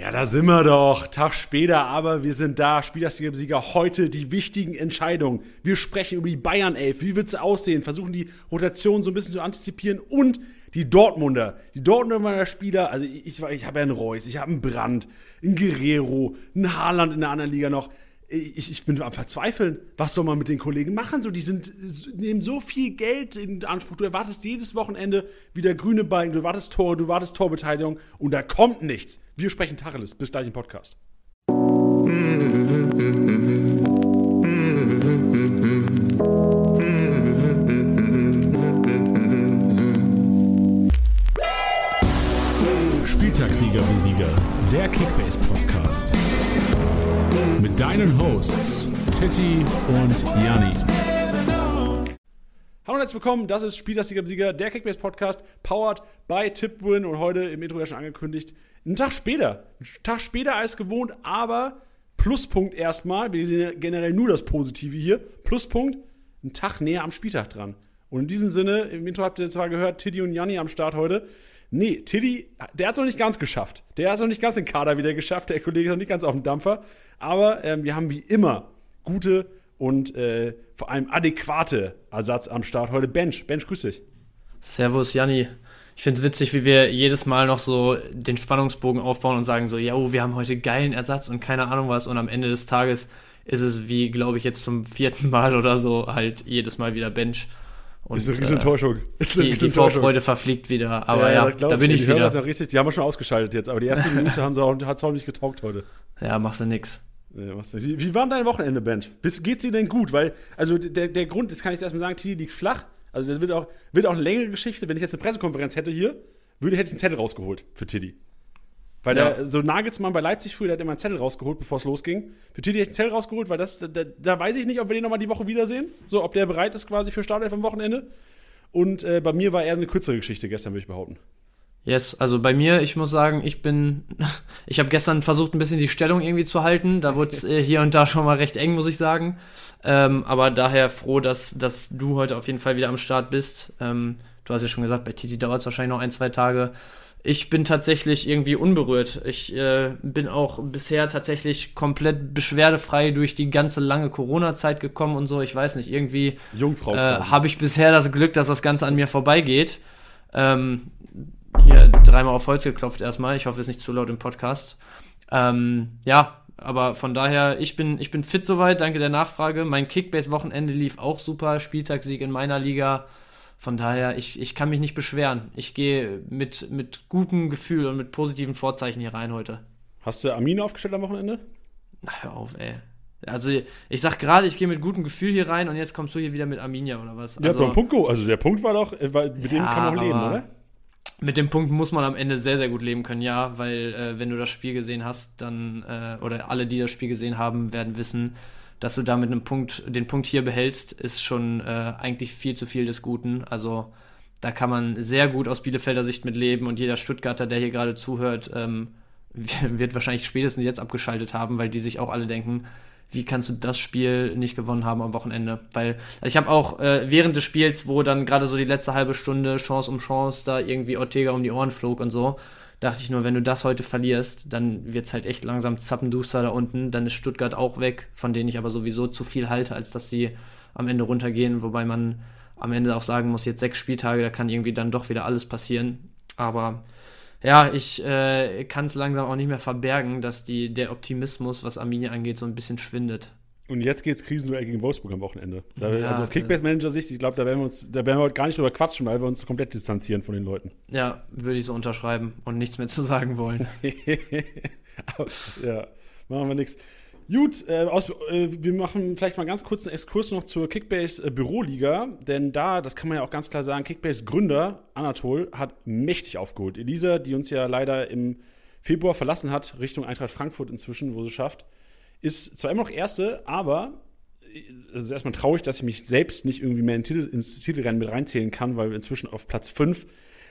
Ja, da sind wir doch. Tag später, aber wir sind da. Spielersieger heute die wichtigen Entscheidungen. Wir sprechen über die Bayern 11. Wie wird es aussehen? Versuchen die Rotation so ein bisschen zu antizipieren und die Dortmunder. Die Dortmunder Spieler, also ich, ich, ich habe ja einen Reus, ich habe einen Brandt, einen Guerrero, einen Haaland in der anderen Liga noch ich, ich bin am Verzweifeln. Was soll man mit den Kollegen machen? So, die sind, nehmen so viel Geld in Anspruch. Du erwartest jedes Wochenende wieder grüne Balken, du erwartest Tore, du erwartest Torbeteiligung und da kommt nichts. Wir sprechen Tacheles. Bis gleich im Podcast. Spieltagssieger wie Sieger, der Kickbase Podcast. Deinen Hosts Titti und Janni. Hallo und herzlich willkommen, das ist Spieltagssieger wie Sieger, der Kickbase Podcast, powered by Tipwin und heute im Intro ja schon angekündigt, einen Tag später. Einen Tag später als gewohnt, aber Pluspunkt erstmal, wir sehen ja generell nur das Positive hier. Pluspunkt, einen Tag näher am Spieltag dran. Und in diesem Sinne, im Intro habt ihr zwar gehört, Tiddy und Janni am Start heute. Nee, Tiddy, der hat es noch nicht ganz geschafft. Der hat es noch nicht ganz den Kader wieder geschafft. Der Kollege ist noch nicht ganz auf dem Dampfer. Aber ähm, wir haben wie immer gute und äh, vor allem adäquate Ersatz am Start. Heute Bench. Bench, grüß dich. Servus, Janni. Ich finde es witzig, wie wir jedes Mal noch so den Spannungsbogen aufbauen und sagen so, ja, oh, wir haben heute geilen Ersatz und keine Ahnung was. Und am Ende des Tages ist es wie, glaube ich, jetzt zum vierten Mal oder so halt jedes Mal wieder Bench. Und, ist eine riesen Enttäuschung. Ist eine die, die Vorfreude verfliegt wieder. Aber ja, ja, da bin ich, ich wieder. Das ja richtig, die haben wir schon ausgeschaltet jetzt, aber die erste Minute haben sie auch, hat's auch nicht getaugt heute. Ja, machst du nix. Ja, wie, wie war dein Wochenende, Band? Bis, geht's dir denn gut? Weil, also der, der Grund, das kann ich erstmal sagen, Tini liegt flach. Also das wird auch, wird auch eine längere Geschichte. Wenn ich jetzt eine Pressekonferenz hätte hier, würde, hätte ich einen Zettel rausgeholt für Tiddy. Weil ja. der, so Nagelsmann bei Leipzig früher, der hat immer einen Zettel rausgeholt, bevor es losging. Für hätte ich einen Zettel rausgeholt, weil das, da, da, weiß ich nicht, ob wir den nochmal die Woche wiedersehen. So, ob der bereit ist quasi für Startelf am Wochenende. Und äh, bei mir war eher eine kürzere Geschichte gestern, würde ich behaupten. Yes, also bei mir, ich muss sagen, ich bin, ich habe gestern versucht, ein bisschen die Stellung irgendwie zu halten. Da wurde es äh, hier und da schon mal recht eng, muss ich sagen. Ähm, aber daher froh, dass, dass du heute auf jeden Fall wieder am Start bist. Ähm, du hast ja schon gesagt, bei Titi dauert es wahrscheinlich noch ein, zwei Tage. Ich bin tatsächlich irgendwie unberührt. Ich äh, bin auch bisher tatsächlich komplett beschwerdefrei durch die ganze lange Corona-Zeit gekommen und so. Ich weiß nicht, irgendwie äh, habe ich bisher das Glück, dass das Ganze an mir vorbeigeht. Ähm, hier dreimal auf Holz geklopft erstmal. Ich hoffe, es ist nicht zu laut im Podcast. Ähm, ja, aber von daher, ich bin, ich bin fit soweit. Danke der Nachfrage. Mein Kickbase-Wochenende lief auch super. Spieltagssieg in meiner Liga. Von daher, ich, ich kann mich nicht beschweren. Ich gehe mit, mit gutem Gefühl und mit positiven Vorzeichen hier rein heute. Hast du Armin aufgestellt am Wochenende? Na, hör auf, ey. Also, ich sag gerade, ich gehe mit gutem Gefühl hier rein und jetzt kommst du hier wieder mit Arminia oder was? Also, ja, beim Punkt, also der Punkt war doch, äh, mit dem ja, kann man auch leben, oder? Mit dem Punkt muss man am Ende sehr, sehr gut leben können, ja, weil äh, wenn du das Spiel gesehen hast, dann, äh, oder alle, die das Spiel gesehen haben, werden wissen, dass du da mit einem Punkt, den Punkt hier behältst, ist schon äh, eigentlich viel zu viel des Guten. Also da kann man sehr gut aus Bielefelder Sicht mit leben und jeder Stuttgarter, der hier gerade zuhört, ähm, wird wahrscheinlich spätestens jetzt abgeschaltet haben, weil die sich auch alle denken, wie kannst du das Spiel nicht gewonnen haben am Wochenende? Weil also ich habe auch äh, während des Spiels, wo dann gerade so die letzte halbe Stunde Chance um Chance da irgendwie Ortega um die Ohren flog und so, dachte ich nur, wenn du das heute verlierst, dann wird's halt echt langsam zappenduster da unten. Dann ist Stuttgart auch weg, von denen ich aber sowieso zu viel halte, als dass sie am Ende runtergehen, wobei man am Ende auch sagen muss, jetzt sechs Spieltage, da kann irgendwie dann doch wieder alles passieren. Aber ja, ich äh, kann es langsam auch nicht mehr verbergen, dass die, der Optimismus, was Arminia angeht, so ein bisschen schwindet. Und jetzt geht's Krisenduell gegen Wolfsburg am Wochenende. Da, ja, also aus Kickbase-Manager-Sicht, ich glaube, da werden wir uns, da werden wir heute gar nicht drüber quatschen, weil wir uns komplett distanzieren von den Leuten. Ja, würde ich so unterschreiben und nichts mehr zu sagen wollen. ja, machen wir nichts. Gut, äh, aus, äh, wir machen vielleicht mal ganz kurz einen Exkurs noch zur Kickbase äh, Büroliga, denn da, das kann man ja auch ganz klar sagen, Kickbase Gründer Anatol hat mächtig aufgeholt. Elisa, die uns ja leider im Februar verlassen hat, Richtung Eintracht Frankfurt inzwischen, wo sie schafft, ist zwar immer noch Erste, aber es ist erstmal traurig, dass ich mich selbst nicht irgendwie mehr in Titel, ins Titelrennen mit reinzählen kann, weil wir inzwischen auf Platz 5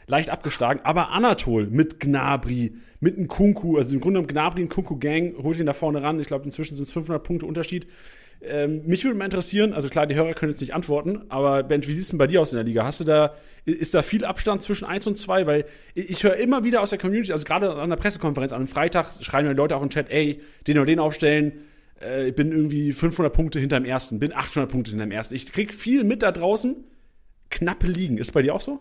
leicht abgeschlagen. Aber Anatol mit Gnabri, mit einem Kunku, also im Grunde genommen Gnabri und Kunku Gang holt ihn da vorne ran. Ich glaube, inzwischen sind es 500 Punkte Unterschied. Ähm, mich würde mal interessieren, also klar, die Hörer können jetzt nicht antworten, aber Bench, wie sieht es denn bei dir aus in der Liga? Hast du da, ist da viel Abstand zwischen 1 und 2? Weil ich, ich höre immer wieder aus der Community, also gerade an der Pressekonferenz, einem Freitag schreiben die Leute auch im Chat, ey, den oder den aufstellen, äh, bin irgendwie 500 Punkte hinterm ersten, bin 800 Punkte hinterm ersten. Ich krieg viel mit da draußen, knappe Ligen. Ist bei dir auch so?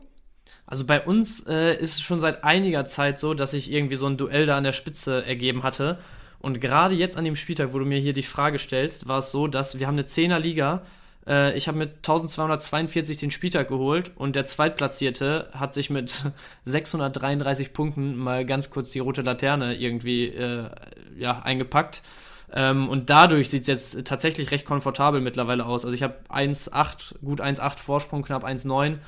Also bei uns äh, ist es schon seit einiger Zeit so, dass sich irgendwie so ein Duell da an der Spitze ergeben hatte. Und gerade jetzt an dem Spieltag, wo du mir hier die Frage stellst, war es so, dass wir haben eine 10er Liga. Äh, ich habe mit 1242 den Spieltag geholt und der Zweitplatzierte hat sich mit 633 Punkten mal ganz kurz die rote Laterne irgendwie äh, ja, eingepackt. Ähm, und dadurch sieht es jetzt tatsächlich recht komfortabel mittlerweile aus. Also ich habe 1,8, gut 1,8 Vorsprung, knapp 1,9.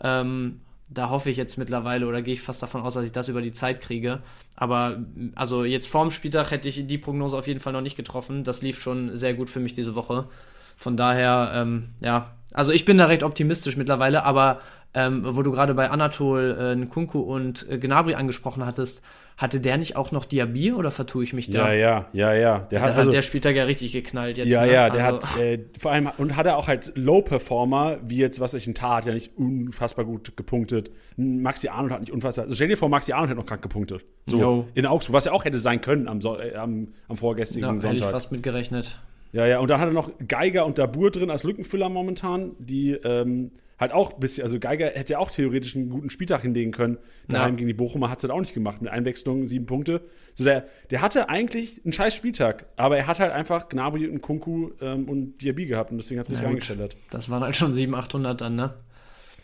Ähm, da hoffe ich jetzt mittlerweile oder gehe ich fast davon aus, dass ich das über die Zeit kriege. Aber also jetzt vorm Spieltag hätte ich die Prognose auf jeden Fall noch nicht getroffen. Das lief schon sehr gut für mich diese Woche. Von daher, ähm, ja, also ich bin da recht optimistisch mittlerweile, aber ähm, wo du gerade bei Anatol, äh, Nkunku und äh, Gnabry angesprochen hattest, hatte der nicht auch noch Diaby oder vertue ich mich da? Ja, ja, ja, ja. Der hat, also, der Spieltag ja richtig geknallt jetzt. Ja, ne? ja, der also, hat äh, vor allem und hat er auch halt Low-Performer, wie jetzt, was ich ein Tat, ja nicht unfassbar gut gepunktet. Maxi Arnold hat nicht unfassbar. Also stell dir vor, Maxi Arnold hätte noch krank gepunktet. So Yo. in Augsburg, was ja auch hätte sein können am, so äh, am, am vorgestrigen ja, Sonntag. Hätte ich fast mit gerechnet. Ja, ja, und dann hat er noch Geiger und Dabur drin als Lückenfüller momentan, die ähm, halt auch ein bisschen, also Geiger hätte ja auch theoretisch einen guten Spieltag hinlegen können. Daheim Ja. gegen die Bochumer hat es halt auch nicht gemacht. Mit Einwechslung sieben Punkte. So, der, der hatte eigentlich einen scheiß Spieltag, aber er hat halt einfach Gnabry und Kunku ähm, und Diaby gehabt und deswegen hat es richtig Ja, gut. eingestellt. Das waren halt schon 700, 800 dann, ne?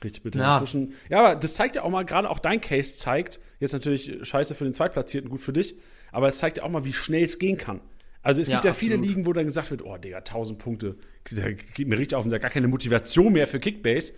Richtig bitte. Ja. Inzwischen, ja, aber das zeigt ja auch mal, gerade auch dein Case zeigt, jetzt natürlich scheiße für den Zweitplatzierten, gut für dich, aber es zeigt ja auch mal, wie schnell es gehen kann. Also es Ja, gibt ja viele absolut. Ligen, wo dann gesagt wird, oh Digga, 1000 Punkte, da geht mir richtig auf und sagt gar keine Motivation mehr für Kickbase.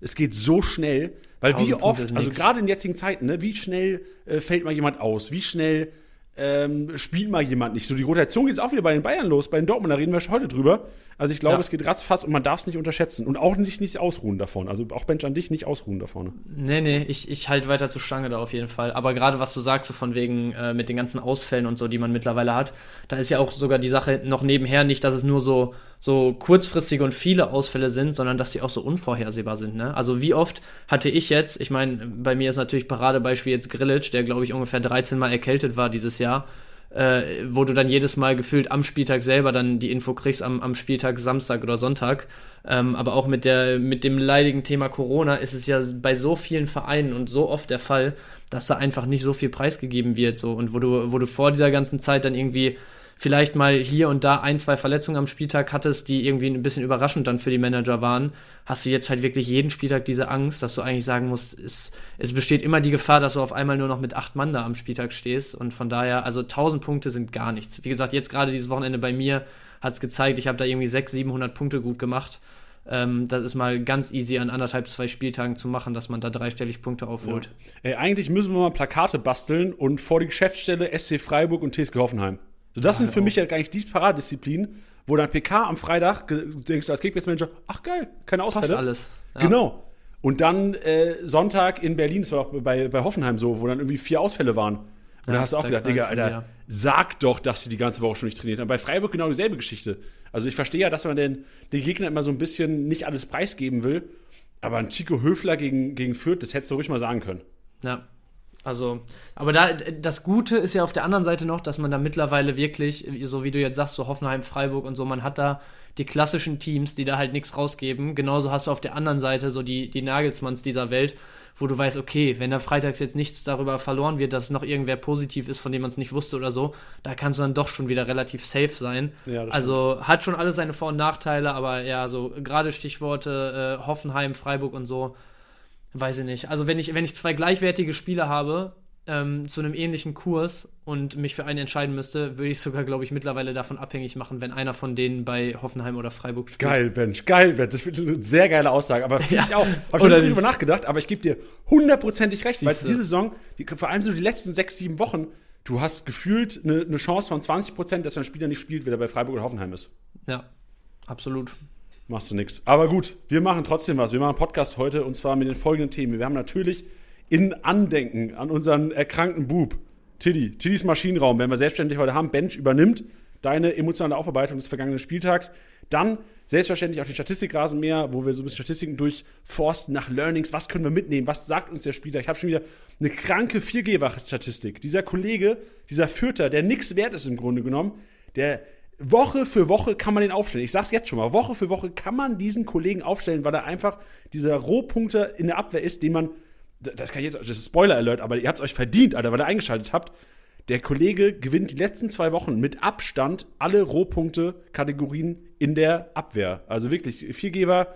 Es geht so schnell, weil 1000 wie oft, also gerade in jetzigen Zeiten, ne, wie schnell äh, fällt mal jemand aus, wie schnell ähm, spielt mal jemand nicht. So, die Rotation geht jetzt auch wieder bei den Bayern los, bei den Dortmund, da reden wir schon heute drüber. Also ich glaube, Ja. es geht ratzfatz und man darf es nicht unterschätzen. Und auch nicht, nicht ausruhen davon. Also auch Bench an dich nicht ausruhen davon. Nee, nee, ich, ich halte weiter zur Stange da auf jeden Fall. Aber gerade was du sagst, so von wegen äh, mit den ganzen Ausfällen und so, die man mittlerweile hat, da ist ja auch sogar die Sache noch nebenher nicht, dass es nur so, so kurzfristige und viele Ausfälle sind, sondern dass die auch so unvorhersehbar sind. Ne? Also wie oft hatte ich jetzt, ich meine, bei mir ist natürlich Paradebeispiel jetzt Grillitsch, der glaube ich ungefähr 13 Mal erkältet war dieses Jahr. Äh, wo du dann jedes Mal gefühlt am Spieltag selber dann die Info kriegst, am, am Spieltag Samstag oder Sonntag. Ähm, aber auch mit, der, mit dem leidigen Thema Corona ist es ja bei so vielen Vereinen und so oft der Fall, dass da einfach nicht so viel preisgegeben wird. So. Und wo du, wo du vor dieser ganzen Zeit dann irgendwie vielleicht mal hier und da ein, zwei Verletzungen am Spieltag hattest, die irgendwie ein bisschen überraschend dann für die Manager waren, hast du jetzt halt wirklich jeden Spieltag diese Angst, dass du eigentlich sagen musst, es, es besteht immer die Gefahr, dass du auf einmal nur noch mit acht Mann da am Spieltag stehst. Und von daher, also 1000 Punkte sind gar nichts. Wie gesagt, jetzt gerade dieses Wochenende bei mir hat es gezeigt, ich habe da irgendwie 600, 700 Punkte gut gemacht. Ähm, das ist mal ganz easy an anderthalb, zwei Spieltagen zu machen, dass man da dreistellig Punkte aufholt. Ey, eigentlich müssen wir mal Plakate basteln und vor die Geschäftsstelle SC Freiburg und TSG Hoffenheim. So, das sind für mich ja eigentlich die Paradisziplinen, wo dann PK am Freitag denkst du als Kickbase-Manager, ach geil, keine Passt Ausfälle. alles. Ja. Genau. Und dann äh, Sonntag in Berlin, das war auch bei, bei Hoffenheim so, wo dann irgendwie vier Ausfälle waren. Und da Ja, hast du auch da gedacht, Digga, Alter, wieder. sag doch, dass sie die ganze Woche schon nicht trainiert haben. Bei Freiburg genau dieselbe Geschichte. Also ich verstehe ja, dass man den, den Gegner immer so ein bisschen nicht alles preisgeben will. Aber ein Chico Höfler gegen, gegen Fürth, das hättest du ruhig mal sagen können. Ja. Also, aber da, das Gute ist ja auf der anderen Seite noch, dass man da mittlerweile wirklich, so wie du jetzt sagst, so Hoffenheim, Freiburg und so, man hat da die klassischen Teams, die da halt nichts rausgeben. Genauso hast du auf der anderen Seite so die, die Nagelsmanns dieser Welt, wo du weißt, okay, wenn da freitags jetzt nichts darüber verloren wird, dass noch irgendwer positiv ist, von dem man es nicht wusste oder so, da kannst du dann doch schon wieder relativ safe sein. Ja, also hat schon alles seine Vor- und Nachteile, aber ja, so gerade Stichworte äh, Hoffenheim, Freiburg und so, weiß ich nicht. Also wenn ich, wenn ich zwei gleichwertige Spiele habe, ähm, zu einem ähnlichen Kurs und mich für einen entscheiden müsste, würde ich sogar, glaube ich, mittlerweile davon abhängig machen, wenn einer von denen bei Hoffenheim oder Freiburg spielt. Geil, Bench, geil, Bench. Das ist eine sehr geile Aussage. Aber Ja. ich auch. Hab Oder schon nicht? drüber nachgedacht, aber ich gebe dir hundertprozentig recht. Weil diese Saison, die, vor allem so die letzten sechs, sieben Wochen, du hast gefühlt eine, eine Chance von 20 Prozent, dass ein Spieler nicht spielt, wenn er bei Freiburg oder Hoffenheim ist. Ja, absolut. Machst du nix. Aber gut, wir machen trotzdem was. Wir machen einen Podcast heute und zwar mit den folgenden Themen. Wir haben natürlich in Andenken an unseren erkrankten Bub, Tiddy, Tiddys Maschinenraum, wenn wir selbstständig heute haben, Bench übernimmt. deine emotionale Aufarbeitung des vergangenen Spieltags. Dann selbstverständlich auch die Statistikrasenmäher, wo wir so ein bisschen Statistiken durchforsten nach Learnings. Was können wir mitnehmen? Was sagt uns der Spieltag? Ich habe schon wieder eine kranke 4G-Statistik. Dieser Kollege, dieser Fürter, der nichts wert ist im Grunde genommen, der Woche für Woche kann man den aufstellen. Ich sag's jetzt schon mal. Woche für Woche kann man diesen Kollegen aufstellen, weil er einfach dieser Rohpunkter in der Abwehr ist, den man. Das kann ich jetzt, das ist Spoiler Alert, aber ihr habt's euch verdient, Alter, weil ihr eingeschaltet habt. Der Kollege gewinnt die letzten zwei Wochen mit Abstand alle Rohpunkte-Kategorien in der Abwehr. Also wirklich, Viergeber,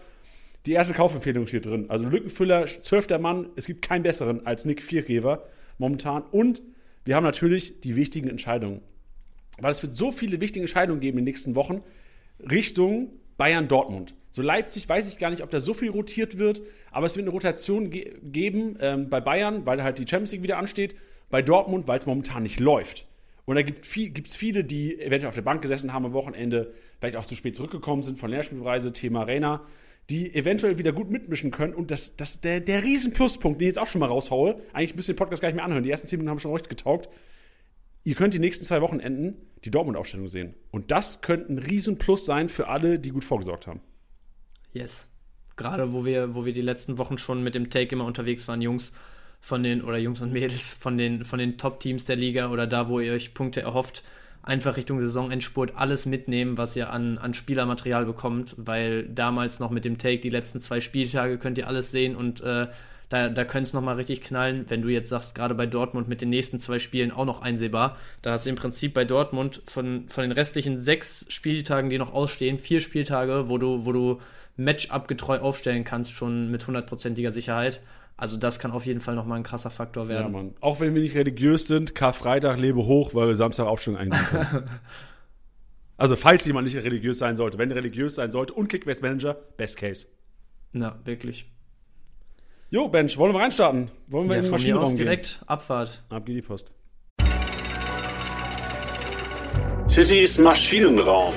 die erste Kaufempfehlung steht drin. Also Lückenfüller, zwölfter Mann, es gibt keinen besseren als Nick Viergeber momentan. Und wir haben natürlich die wichtigen Entscheidungen weil es wird so viele wichtige Entscheidungen geben in den nächsten Wochen Richtung Bayern-Dortmund. So Leipzig weiß ich gar nicht, ob da so viel rotiert wird, aber es wird eine Rotation ge geben ähm, bei Bayern, weil halt die Champions League wieder ansteht, bei Dortmund, weil es momentan nicht läuft. Und da gibt es viel, viele, die eventuell auf der Bank gesessen haben am Wochenende, vielleicht auch zu spät zurückgekommen sind von Lehrspielreise, Thema Arena, die eventuell wieder gut mitmischen können. Und das, das der, der Riesen-Pluspunkt, den ich jetzt auch schon mal raushaue, eigentlich müsst ihr den Podcast gar nicht mehr anhören. Die ersten 10 Minuten haben schon recht getaugt. Ihr könnt die nächsten zwei Wochenenden die Dortmund-Aufstellung sehen. Und das könnte ein Riesenplus sein für alle, die gut vorgesorgt haben. Yes. Gerade wo wir, wo wir die letzten Wochen schon mit dem Take immer unterwegs waren, Jungs von den, oder Jungs und Mädels von den, von den Top-Teams der Liga oder da, wo ihr euch Punkte erhofft, einfach Richtung Saisonendspurt alles mitnehmen, was ihr an, an Spielermaterial bekommt, weil damals noch mit dem Take die letzten zwei Spieltage könnt ihr alles sehen und äh, da, da könnte es nochmal richtig knallen, wenn du jetzt sagst, gerade bei Dortmund mit den nächsten zwei Spielen auch noch einsehbar. Da hast du im Prinzip bei Dortmund von, von den restlichen sechs Spieltagen, die noch ausstehen, vier Spieltage, wo du, wo du Matchup-getreu aufstellen kannst, schon mit hundertprozentiger Sicherheit. Also das kann auf jeden Fall nochmal ein krasser Faktor werden. Ja, Mann. Auch wenn wir nicht religiös sind, Karfreitag lebe hoch, weil wir Samstag Aufstellung eingehen können. also falls jemand nicht religiös sein sollte, wenn religiös sein sollte und Kickbase Manager, Best Case. Na, wirklich. Jo, Bench, wollen wir reinstarten? Wollen wir ja, in den Maschinenraum gehen? direkt Abfahrt. Ab geht die Post. Tittys Maschinenraum.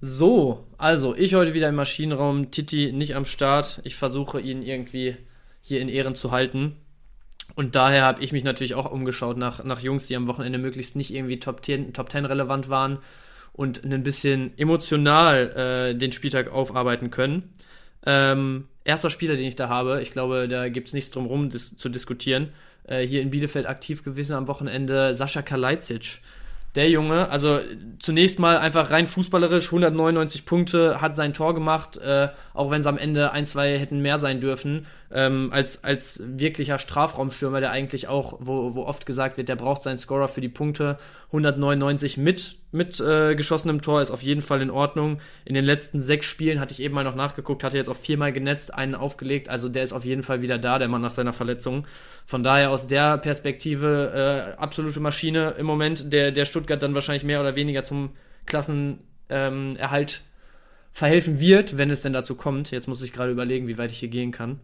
So, also ich heute wieder im Maschinenraum, Titi nicht am Start. Ich versuche ihn irgendwie hier in Ehren zu halten. Und daher habe ich mich natürlich auch umgeschaut nach, nach Jungs, die am Wochenende möglichst nicht irgendwie Top 10, Top 10 relevant waren und ein bisschen emotional äh, den Spieltag aufarbeiten können. Ähm, erster Spieler, den ich da habe, ich glaube, da gibt es nichts drum rum dis zu diskutieren. Äh, hier in Bielefeld aktiv gewesen am Wochenende Sascha Kalajdzic der Junge, also zunächst mal einfach rein fußballerisch, 199 Punkte, hat sein Tor gemacht, äh, auch wenn es am Ende ein, zwei hätten mehr sein dürfen, ähm, als, als wirklicher Strafraumstürmer, der eigentlich auch, wo, wo oft gesagt wird, der braucht seinen Scorer für die Punkte, 199 mit, mit äh, geschossenem Tor ist auf jeden Fall in Ordnung. In den letzten sechs Spielen hatte ich eben mal noch nachgeguckt, hatte jetzt auch viermal genetzt, einen aufgelegt, also der ist auf jeden Fall wieder da, der Mann nach seiner Verletzung. Von daher aus der Perspektive äh, absolute Maschine im Moment, der, der Stuttgart dann wahrscheinlich mehr oder weniger zum Klassenerhalt ähm, verhelfen wird, wenn es denn dazu kommt. Jetzt muss ich gerade überlegen, wie weit ich hier gehen kann.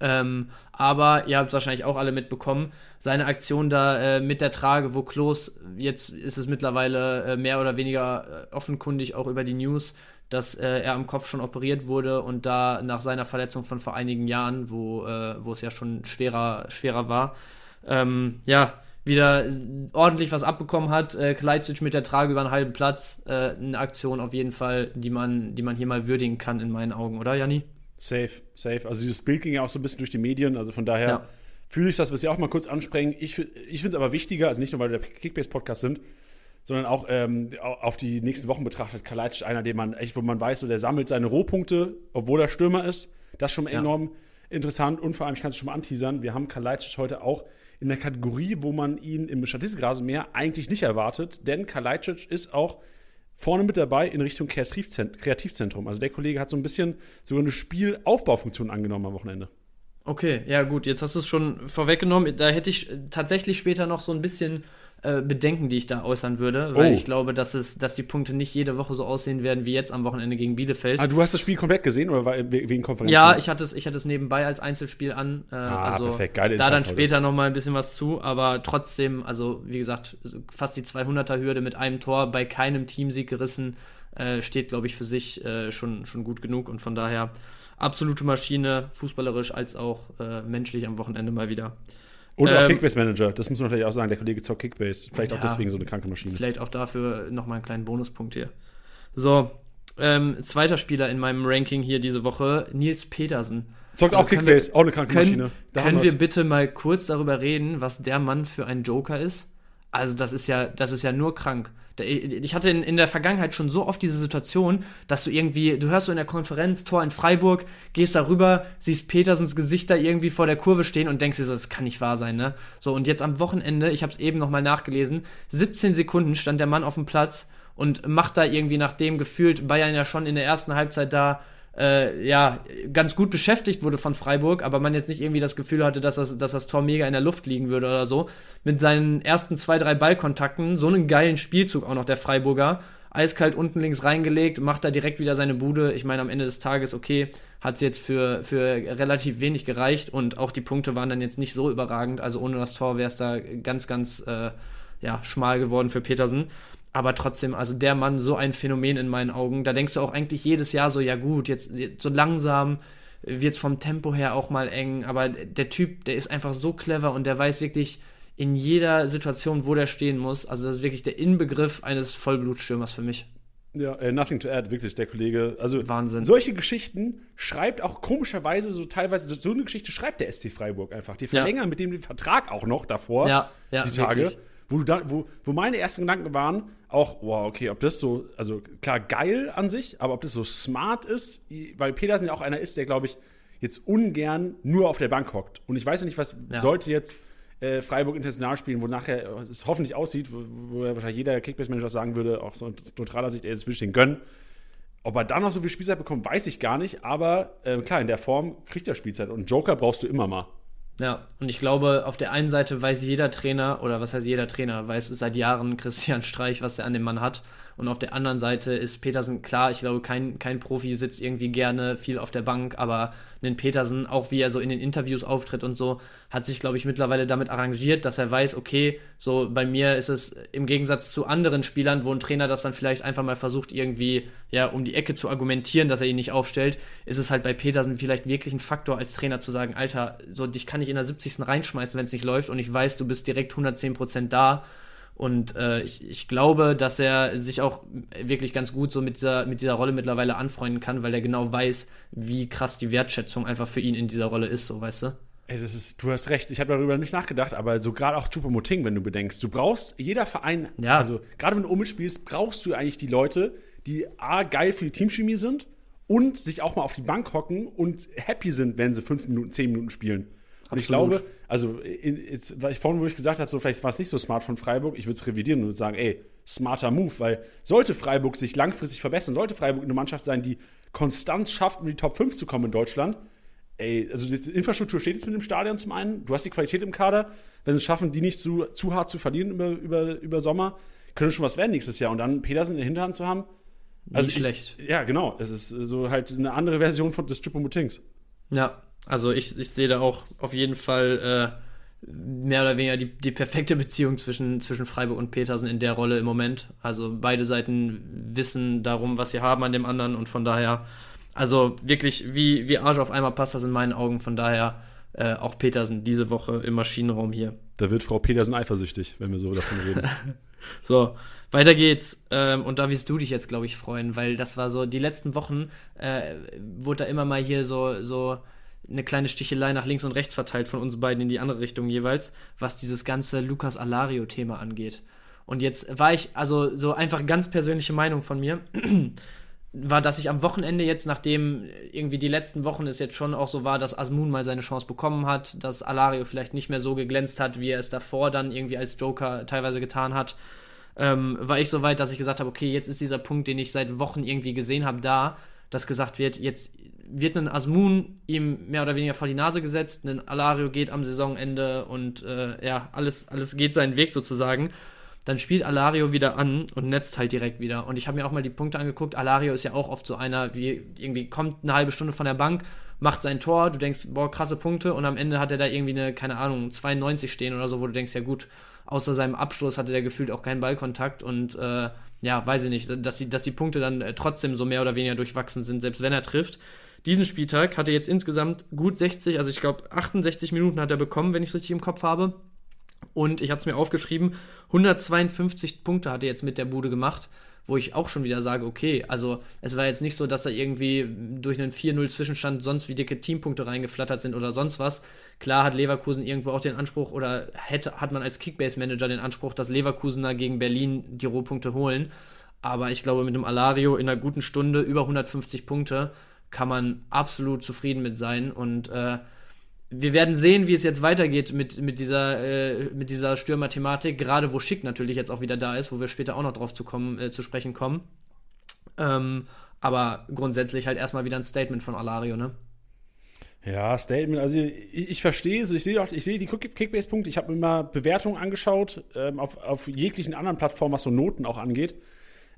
Ähm, aber ihr habt es wahrscheinlich auch alle mitbekommen, seine Aktion da äh, mit der Trage, wo Klos, jetzt ist es mittlerweile äh, mehr oder weniger äh, offenkundig auch über die News, dass äh, er am Kopf schon operiert wurde und da nach seiner Verletzung von vor einigen Jahren, wo, äh, wo es ja schon schwerer, schwerer war, ähm, ja, wieder ordentlich was abbekommen hat. Äh, Kleitzic mit der Trage über einen halben Platz. Äh, eine Aktion auf jeden Fall, die man, die man hier mal würdigen kann in meinen Augen, oder Janni? Safe, safe. Also dieses Bild ging ja auch so ein bisschen durch die Medien, also von daher ja. fühle ich das, was wir auch mal kurz ansprechen. Ich, ich finde es aber wichtiger, also nicht nur, weil wir der Kickbase-Podcast sind, sondern auch ähm, auf die nächsten Wochen betrachtet. Kalajdzic einer, den man echt, wo man weiß, so, der sammelt seine Rohpunkte, obwohl er Stürmer ist. Das ist schon ja. enorm interessant und vor allem, ich kann es schon mal anteasern, wir haben Kalajdzic heute auch in der Kategorie, wo man ihn im Statistikrasenmeer eigentlich nicht erwartet, denn Kalajdzic ist auch vorne mit dabei in Richtung Kreativzentrum. Also der Kollege hat so ein bisschen sogar eine Spielaufbaufunktion angenommen am Wochenende. Okay, ja gut, jetzt hast du es schon vorweggenommen. Da hätte ich tatsächlich später noch so ein bisschen äh, Bedenken, die ich da äußern würde, weil oh. ich glaube, dass, es, dass die Punkte nicht jede Woche so aussehen werden wie jetzt am Wochenende gegen Bielefeld. Ah, du hast das Spiel komplett gesehen oder war wegen Konferenz? Ja, ich hatte es, ich hatte es nebenbei als Einzelspiel an. Äh, ah, also perfekt. Geile da dann später noch mal ein bisschen was zu, aber trotzdem, also wie gesagt, fast die 200er Hürde mit einem Tor bei keinem Teamsieg gerissen, äh, steht, glaube ich, für sich äh, schon, schon gut genug und von daher absolute Maschine, fußballerisch als auch äh, menschlich am Wochenende mal wieder. Und auch Ähm, Kickbase-Manager, das muss man vielleicht auch sagen, der Kollege zockt Kickbase. Vielleicht auch Ja. deswegen so eine kranke Maschine. Vielleicht auch dafür nochmal einen kleinen Bonuspunkt hier. So, ähm, zweiter Spieler in meinem Ranking hier diese Woche, Nils Petersen. Zockt Also auch können Kickbase, auch eine kranke Können, Maschine. Da können wir bitte mal kurz darüber reden, was der Mann für ein Joker ist? Also, das ist ja, das ist ja nur krank. Der- Ich hatte in, der Vergangenheit schon so oft diese Situation, dass du irgendwie, du hörst so in der Konferenz Tor in Freiburg, gehst da rüber, siehst Petersens Gesicht da irgendwie vor der Kurve stehen und denkst dir so, das kann nicht wahr sein, ne? So, und jetzt am Wochenende, ich habe es eben nochmal nachgelesen, 17 Sekunden stand der Mann auf dem Platz und macht da irgendwie, nachdem gefühlt Bayern ja schon in der ersten Halbzeit da äh, ja, ganz gut beschäftigt wurde von Freiburg, aber man jetzt nicht irgendwie das Gefühl hatte, dass das, dass das Tor mega in der Luft liegen würde oder so. Mit seinen ersten zwei, drei Ballkontakten, so einen geilen Spielzug auch noch der Freiburger. Eiskalt unten links reingelegt, macht da direkt wieder seine Bude. Ich meine, am Ende des Tages, okay, hat es jetzt für, für relativ wenig gereicht und auch die Punkte waren dann jetzt nicht so überragend. Also ohne das Tor wäre es da ganz, ganz äh, ja, schmal geworden für Petersen. Aber trotzdem, also der Mann, so ein Phänomen in meinen Augen. Da denkst du auch eigentlich jedes Jahr so, ja gut, jetzt jetzt so langsam wird es vom Tempo her auch mal eng. Aber der Typ, der ist einfach so clever und der weiß wirklich in jeder Situation, wo der stehen muss. Also das ist wirklich der Inbegriff eines Vollblutstürmers für mich. Ja, äh, nothing to add, wirklich, der Kollege. Also, Wahnsinn. solche Geschichten schreibt auch komischerweise so teilweise, so eine Geschichte schreibt der SC Freiburg einfach. Die verlängern mit dem den Vertrag auch noch davor, Ja, ja, die Tage. wirklich. Wo, du da, wo, wo meine ersten Gedanken waren, auch, wow, okay, ob das so, also klar geil an sich, aber ob das so smart ist, weil Petersen ja auch einer ist, der, glaube ich, jetzt ungern nur auf der Bank hockt. Und ich weiß ja nicht, was Ja. sollte jetzt äh, Freiburg international spielen, wo nachher es hoffentlich aussieht, wo, wo ja wahrscheinlich jeder Kickbase-Manager sagen würde, auch so aus neutraler Sicht, ey, das will ich den gönnen. Ob er dann noch so viel Spielzeit bekommt, weiß ich gar nicht. Aber äh, klar, in der Form kriegt er Spielzeit. Und einen Joker brauchst du immer mal. Ja, und ich glaube, auf der einen Seite weiß jeder Trainer, oder was heißt jeder Trainer, weiß seit Jahren Christian Streich, was er an dem Mann hat. Und auf der anderen Seite ist Petersen, klar, ich glaube, kein, kein Profi sitzt irgendwie gerne viel auf der Bank, aber einen Petersen, auch wie er so in den Interviews auftritt und so, hat sich, glaube ich, mittlerweile damit arrangiert, dass er weiß, okay, so bei mir ist es im Gegensatz zu anderen Spielern, wo ein Trainer das dann vielleicht einfach mal versucht, irgendwie, ja, um die Ecke zu argumentieren, dass er ihn nicht aufstellt, ist es halt bei Petersen vielleicht wirklich ein Faktor als Trainer zu sagen, Alter, so dich kann ich in der 70. reinschmeißen, wenn es nicht läuft und ich weiß, du bist direkt 110% da. Und äh, ich, ich glaube, dass er sich auch wirklich ganz gut so mit dieser, mit dieser Rolle mittlerweile anfreunden kann, weil er genau weiß, wie krass die Wertschätzung einfach für ihn in dieser Rolle ist, so weißt du? Ey, das ist, du hast recht, ich habe darüber nicht nachgedacht, aber so gerade auch Chupomoting, wenn du bedenkst, du brauchst, jeder Verein, Ja. also gerade wenn du mitspielst, brauchst du eigentlich die Leute, die A, geil für die Teamchemie sind und sich auch mal auf die Bank hocken und happy sind, wenn sie fünf Minuten, zehn Minuten spielen. Und ich Absolut. glaube, also in, jetzt, weil ich vorhin, wo ich gesagt habe, so vielleicht war es nicht so smart von Freiburg, ich würde es revidieren und sagen, ey, smarter Move, weil sollte Freiburg sich langfristig verbessern, sollte Freiburg eine Mannschaft sein, die konstant schafft, um die Top 5 zu kommen in Deutschland, ey, also die Infrastruktur steht jetzt mit dem Stadion zum einen, du hast die Qualität im Kader, wenn sie es schaffen, die nicht zu, zu hart zu verlieren über, über, über Sommer, könnte schon was werden nächstes Jahr. Und dann Petersen in der Hinterhand zu haben, also Nicht ich- schlecht. ja, genau, es ist so halt eine andere Version von des Chupomutings. Ja, also ich, ich sehe da auch auf jeden Fall äh, mehr oder weniger die, die perfekte Beziehung zwischen, zwischen Freiburg und Petersen in der Rolle im Moment. Also beide Seiten wissen darum, was sie haben an dem anderen und von daher, also wirklich wie, wie Arsch auf einmal passt das in meinen Augen. Von daher äh, auch Petersen diese Woche im Maschinenraum hier. Da wird Frau Petersen eifersüchtig, wenn wir so davon reden. So, weiter geht's. Ähm, und da wirst du dich jetzt, glaube ich, freuen, weil das war so, die letzten Wochen äh, wurde da immer mal hier so, so eine kleine Stichelei nach links und rechts verteilt von uns beiden in die andere Richtung jeweils, was dieses ganze Lukas Alario-Thema angeht. Und jetzt war ich, also so einfach ganz persönliche Meinung von mir, war, dass ich am Wochenende jetzt, nachdem irgendwie die letzten Wochen es jetzt schon auch so war, dass Asmun mal seine Chance bekommen hat, dass Alario vielleicht nicht mehr so geglänzt hat, wie er es davor dann irgendwie als Joker teilweise getan hat, ähm, war ich so weit, dass ich gesagt habe, okay, jetzt ist dieser Punkt, den ich seit Wochen irgendwie gesehen habe, da, dass gesagt wird, jetzt wird ein Asmun ihm mehr oder weniger vor die Nase gesetzt, ein Alario geht am Saisonende und äh, ja, alles, alles geht seinen Weg sozusagen. Dann spielt Alario wieder an und netzt halt direkt wieder. Und ich habe mir auch mal die Punkte angeguckt. Alario ist ja auch oft so einer, wie irgendwie kommt eine halbe Stunde von der Bank, macht sein Tor, du denkst, boah, krasse Punkte und am Ende hat er da irgendwie eine, keine Ahnung, 92 stehen oder so, wo du denkst, ja gut, außer seinem Abschluss hatte der gefühlt auch keinen Ballkontakt und äh, ja, weiß ich nicht, dass die, dass die Punkte dann äh, trotzdem so mehr oder weniger durchwachsen sind, selbst wenn er trifft. Diesen Spieltag hat er jetzt insgesamt gut 60, also ich glaube 68 Minuten hat er bekommen, wenn ich es richtig im Kopf habe. Und ich habe es mir aufgeschrieben, 152 Punkte hat er jetzt mit der Bude gemacht, wo ich auch schon wieder sage, okay, also es war jetzt nicht so, dass er irgendwie durch einen 4-0-Zwischenstand sonst wie dicke Teampunkte reingeflattert sind oder sonst was. Klar hat Leverkusen irgendwo auch den Anspruch oder hätte, hat man als Kickbase-Manager den Anspruch, dass Leverkusener gegen Berlin die Rohpunkte holen. Aber ich glaube, mit einem Alario in einer guten Stunde über 150 Punkte kann man absolut zufrieden mit sein und äh, wir werden sehen, wie es jetzt weitergeht mit, mit dieser, äh, dieser Stürmer-Thematik, gerade wo Schick natürlich jetzt auch wieder da ist, wo wir später auch noch drauf zu, kommen, äh, zu sprechen kommen. Ähm, aber grundsätzlich halt erstmal wieder ein Statement von Alario, ne? Ja, Statement, also ich, ich verstehe, also ich sehe auch, ich sehe die Kickbase-Punkte, ich habe mir mal Bewertungen angeschaut, ähm, auf, auf jeglichen anderen Plattformen, was so Noten auch angeht.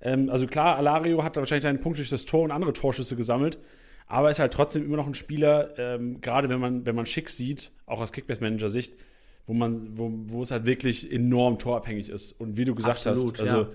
Ähm, also klar, Alario hat wahrscheinlich seinen Punkt durch das Tor und andere Torschüsse gesammelt aber ist halt trotzdem immer noch ein Spieler, ähm, gerade wenn man, wenn man schick sieht, auch aus Kickbase-Manager-Sicht, wo man, wo, wo es halt wirklich enorm torabhängig ist. Und wie du gesagt Absolut, hast, also ja.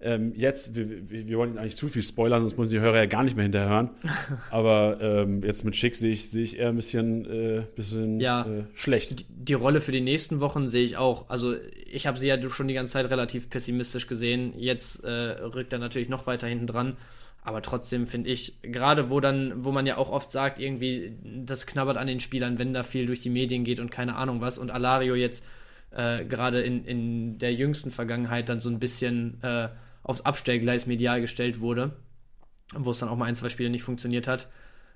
ähm, jetzt, wir, wir, wollen eigentlich zu viel spoilern, sonst müssen die Hörer ja gar nicht mehr hinterhören. Aber ähm, jetzt mit Schick sehe ich, sehe ich eher ein bisschen, äh, bisschen ja, äh, schlecht. Die, die, Rolle für die nächsten Wochen sehe ich auch. Also ich habe sie ja schon die ganze Zeit relativ pessimistisch gesehen. Jetzt äh, rückt er natürlich noch weiter hinten dran. Aber trotzdem finde ich, gerade wo dann, wo man ja auch oft sagt, irgendwie, das knabbert an den Spielern, wenn da viel durch die Medien geht und keine Ahnung was. Und Alario jetzt äh, gerade in, in der jüngsten Vergangenheit dann so ein bisschen äh, aufs Abstellgleis medial gestellt wurde, wo es dann auch mal ein, zwei Spiele nicht funktioniert hat,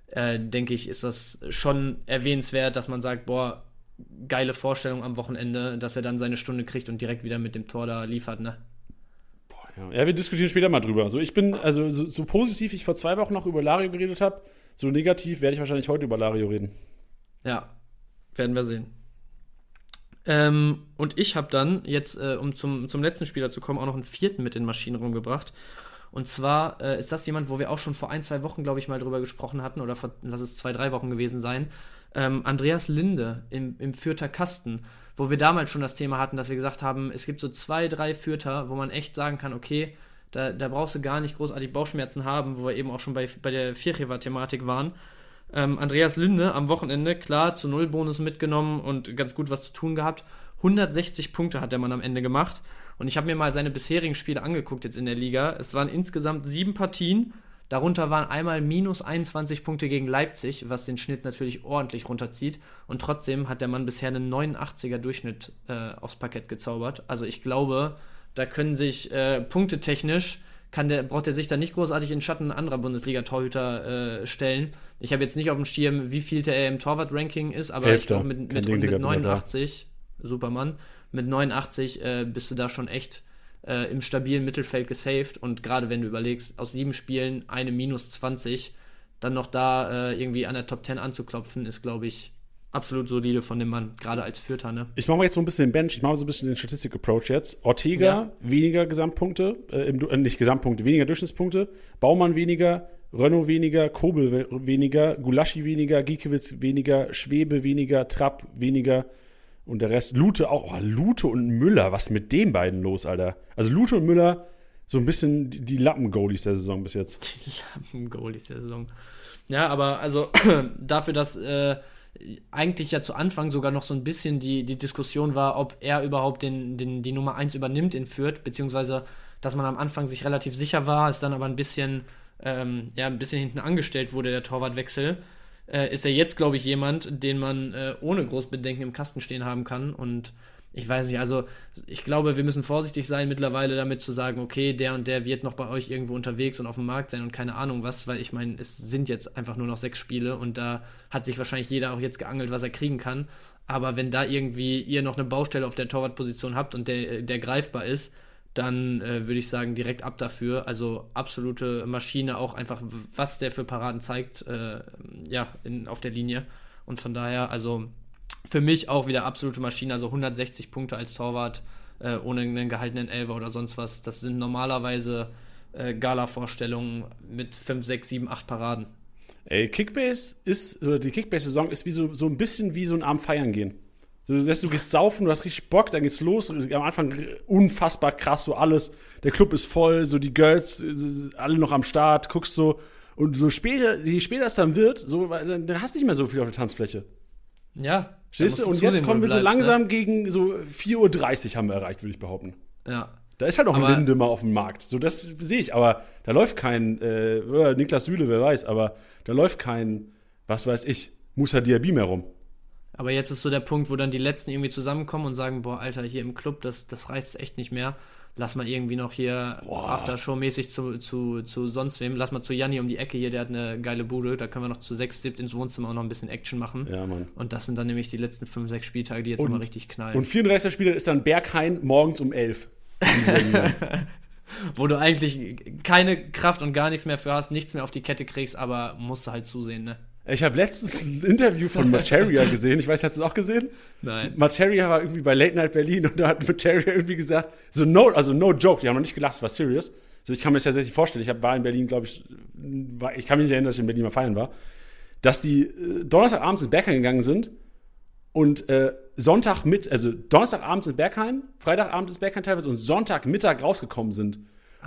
äh, denke ich, ist das schon erwähnenswert, dass man sagt, boah, geile Vorstellung am Wochenende, dass er dann seine Stunde kriegt und direkt wieder mit dem Tor da liefert, ne? Ja, wir diskutieren später mal drüber. So, ich bin, also so, so positiv ich vor zwei Wochen noch über Lario geredet habe, so negativ werde ich wahrscheinlich heute über Lario reden. Ja, werden wir sehen. Ähm, und ich habe dann jetzt, äh, um zum, zum letzten Spieler zu kommen, auch noch einen vierten mit den Maschinenraum gebracht. Und zwar äh, ist das jemand, wo wir auch schon vor ein, zwei Wochen, glaube ich, mal drüber gesprochen hatten, oder vor, lass es zwei, drei Wochen gewesen sein. Ähm, Andreas Linde im, im Fürther Kasten wo wir damals schon das Thema hatten, dass wir gesagt haben, es gibt so zwei, drei Fürter, wo man echt sagen kann, okay, da, da brauchst du gar nicht großartig Bauchschmerzen haben, wo wir eben auch schon bei, bei der Vierchever-Thematik waren. Ähm, Andreas Linde am Wochenende, klar, zu Null Bonus mitgenommen und ganz gut was zu tun gehabt. 160 Punkte hat der Mann am Ende gemacht. Und ich habe mir mal seine bisherigen Spiele angeguckt jetzt in der Liga. Es waren insgesamt sieben Partien Darunter waren einmal minus 21 Punkte gegen Leipzig, was den Schnitt natürlich ordentlich runterzieht. Und trotzdem hat der Mann bisher einen 89er Durchschnitt äh, aufs Parkett gezaubert. Also ich glaube, da können sich äh, punktetechnisch kann der, braucht er sich da nicht großartig in Schatten anderer Bundesliga-Torhüter äh, stellen. Ich habe jetzt nicht auf dem Schirm, wie viel der im Torwart-Ranking ist, aber Hälfte. ich glaube mit, mit, mit 89, Supermann, mit 89 äh, bist du da schon echt äh, im stabilen Mittelfeld gesaved und gerade wenn du überlegst, aus sieben Spielen eine minus 20, dann noch da äh, irgendwie an der Top 10 anzuklopfen, ist, glaube ich, absolut solide von dem Mann, gerade als Vierter. Ne? Ich mache jetzt so ein bisschen den Bench, ich mache so ein bisschen den Statistik-Approach jetzt. Ortega ja. weniger Gesamtpunkte, äh, im, äh, nicht Gesamtpunkte, weniger Durchschnittspunkte. Baumann weniger, Renault weniger, Kobel weniger, Gulaschi weniger, Giekewitz weniger, Schwebe weniger, Trapp weniger. Und der Rest, Lute auch. Oh, Lute und Müller, was mit den beiden los, Alter? Also Lute und Müller, so ein bisschen die, die Lappen-Goalies der Saison bis jetzt. Die Lappen-Goalies der Saison. Ja, aber also dafür, dass äh, eigentlich ja zu Anfang sogar noch so ein bisschen die, die Diskussion war, ob er überhaupt den, den, die Nummer 1 übernimmt in Fürth, beziehungsweise dass man am Anfang sich relativ sicher war, es dann aber ein bisschen, ähm, ja, ein bisschen hinten angestellt wurde, der Torwartwechsel äh, ist er jetzt, glaube ich, jemand, den man äh, ohne Großbedenken im Kasten stehen haben kann. Und ich weiß nicht, also ich glaube, wir müssen vorsichtig sein mittlerweile damit zu sagen, okay, der und der wird noch bei euch irgendwo unterwegs und auf dem Markt sein und keine Ahnung was, weil ich meine, es sind jetzt einfach nur noch sechs Spiele und da hat sich wahrscheinlich jeder auch jetzt geangelt, was er kriegen kann. Aber wenn da irgendwie ihr noch eine Baustelle auf der Torwartposition habt und der, der greifbar ist, dann äh, würde ich sagen, direkt ab dafür. Also absolute Maschine, auch einfach, was der für Paraden zeigt, äh, ja, in, auf der Linie. Und von daher, also für mich auch wieder absolute Maschine, also 160 Punkte als Torwart, äh, ohne einen gehaltenen Elfer oder sonst was. Das sind normalerweise äh, Gala-Vorstellungen mit 5, 6, 7, 8 Paraden. Ey, Kickbase ist, oder die Kickbase-Saison ist wie so, so ein bisschen wie so ein Abend feiern gehen. So, du, du gehst saufen, du hast richtig Bock, dann geht's los. Am Anfang unfassbar krass, so alles. Der Club ist voll, so die Girls, alle noch am Start, guckst so. Und so später, je später es dann wird, so, dann, dann hast du nicht mehr so viel auf der Tanzfläche. Ja. Stehst du? Und jetzt kommen wir so bleibst, langsam gegen so 4.30 Uhr haben wir erreicht, würde ich behaupten. Ne? Ja. Da ist halt auch ein Linde mal auf dem Markt. So, das sehe ich. Aber da läuft kein, äh, äh, Niklas Süle, wer weiß, aber da läuft kein, was weiß ich, Musa Diaby mehr rum. Aber jetzt ist so der Punkt, wo dann die Letzten irgendwie zusammenkommen und sagen, boah, Alter, hier im Club, das, das reißt echt nicht mehr. Lass mal irgendwie noch hier Aftershow-mäßig zu, zu, zu sonst wem. Lass mal zu Janni um die Ecke hier, der hat eine geile Bude. Da können wir noch zu sechs, siebt ins Wohnzimmer auch noch ein bisschen Action machen. Ja, Mann. Und das sind dann nämlich die letzten fünf, sechs Spieltage, die jetzt Und- mal richtig knallen. Und 34. Spieler ist dann Berghain morgens um 11. wo du eigentlich keine Kraft und gar nichts mehr für hast, nichts mehr auf die Kette kriegst, aber musst du halt zusehen, ne? Ich habe letztens ein Interview von Materia gesehen. Ich weiß, hast du es auch gesehen? Nein. Materia war irgendwie bei Late Night Berlin und da hat Materia irgendwie gesagt, so no, also no joke, die haben noch nicht gelacht, es war serious. Also ich kann mir das ja tatsächlich vorstellen, ich hab, war in Berlin, glaube ich, war, ich kann mich nicht erinnern, dass ich in Berlin mal feiern war, dass die äh, Donnerstagabends ins Berghain gegangen sind und äh, Sonntag mit, also Donnerstagabends ins Berghain, Freitagabend ins Berghain teilweise und Sonntagmittag rausgekommen sind.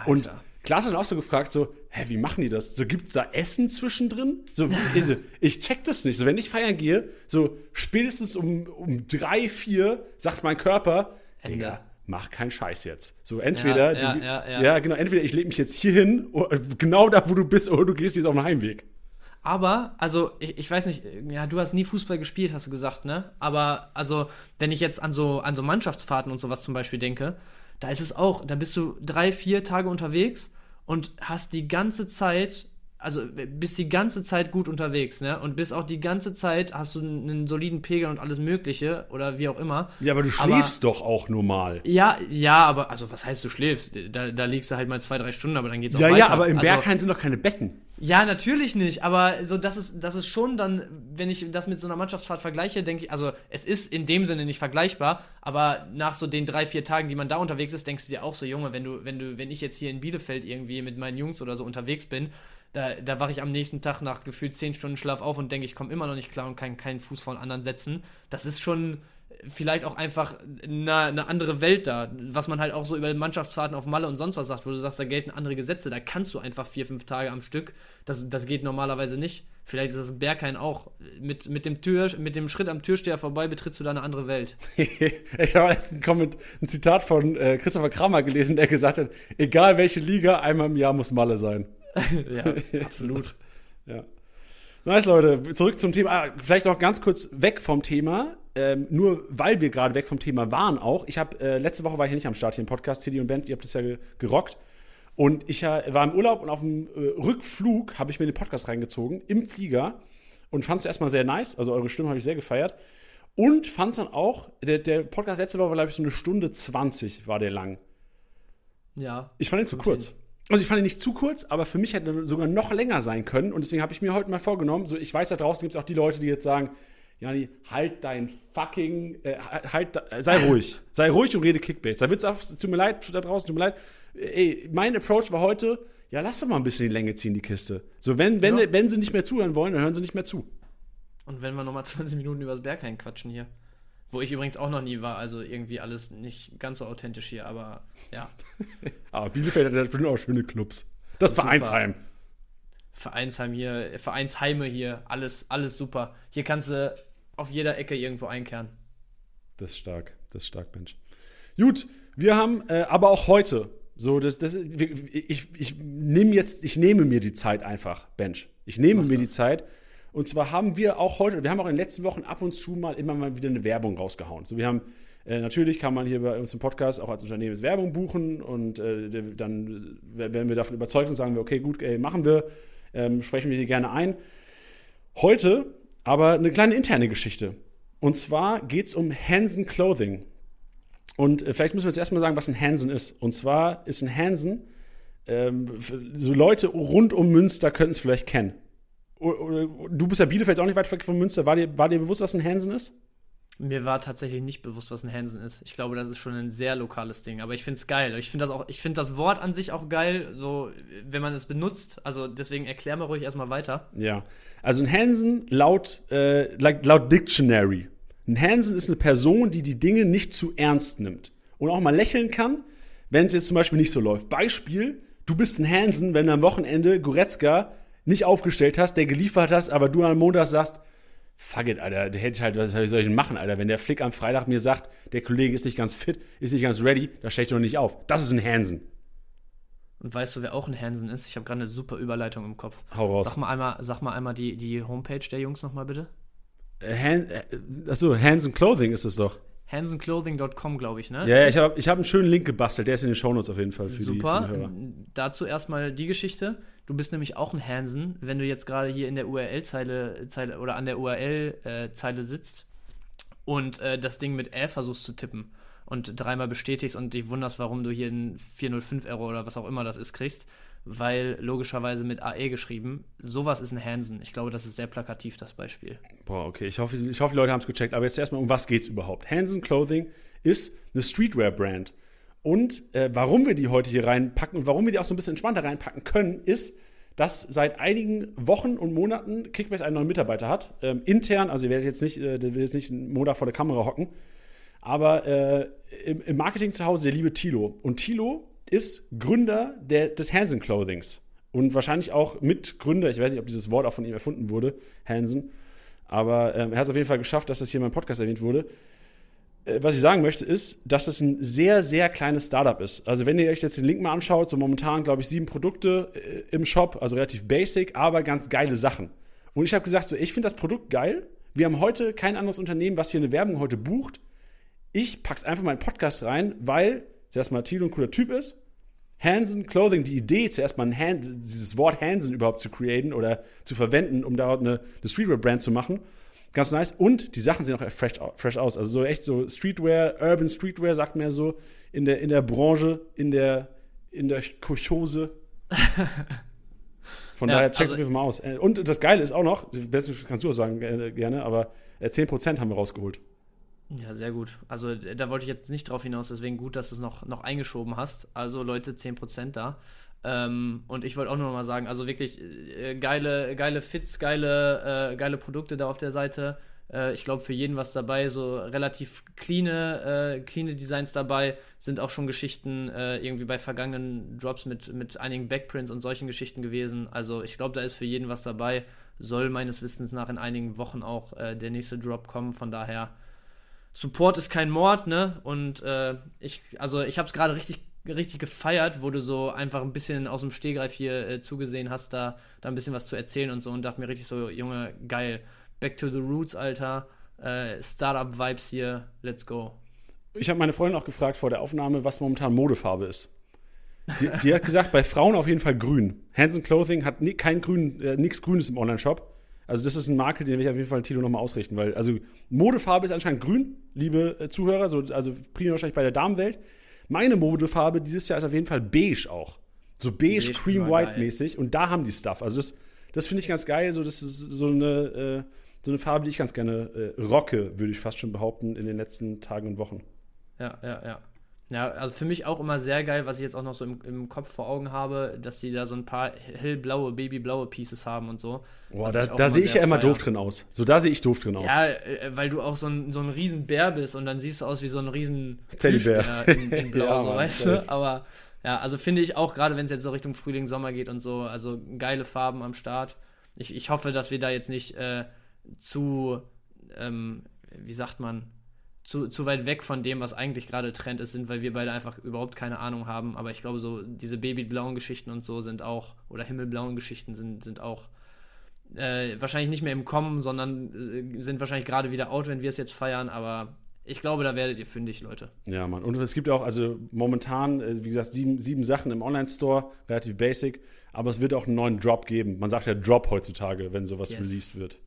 Und Alter. Klaas hat auch so gefragt, so, hä, wie machen die das? So, gibt's da Essen zwischendrin? So, also, ich check das nicht. So, wenn ich feiern gehe, so spätestens um, um drei, vier sagt mein Körper. Digga, mach keinen Scheiß jetzt. So, entweder, Ja, du, ja, ja, ja. genau, entweder ich lege mich jetzt hier hin, oder genau da, wo du bist, oder du gehst jetzt auf den Heimweg. Aber, also, ich, ich weiß nicht, ja, du hast nie Fußball gespielt, hast du gesagt, ne? Aber, also, wenn ich jetzt an so, an so Mannschaftsfahrten und sowas zum Beispiel denke, da ist es auch, da bist du drei, vier Tage unterwegs und hast die ganze Zeit, also bist die ganze Zeit gut unterwegs, ne? Und bist auch die ganze Zeit, hast du einen, soliden Pegel und alles Mögliche oder wie auch immer. Ja, aber du Aber- schläfst doch auch normal. Ja, ja, aber, also, was heißt, du schläfst? Da, da liegst du halt mal zwei, drei Stunden, aber dann geht's auch Ja, weiter. ja, aber im also, Berghain sind doch keine Betten. ja, natürlich nicht, aber so das ist das ist schon dann, wenn ich das mit so einer Mannschaftsfahrt vergleiche, denke ich, also es ist in dem Sinne nicht vergleichbar, aber nach so den drei vier Tagen, die man da unterwegs ist, denkst du dir auch so, Junge, wenn du wenn du wenn ich jetzt hier in Bielefeld irgendwie mit meinen Jungs oder so unterwegs bin, da, da wache ich am nächsten Tag nach gefühlt zehn Stunden Schlaf auf und denke, ich komme immer noch nicht klar und kann keinen Fuß von anderen setzen. Das ist schon vielleicht auch einfach eine, eine andere Welt da, was man halt auch so über Mannschaftsfahrten auf Malle und sonst was sagt, wo du sagst, da gelten andere Gesetze, da kannst du einfach vier, fünf Tage am Stück, das, das geht normalerweise nicht. Vielleicht ist das im Berghain auch. Mit, mit, dem Tür, mit dem Schritt am Türsteher vorbei betrittst du da eine andere Welt. ich habe letztens ein, ein Zitat von äh, Christopher Kramer gelesen, der gesagt hat, egal welche Liga, einmal im Jahr muss Malle sein. ja, absolut. Ja. Nice, Leute. Zurück zum Thema. Ah, vielleicht noch ganz kurz weg vom Thema. Ähm, nur weil wir gerade weg vom Thema waren auch. Ich habe äh, letzte Woche war ich ja nicht am Start hier im Podcast, Teddy und Band, ihr habt das ja ge gerockt. Und ich äh, war im Urlaub und auf dem äh, Rückflug habe ich mir den Podcast reingezogen, im Flieger. Und fand es erstmal sehr nice. Also eure Stimme habe ich sehr gefeiert. Und fand es dann auch, der, der Podcast letzte Woche war, glaube ich, so eine Stunde 20 war der lang. Ja. Ich fand ihn zu kurz. Also ich fand ihn nicht zu kurz, aber für mich hätte er sogar noch länger sein können. Und deswegen habe ich mir heute mal vorgenommen, so ich weiß, da draußen gibt es auch die Leute, die jetzt sagen, Jani, halt dein fucking, äh, halt, äh, sei ruhig. sei ruhig und rede Kickbase. Da wird's auch, tut mir leid da draußen, tut mir leid. Ey, mein Approach war heute, ja, lass doch mal ein bisschen die Länge ziehen, die Kiste. So, wenn, wenn, Ja. wenn sie nicht mehr zuhören wollen, dann hören sie nicht mehr zu. Und wenn wir nochmal 20 Minuten übers Berghain quatschen hier. Wo ich übrigens auch noch nie war, also irgendwie alles nicht ganz so authentisch hier, aber ja. Aber Bielefeld hat natürlich auch schöne Clubs. Das Super. Vereinsheim. Vereinsheim hier, Vereinsheime hier, alles, alles super. Hier kannst du auf jeder Ecke irgendwo einkehren. Das ist stark, das ist stark, Mensch. Gut, wir haben äh, aber auch heute, so, das, das, ich, ich nehme jetzt, ich nehme mir die Zeit einfach, Bench. Ich nehme mir die Zeit. Und zwar haben wir auch heute, wir haben auch in den letzten Wochen ab und zu mal immer mal wieder eine Werbung rausgehauen. So, wir haben, äh, natürlich kann man hier bei uns im Podcast auch als Unternehmen Werbung buchen und äh, dann werden wir davon überzeugt und sagen wir, okay, gut, ey, machen wir, ähm, sprechen wir hier gerne ein. Heute aber eine kleine interne Geschichte. Und zwar geht es um Hansen Clothing. Und äh, vielleicht müssen wir jetzt erstmal sagen, was ein Hansen ist. Und zwar ist ein Hansen, ähm, so Leute rund um Münster könnten es vielleicht kennen. Du bist ja Bielefeld auch nicht weit weg von Münster. War dir, war dir bewusst, was ein Hansen ist? Mir war tatsächlich nicht bewusst, was ein Hansen ist. Ich glaube, das ist schon ein sehr lokales Ding, aber ich finde es geil. Ich finde das auch, ich finde das Wort an sich auch geil, so wenn man es benutzt. Also deswegen erklär mal ruhig erstmal weiter. Ja. Also ein Hansen laut, äh, laut Dictionary. Ein Hansen ist eine Person, die die Dinge nicht zu ernst nimmt. Und auch mal lächeln kann, wenn es jetzt zum Beispiel nicht so läuft. Beispiel, du bist ein Hansen, wenn am Wochenende Goretzka nicht aufgestellt hast, der geliefert hast, aber du am Montag sagst, fuck it, Alter, der hätte ich halt, was soll ich denn machen, Alter? Wenn der Flick am Freitag mir sagt, der Kollege ist nicht ganz fit, ist nicht ganz ready, da stelle ich doch nicht auf. Das ist ein Hansen. Und weißt du, wer auch ein Hansen ist? Ich habe gerade eine super Überleitung im Kopf. Hau raus. Sag mal einmal, sag mal einmal die, die Homepage der Jungs nochmal bitte. Äh, Han, äh, achso, Hansen Clothing ist es doch. Hansenclothing.com, glaube ich, ne? Ja, ja ich habe ich hab einen schönen Link gebastelt, der ist in den Shownotes auf jeden Fall für Super. die, Hörer. Dazu erstmal die Geschichte. Du bist nämlich auch ein Hansen, wenn du jetzt gerade hier in der URL-Zeile Zeile, oder an der URL-Zeile sitzt und äh, das Ding mit Ä versuchst zu tippen und dreimal bestätigst und dich wunderst, warum du hier einen 405-Error oder was auch immer das ist kriegst, weil logischerweise mit AE geschrieben. Sowas ist ein Hansen. Ich glaube, das ist sehr plakativ, das Beispiel. Boah, okay, ich hoffe, ich hoffe die Leute haben es gecheckt. Aber jetzt erstmal, um was geht's überhaupt? Hansen Clothing ist eine Streetwear-Brand. Und äh, warum wir die heute hier reinpacken und warum wir die auch so ein bisschen entspannter reinpacken können, ist, dass seit einigen Wochen und Monaten Kickbase einen neuen Mitarbeiter hat. Ähm, intern, also ihr werdet jetzt nicht, äh, der will jetzt nicht einen Monat vor der Kamera hocken, aber äh, im, im Marketing zu Hause der liebe Tilo. Und Tilo ist Gründer der, des Hansen Clothings. Und wahrscheinlich auch Mitgründer, ich weiß nicht, ob dieses Wort auch von ihm erfunden wurde, Hansen. Aber ähm, er hat es auf jeden Fall geschafft, dass das hier in meinem Podcast erwähnt wurde. Äh, was ich sagen möchte, ist, dass das ein sehr, sehr kleines Startup ist. Also, wenn ihr euch jetzt den Link mal anschaut, so momentan, glaube ich, sieben Produkte äh, im Shop, also relativ basic, aber ganz geile Sachen. Und ich habe gesagt, so, ich finde das Produkt geil. Wir haben heute kein anderes Unternehmen, was hier eine Werbung heute bucht. Ich pack's einfach mal in den Podcast rein, weil zuerst mal Tilo ein cooler Typ ist. Hansen Clothing, die Idee, zuerst mal ein Hand, dieses Wort Hansen überhaupt zu createn oder zu verwenden, um da eine, eine Streetwear-Brand zu machen. Ganz nice. Und die Sachen sehen auch fresh, fresh aus. Also so echt so Streetwear, Urban Streetwear, sagt man ja so, in der, in der Branche, in der, in der Kuchose. Von Ja, daher check's also- Fall mal aus. Äh, Und das Geile ist auch noch, das kannst du auch sagen äh, gerne, aber äh, 10% haben wir rausgeholt. Ja, sehr gut. Also äh, da wollte ich jetzt nicht drauf hinaus, deswegen gut, dass du es noch, noch eingeschoben hast. Also Leute, 10% da. Ähm, und ich wollte auch nur noch mal sagen, also wirklich äh, geile, geile Fits, geile, äh, geile Produkte da auf der Seite. Äh, ich glaube, für jeden was dabei, so relativ clean, äh, clean Designs dabei, sind auch schon Geschichten äh, irgendwie bei vergangenen Drops mit, mit einigen Backprints und solchen Geschichten gewesen. Also ich glaube, da ist für jeden was dabei. Soll meines Wissens nach in einigen Wochen auch der nächste Drop kommen. Von daher, Support ist kein Mord, ne? Und äh, ich, also ich habe es gerade richtig, richtig gefeiert, wo du so einfach ein bisschen aus dem Stehgreif hier äh, zugesehen hast, da, da ein bisschen was zu erzählen und so und dachte mir richtig so, Junge, geil. Back to the Roots, Alter. Äh, Startup-Vibes hier, let's go. Ich habe meine Freundin auch gefragt vor der Aufnahme, was momentan Modefarbe ist. Die, die hat gesagt, bei Frauen auf jeden Fall grün. Hansen Clothing hat nie, kein grün, äh, nichts Grünes im Online-Shop. Also das ist ein Marke, den will ich auf jeden Fall Tilo nochmal ausrichten, weil also Modefarbe ist anscheinend grün, liebe äh, Zuhörer, so, also primär wahrscheinlich bei der Damenwelt. Meine Modefarbe dieses Jahr ist auf jeden Fall beige auch. So beige, Beige cream white mäßig und da haben die Stuff. Also das, das finde ich ganz geil, so das ist so eine, äh, so eine Farbe, die ich ganz gerne äh, rocke, würde ich fast schon behaupten, in den letzten Tagen und Wochen. Ja, ja, ja. Ja, also für mich auch immer sehr geil, was ich jetzt auch noch so im, im Kopf vor Augen habe, dass die da so ein paar hellblaue, babyblaue Pieces haben und so. Boah, da, da sehe ich ja immer doof drin aus. So, da sehe ich doof drin aus. Ja, äh, weil du auch so ein, so ein riesen Bär bist und dann siehst du aus wie so ein riesen Teddybär. In, in Blau, Ja, so, Mann, weißt du? Aber ja, also finde ich auch, gerade wenn es jetzt so Richtung Frühling, Sommer geht und so, also geile Farben am Start. Ich, ich hoffe, dass wir da jetzt nicht äh, zu, ähm, wie sagt man, zu, zu weit weg von dem, was eigentlich gerade Trend ist, sind, weil wir beide einfach überhaupt keine Ahnung haben. Aber ich glaube, so diese babyblauen Geschichten und so sind auch, oder himmelblauen Geschichten sind, sind auch äh, wahrscheinlich nicht mehr im Kommen, sondern äh, sind wahrscheinlich gerade wieder out, wenn wir es jetzt feiern. Aber ich glaube, da werdet ihr fündig, Leute. Ja, Mann. Und es gibt auch, also momentan, äh, wie gesagt, sieben, sieben Sachen im Online-Store, relativ basic, aber es wird auch einen neuen Drop geben. Man sagt ja Drop heutzutage, wenn sowas Yes. released wird.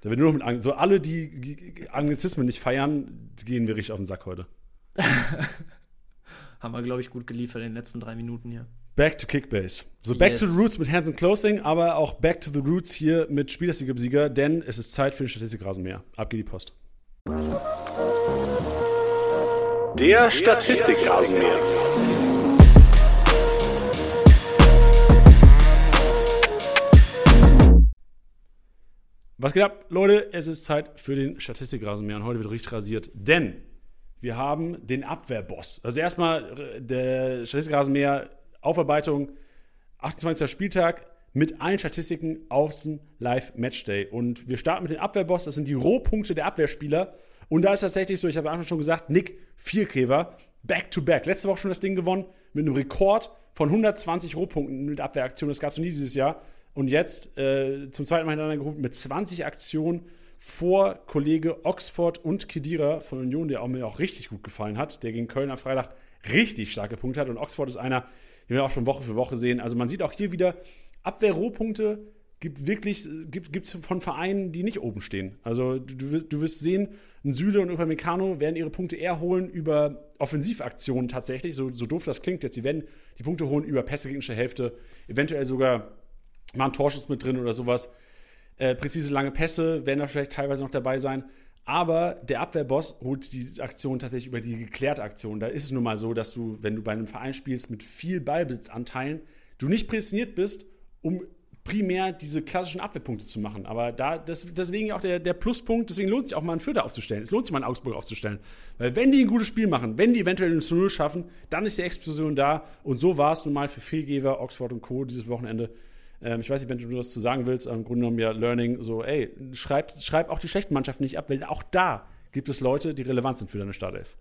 Da wird nur noch mit, Ang- so alle, die Anglizismen nicht feiern, gehen wir richtig auf den Sack heute. Haben wir, glaube ich, gut geliefert in den letzten drei Minuten hier. Back to Kickbase. So back Yes. to the roots mit Hands and Closing, aber auch back to the roots hier mit Spielersieger-Sieger, denn es ist Zeit für den Statistikrasenmäher. Ab geht die Post. Der Statistikrasenmäher. Was geht ab, Leute? Es ist Zeit für den Statistikrasenmäher und heute wird richtig rasiert, denn wir haben den Abwehrboss. Also erstmal äh, der Statistikrasenmäher Aufarbeitung, 28. Spieltag. mit allen Statistiken aus dem Live-Matchday. Und wir starten mit dem Abwehrboss, das sind die Rohpunkte der Abwehrspieler. Und da ist tatsächlich so, ich habe am Anfang schon gesagt, Nick Vierkäfer, back-to-back. Letzte Woche schon das Ding gewonnen mit einem Rekord von 120 Rohpunkten mit Abwehraktionen. Das gab es noch nie dieses Jahr. Und jetzt äh, zum zweiten Mal hintereinander geholt mit 20 Aktionen vor Kollege Oxford und Kedira von Union, der auch mir auch richtig gut gefallen hat, der gegen Köln am Freitag richtig starke Punkte hat. Und Oxford ist einer, den wir auch schon Woche für Woche sehen. Also man sieht auch hier wieder, Abwehrrohpunkte gibt wirklich gibt gibt's von Vereinen, die nicht oben stehen. Also du, du wirst sehen, ein Süle und Upamecano werden ihre Punkte eher holen über Offensivaktionen tatsächlich, so, so doof das klingt jetzt. Sie werden die Punkte holen über Pässe gegnerische Hälfte, eventuell sogar mal ein Torschuss mit drin oder sowas. Äh, präzise lange Pässe werden da vielleicht teilweise noch dabei sein. Aber der Abwehrboss holt die Aktion tatsächlich über die geklärte Aktion. Da ist es nun mal so, dass du, wenn du bei einem Verein spielst mit viel Ballbesitzanteilen, du nicht prädestiniert bist, um primär diese klassischen Abwehrpunkte zu machen. Aber da, das, deswegen auch der, der Pluspunkt, deswegen lohnt sich auch mal einen Fürther aufzustellen. Es lohnt sich mal einen Augsburg aufzustellen. Weil wenn die ein gutes Spiel machen, wenn die eventuell ein zu Null schaffen, dann ist die Explosion da. Und so war es nun mal für Fehlgeber, Oxford und Co. dieses Wochenende. Ähm, ich weiß nicht, wenn du was zu sagen willst, aber im Grunde genommen ja Learning, so, ey, schreib, schreib auch die schlechten Mannschaften nicht ab, weil auch da gibt es Leute, die relevant sind für deine Startelf.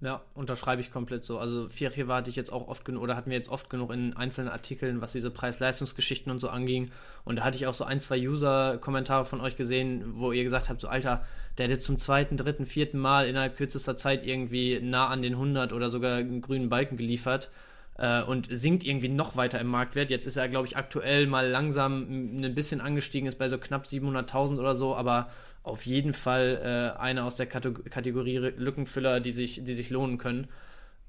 Ja, unterschreibe ich komplett so. Also Vierchiva hatte ich jetzt auch oft genug, oder hatten wir jetzt oft genug in einzelnen Artikeln, was diese Preis-Leistungsgeschichten und so anging. Und da hatte ich auch so ein, zwei User-Kommentare von euch gesehen, wo ihr gesagt habt, so Alter, der hätte zum zweiten, dritten, vierten Mal innerhalb kürzester Zeit irgendwie nah an den 100 oder sogar einen grünen Balken geliefert äh, und sinkt irgendwie noch weiter im Marktwert. Jetzt ist er, glaube ich, aktuell mal langsam ein bisschen angestiegen, ist bei so knapp 700.000 oder so, aber auf jeden Fall äh, eine aus der Kategorie Lückenfüller, die sich, die sich lohnen können.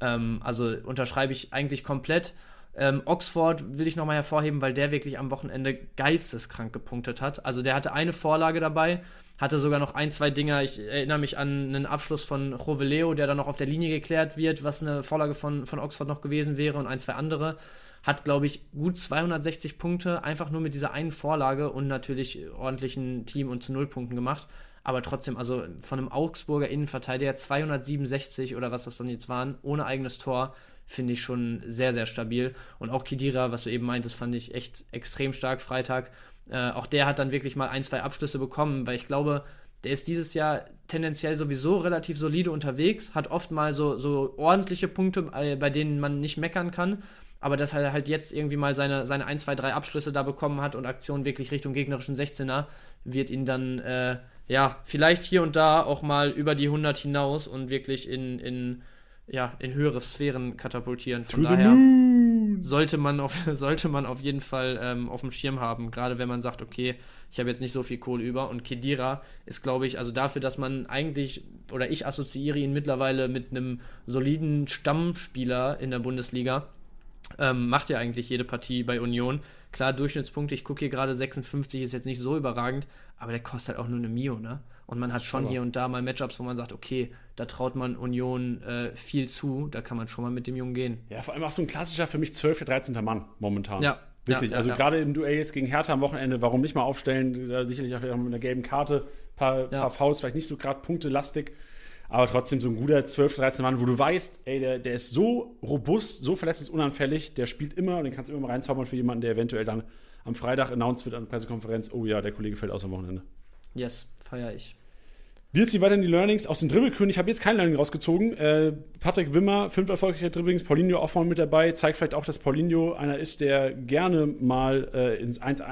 Ähm, also unterschreibe ich eigentlich komplett. Ähm, Oxford will ich nochmal hervorheben, weil der wirklich am Wochenende geisteskrank gepunktet hat. Also der hatte eine Vorlage dabei, hatte sogar noch ein, zwei Dinger. Ich erinnere mich an einen Abschluss von Roveleo, der dann noch auf der Linie geklärt wird, was eine Vorlage von, von Oxford noch gewesen wäre und ein, zwei andere. Hat, glaube ich, gut 260 Punkte, einfach nur mit dieser einen Vorlage und natürlich ordentlichen Team- und zu Nullpunkten gemacht. Aber trotzdem, also von einem Augsburger Innenverteidiger 267 oder was das dann jetzt waren, ohne eigenes Tor, finde ich schon sehr, sehr stabil. Und auch Kidira, was du eben meintest, fand ich echt extrem stark Freitag. Äh, auch der hat dann wirklich mal ein, zwei Abschlüsse bekommen, weil ich glaube, der ist dieses Jahr tendenziell sowieso relativ solide unterwegs, hat oft mal so, so ordentliche Punkte, äh, bei denen man nicht meckern kann. Aber dass er halt jetzt irgendwie mal seine, seine 1, 2, 3 Abschlüsse da bekommen hat und Aktionen wirklich Richtung gegnerischen 16er, wird ihn dann, äh, ja, vielleicht hier und da auch mal über die 100 hinaus und wirklich in, in ja, in höhere Sphären katapultieren. Von to daher sollte man auf, sollte man auf jeden Fall ähm, auf dem Schirm haben, gerade wenn man sagt, okay, ich habe jetzt nicht so viel Kohle über. Und Kedira ist, glaube ich, also dafür, dass man eigentlich, oder ich assoziiere ihn mittlerweile mit einem soliden Stammspieler in der Bundesliga, ähm, macht ja eigentlich jede Partie bei Union. Klar, Durchschnittspunkte, ich gucke hier gerade 56, ist jetzt nicht so überragend, aber der kostet halt auch nur eine Mio, ne? Und man hat schon aber. hier und da mal Matchups, wo man sagt, okay, da traut man Union äh, viel zu, da kann man schon mal mit dem Jungen gehen. Ja, vor allem auch so ein klassischer für mich 12. 13. Mann momentan. Ja. Wirklich, ja, also ja, gerade im Duell jetzt gegen Hertha am Wochenende, warum nicht mal aufstellen? Sicherlich auch wieder mit einer gelben Karte, paar, paar Fouls, vielleicht nicht so gerade punktelastig, aber trotzdem so ein guter 12, 13 Mann, wo du weißt, ey, der, der ist so robust, so verletzungsunanfällig, der spielt immer und den kannst du immer mal reinzaubern für jemanden, der eventuell dann am Freitag announced wird an der Pressekonferenz, oh ja, der Kollege fällt aus am Wochenende. Yes, feier ich. Wir ziehen weiter in die Learnings aus dem Dribbelkönig. Ich habe jetzt kein Learning rausgezogen. Äh, Patrick Wimmer, fünf erfolgreiche Dribblings, Paulinho auch vorne mit dabei. Zeigt vielleicht auch, dass Paulinho einer ist, der gerne mal äh, ins 1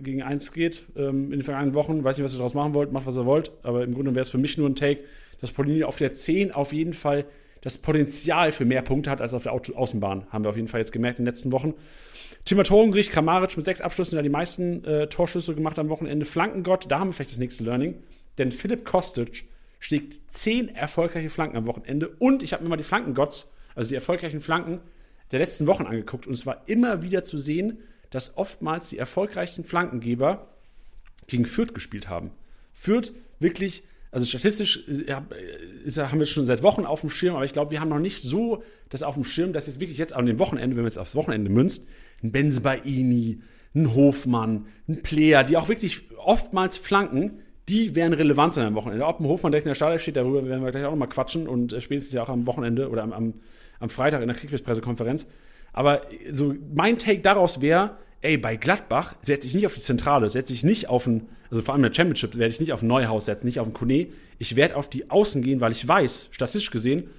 gegen 1 geht ähm, in den vergangenen Wochen. Weiß nicht, was ihr daraus machen wollt, macht, was ihr wollt. Aber im Grunde wäre es für mich nur ein Take, dass Paulinho auf der 10 auf jeden Fall das Potenzial für mehr Punkte hat als auf der Außenbahn. Haben wir auf jeden Fall jetzt gemerkt in den letzten Wochen. Timur Torengriech, Kramaric mit sechs Abschlüssen, der die meisten äh, Torschüsse gemacht am Wochenende. Flankengott, da haben wir vielleicht das nächste Learning. Denn Philipp Kostic schlägt zehn erfolgreiche Flanken am Wochenende. Und ich habe mir mal die Flankengots, also die erfolgreichen Flanken der letzten Wochen angeguckt. Und es war immer wieder zu sehen, dass oftmals die erfolgreichsten Flankengeber gegen Fürth gespielt haben. Fürth wirklich, also statistisch ja, ist, haben wir schon seit Wochen auf dem Schirm, aber ich glaube, wir haben noch nicht so das auf dem Schirm, dass jetzt wirklich jetzt an dem Wochenende, wenn man jetzt aufs Wochenende münzt, ein Benzebaini, ein Hofmann, ein Player, die auch wirklich oftmals flanken, die wären relevant sein am Wochenende. Ob ein Hofmann direkt in der Startelf steht, darüber werden wir gleich auch nochmal quatschen und äh, spätestens ja auch am Wochenende oder am, am, am Freitag in der Kriegspressekonferenz. Aber so mein Take daraus wäre, ey, bei Gladbach setze ich nicht auf die Zentrale, setze ich nicht auf ein, also vor allem in der Championship werde ich nicht auf ein Neuhaus setzen, nicht auf ein Kone. Ich werde auf die Außen gehen, weil ich weiß, statistisch gesehen,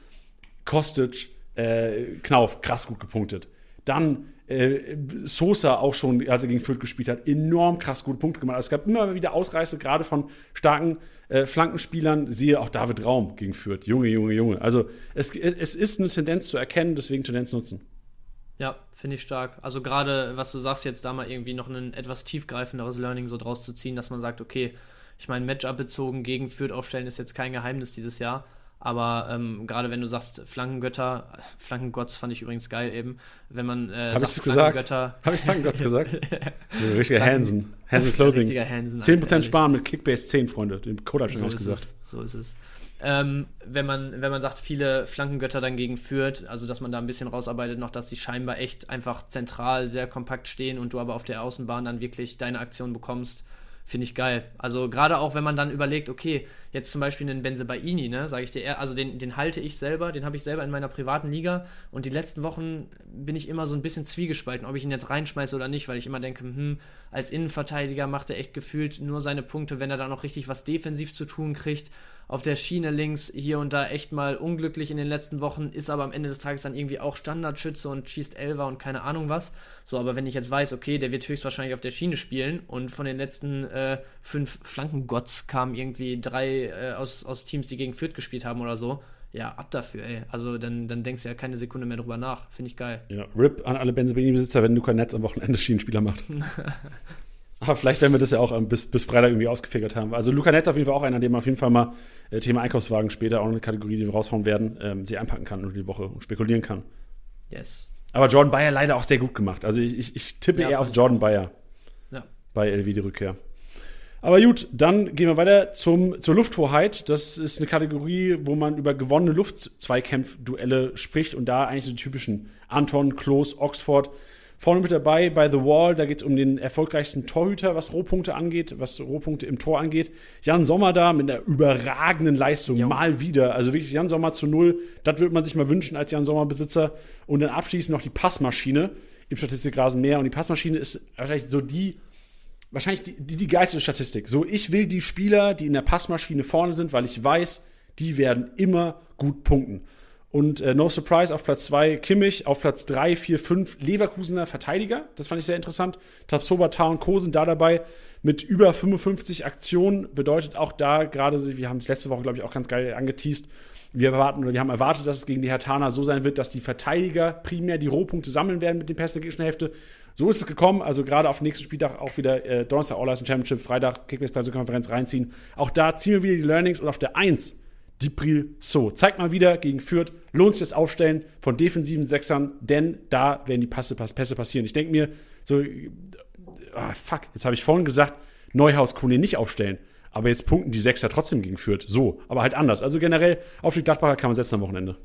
Kostic, äh, Knauf, krass gut gepunktet. Dann äh, Sosa auch schon, als er gegen Fürth gespielt hat, enorm krass gute Punkte gemacht. Also es gab immer wieder Ausreißer, gerade von starken äh, Flankenspielern. Siehe auch David Raum gegen Fürth. Junge, Junge, Junge. Also es, es ist eine Tendenz zu erkennen, deswegen Tendenz nutzen. Ja, finde ich stark. Also gerade, was du sagst, jetzt da mal irgendwie noch ein etwas tiefgreifenderes Learning so draus zu ziehen, dass man sagt, okay, ich meine, Matchup bezogen gegen Fürth aufstellen ist jetzt kein Geheimnis dieses Jahr. Aber ähm, gerade wenn du sagst Flankengötter, Flankengotts fand ich übrigens geil eben, wenn man äh, Hab sagt Flankengötter. Habe ich Flankengotts gesagt? so, richtiger Hansen. Hansen Clothing. Richtiger Hansen. 10% sparen mit Kickbase 10, Freunde. Den Code habe ich so schon gesagt. Es, so ist es. Ähm, wenn, man, wenn man sagt, viele Flankengötter dann gegen führt, also dass man da ein bisschen rausarbeitet, noch, dass die scheinbar echt einfach zentral sehr kompakt stehen und du aber auf der Außenbahn dann wirklich deine Aktion bekommst, finde ich geil. Also gerade auch, wenn man dann überlegt, okay, jetzt zum Beispiel einen Benzebaini, ne, sage ich dir, also den, den halte ich selber, den habe ich selber in meiner privaten Liga und die letzten Wochen bin ich immer so ein bisschen zwiegespalten, ob ich ihn jetzt reinschmeiße oder nicht, weil ich immer denke, hm, als Innenverteidiger macht er echt gefühlt nur seine Punkte, wenn er dann noch richtig was defensiv zu tun kriegt auf der Schiene links hier und da echt mal unglücklich in den letzten Wochen, ist aber am Ende des Tages dann irgendwie auch Standardschütze und schießt Elver und keine Ahnung was. So, aber wenn ich jetzt weiß, okay, der wird höchstwahrscheinlich auf der Schiene spielen und von den letzten äh, fünf Flankengotts kamen irgendwie drei äh, aus, aus Teams, die gegen Fürth gespielt haben oder so, ja, ab dafür, ey. Also dann, dann denkst du ja keine Sekunde mehr drüber nach. Finde ich geil. Ja, RIP an alle Benzabini-Besitzer, wenn Luca Netz am Wochenende Schienenspieler macht. Aber vielleicht werden wir das ja auch ähm, bis, bis Freitag irgendwie ausgefigert haben. Also Luca Netz auf jeden Fall auch einer, dem man auf jeden Fall mal äh, Thema Einkaufswagen später auch eine Kategorie, die wir raushauen werden, ähm, sie einpacken kann und die Woche und spekulieren kann. Yes. Aber Jordan Bayer leider auch sehr gut gemacht. Also ich, ich, ich tippe ja, eher auf Jordan Bayer. Ja. Bei LW die Rückkehr. Aber gut, dann gehen wir weiter zum, zur Lufthoheit. Das ist eine Kategorie, wo man über gewonnene Luftzweikampfduelle spricht und da eigentlich so die typischen Anton, Klos, Oxford Vorne mit dabei bei The Wall, da geht es um den erfolgreichsten Torhüter, was Rohpunkte angeht, was Rohpunkte im Tor angeht. Jan Sommer da mit einer überragenden Leistung, jo. mal wieder. Also wirklich Jan Sommer zu null, das würde man sich mal wünschen als Jan Sommer-Besitzer. Und dann abschließend noch die Passmaschine im Statistikrasen mehr. Und die Passmaschine ist wahrscheinlich so die, wahrscheinlich die, die, die geilste Statistik. So, ich will die Spieler, die in der Passmaschine vorne sind, weil ich weiß, die werden immer gut punkten. Und äh, no surprise auf Platz 2 Kimmich, auf Platz 3, 4, 5 Leverkusener Verteidiger. Das fand ich sehr interessant. Tabsoba, Tau und Co. sind da dabei mit über 55 Aktionen. Bedeutet auch da gerade, wir haben es letzte Woche, glaube ich, auch ganz geil angeteased. Wir erwarten oder wir haben erwartet, dass es gegen die Hertaner so sein wird, dass die Verteidiger primär die Rohpunkte sammeln werden mit den Pässen der Hälfte. So ist es gekommen. Also gerade auf den nächsten Spieltag auch wieder äh, Donnerstag All Championship, Freitag Kickbase-Pressekonferenz reinziehen. Auch da ziehen wir wieder die Learnings und auf der 1 Dibril So. Zeigt mal wieder gegen Fürth, lohnt sich das Aufstellen von defensiven Sechsern, denn da werden die Passe, Pässe passieren. Ich denke mir, so, ah, fuck, jetzt habe ich vorhin gesagt, Neuhaus Kone nicht aufstellen. Aber jetzt punkten die Sechser trotzdem gegen Fürth. So, aber halt anders. Also generell auf die Gladbacher kann man setzen am Wochenende.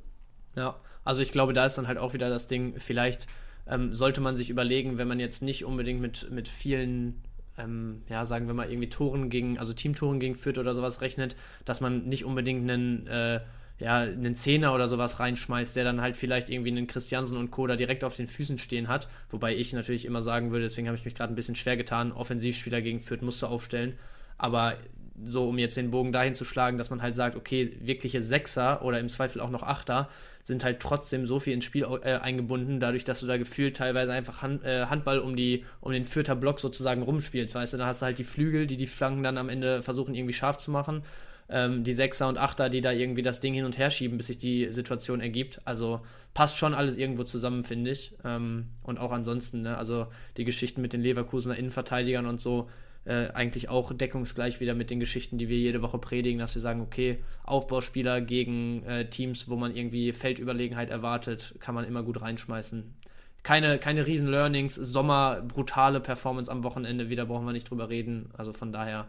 Ja, also ich glaube, da ist dann halt auch wieder das Ding, vielleicht ähm, sollte man sich überlegen, wenn man jetzt nicht unbedingt mit, mit vielen ähm, ja, sagen wir mal, irgendwie Toren gegen, also Teamtoren gegen Fürth oder sowas rechnet, dass man nicht unbedingt einen, äh, ja, einen Zehner oder sowas reinschmeißt, der dann halt vielleicht irgendwie einen Christiansen und Co. da direkt auf den Füßen stehen hat. Wobei ich natürlich immer sagen würde, deswegen habe ich mich gerade ein bisschen schwer getan, Offensivspieler gegen Fürth du aufstellen. Aber so, um jetzt den Bogen dahin zu schlagen, dass man halt sagt, okay, wirkliche Sechser oder im Zweifel auch noch Achter sind halt trotzdem so viel ins Spiel äh, eingebunden, dadurch, dass du da gefühlt teilweise einfach Hand, äh, Handball um, die, um den vierter Block sozusagen rumspielst, weißt du, da hast du halt die Flügel, die die Flanken dann am Ende versuchen irgendwie scharf zu machen, ähm, die Sechser und Achter, die da irgendwie das Ding hin und her schieben, bis sich die Situation ergibt, also passt schon alles irgendwo zusammen, finde ich, ähm, und auch ansonsten, ne? also die Geschichten mit den Leverkusener Innenverteidigern und so, äh, eigentlich auch deckungsgleich wieder mit den Geschichten, die wir jede Woche predigen, dass wir sagen, okay, Aufbauspieler gegen äh, Teams, wo man irgendwie Feldüberlegenheit erwartet, kann man immer gut reinschmeißen. Keine, keine riesen Learnings, Sommer, brutale Performance am Wochenende, wieder brauchen wir nicht drüber reden. Also von daher.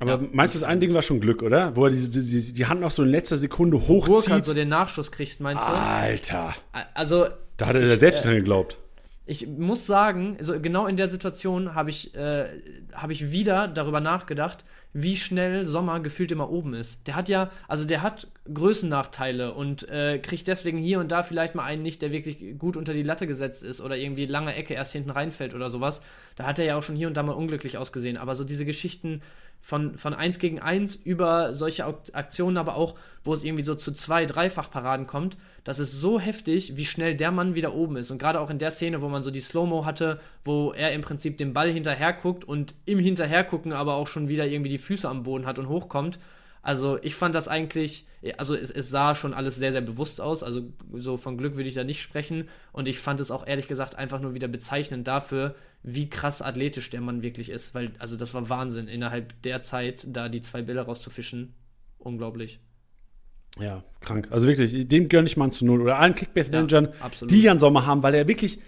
Aber ja. meinst du, das eine Ding war schon Glück, oder? Wo er die, die, die Hand noch so in letzter Sekunde hochzieht. Burkhardt so den Nachschuss kriegst, meinst du? Alter. Also. Da hat er ich, selbst äh, dran geglaubt ich muss sagen, also genau in der Situation habe ich, äh, hab ich wieder darüber nachgedacht, wie schnell Sommer gefühlt immer oben ist. Der hat ja, also der hat Größennachteile und äh, kriegt deswegen hier und da vielleicht mal einen nicht, der wirklich gut unter die Latte gesetzt ist oder irgendwie lange Ecke erst hinten reinfällt oder sowas. Da hat er ja auch schon hier und da mal unglücklich ausgesehen. Aber so diese Geschichten von, von 1 gegen 1 über solche Aktionen, aber auch, wo es irgendwie so zu zwei, dreifach Paraden kommt, das ist so heftig, wie schnell der Mann wieder oben ist. Und gerade auch in der Szene, wo man so die Slow-Mo hatte, wo er im Prinzip den Ball hinterher guckt und im Hinterhergucken aber auch schon wieder irgendwie die Füße am Boden hat und hochkommt. Also ich fand das eigentlich, also es, es, sah schon alles sehr, sehr bewusst aus. Also so von Glück würde ich da nicht sprechen. Und ich fand es auch ehrlich gesagt einfach nur wieder bezeichnend dafür, wie krass athletisch der Mann wirklich ist. Weil, also das war Wahnsinn, innerhalb der Zeit da die zwei Bilder rauszufischen. Unglaublich. Ja, krank. Also wirklich, dem gönne ich mal zu null. Oder allen Kickbase-Managern, ja, die Jan Sommer haben, weil er wirklich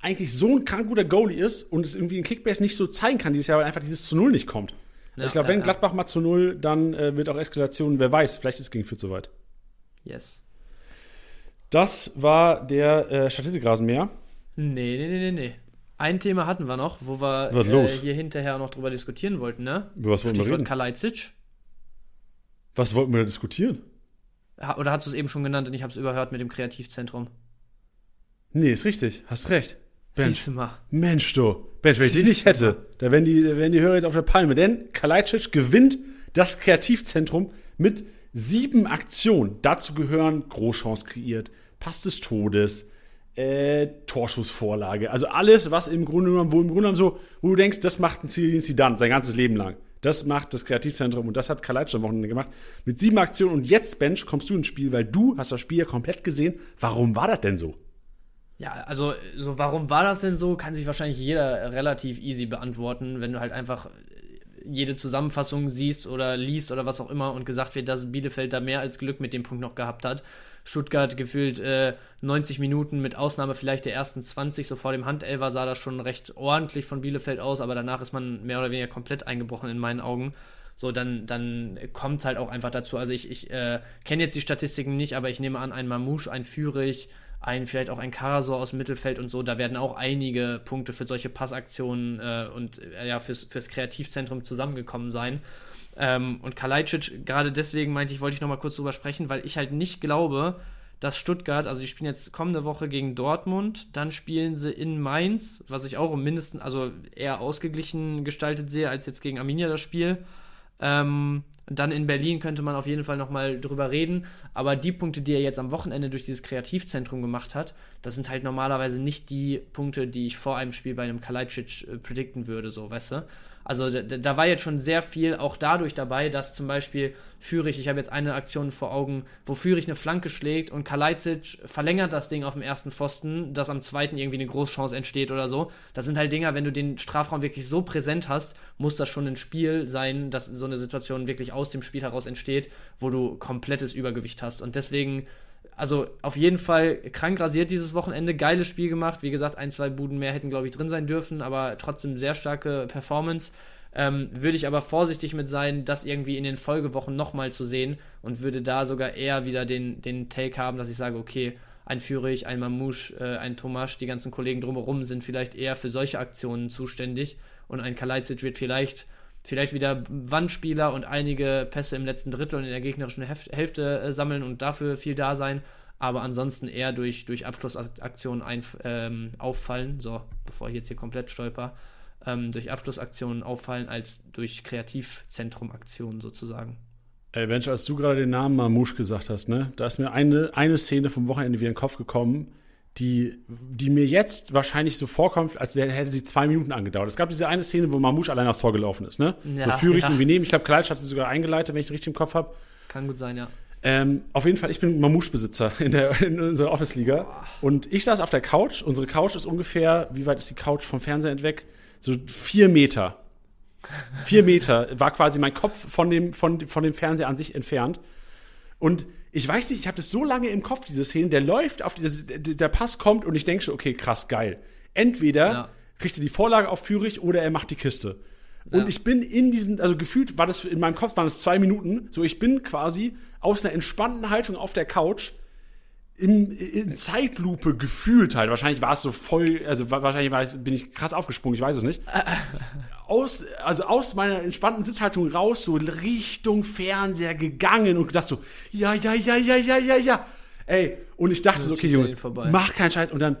eigentlich so ein krank guter Goalie ist und es irgendwie in Kickbase nicht so zeigen kann dieses Jahr, weil einfach dieses zu null nicht kommt. Ja, ich glaube, wenn ja, Gladbach mal zu null, dann äh, wird auch Eskalation, wer weiß, vielleicht ist es gegen für zu weit. Yes. Das war der äh, Statistikrasenmäher. Nee, nee, nee, nee, nee. Ein Thema hatten wir noch, wo wir äh, hier hinterher noch drüber diskutieren wollten, ne? Über was wollten wir reden? Kalajdzic. Was wollten wir da diskutieren? Oder hast du es eben schon genannt und ich habe es überhört mit dem Kreativzentrum? Nee, ist richtig. Hast recht. Mensch, Siehst du mal. Mensch, du. Mensch, wenn ich dich nicht hätte, da wären die, wären die Hörer jetzt auf der Palme. Denn Kalajdzic gewinnt das Kreativzentrum mit sieben Aktionen. Dazu gehören Großchance kreiert, Pass des Todes, äh, Torschussvorlage. Also alles, was im Grunde genommen, wo im Grunde genommen so, wo du denkst, das macht ein Zidane sein ganzes Leben lang. Das macht das Kreativzentrum und das hat Kalajdzic am Wochenende gemacht. Mit sieben Aktionen und jetzt, Bench, kommst du ins Spiel, weil du hast das Spiel ja komplett gesehen. Warum war das denn so? Ja, also so warum war das denn so, kann sich wahrscheinlich jeder relativ easy beantworten, wenn du halt einfach jede Zusammenfassung siehst oder liest oder was auch immer und gesagt wird, dass Bielefeld da mehr als Glück mit dem Punkt noch gehabt hat. Stuttgart gefühlt äh, 90 Minuten mit Ausnahme vielleicht der ersten 20, so vor dem Handelver sah das schon recht ordentlich von Bielefeld aus, aber danach ist man mehr oder weniger komplett eingebrochen in meinen Augen. So, dann, dann kommt es halt auch einfach dazu. Also ich, ich äh, kenne jetzt die Statistiken nicht, aber ich nehme an, ein Mamouche, ein Führig, ein, vielleicht auch ein Karasor aus dem Mittelfeld und so, da werden auch einige Punkte für solche Passaktionen äh, und äh, ja, fürs, fürs Kreativzentrum zusammengekommen sein. Ähm, und Kalajdzic, gerade deswegen meinte ich, wollte ich nochmal kurz drüber sprechen, weil ich halt nicht glaube, dass Stuttgart, also die spielen jetzt kommende Woche gegen Dortmund, dann spielen sie in Mainz, was ich auch mindestens, also eher ausgeglichen gestaltet sehe als jetzt gegen Arminia das Spiel. Ähm, dann in Berlin könnte man auf jeden Fall nochmal drüber reden. Aber die Punkte, die er jetzt am Wochenende durch dieses Kreativzentrum gemacht hat, das sind halt normalerweise nicht die Punkte, die ich vor einem Spiel bei einem Kalajdzic äh, predikten würde, so, weißt du? Also da, da, war jetzt schon sehr viel auch dadurch dabei, dass zum Beispiel Fürich, ich habe jetzt eine Aktion vor Augen, wo Fürich eine Flanke schlägt und Kalajdzic verlängert das Ding auf dem ersten Pfosten, dass am zweiten irgendwie eine Großchance entsteht oder so. Das sind halt Dinger, wenn du den Strafraum wirklich so präsent hast, muss das schon ein Spiel sein, dass so eine Situation wirklich aus dem Spiel heraus entsteht, wo du komplettes Übergewicht hast. Und deswegen also auf jeden Fall krank rasiert dieses Wochenende, geiles Spiel gemacht. Wie gesagt, ein, zwei Buden mehr hätten, glaube ich, drin sein dürfen, aber trotzdem sehr starke Performance. Ähm, würde ich aber vorsichtig mit sein, das irgendwie in den Folgewochen nochmal zu sehen und würde da sogar eher wieder den, den Take haben, dass ich sage, okay, ein Führig, ein Mamouche, äh, ein Tomasch, die ganzen Kollegen drumherum sind vielleicht eher für solche Aktionen zuständig und ein Kalajdzic wird vielleicht vielleicht wieder Wandspieler und einige Pässe im letzten Drittel und in der gegnerischen Hälfte äh, sammeln und dafür viel da sein, aber ansonsten eher durch, durch Abschlussaktionen ein, ähm, auffallen, so, bevor ich jetzt hier komplett stolper, ähm, durch Abschlussaktionen auffallen als durch Kreativzentrumaktionen sozusagen. Ey, Mensch, als du gerade den Namen Mamouche gesagt hast, ne, da ist mir eine, eine Szene vom Wochenende wieder in den Kopf gekommen, die, die mir jetzt wahrscheinlich so vorkommt, als hätte sie zwei Minuten angedauert. Es gab diese eine Szene, wo Mamouche allein aufs Tor gelaufen ist, ne? Ja, so führig ja. irgendwie nehmen. Ich glaube, Kleitsch hat sie sogar eingeleitet, wenn ich richtig im Kopf habe. Kann gut sein, ja. Ähm, auf jeden Fall, ich bin Mamouche-Besitzer in, in unserer Office-Liga. Und ich saß auf der Couch. Unsere Couch ist ungefähr, wie weit ist die Couch vom Fernseher weg? So vier Meter. Vier Meter war quasi mein Kopf von dem, von, von dem Fernseher an sich entfernt. Und ich weiß nicht, ich habe das so lange im Kopf, diese Szene, der läuft auf, die, der Pass kommt und ich denke schon, okay, krass, geil. Entweder ja. kriegt er die Vorlage auf Führig oder er macht die Kiste. Ja. Und ich bin in diesen, also gefühlt war das in meinem Kopf waren es zwei Minuten, so ich bin quasi aus einer entspannten Haltung auf der Couch in, in Zeitlupe gefühlt halt. Wahrscheinlich war es so voll, also wahrscheinlich war ich, bin ich krass aufgesprungen, ich weiß es nicht. Aus, also aus meiner entspannten Sitzhaltung raus, so Richtung Fernseher gegangen und gedacht so, ja, ja, ja, ja, ja, ja, ja. Ey, und ich dachte so, okay, Junge, mach keinen Scheiß. Und dann,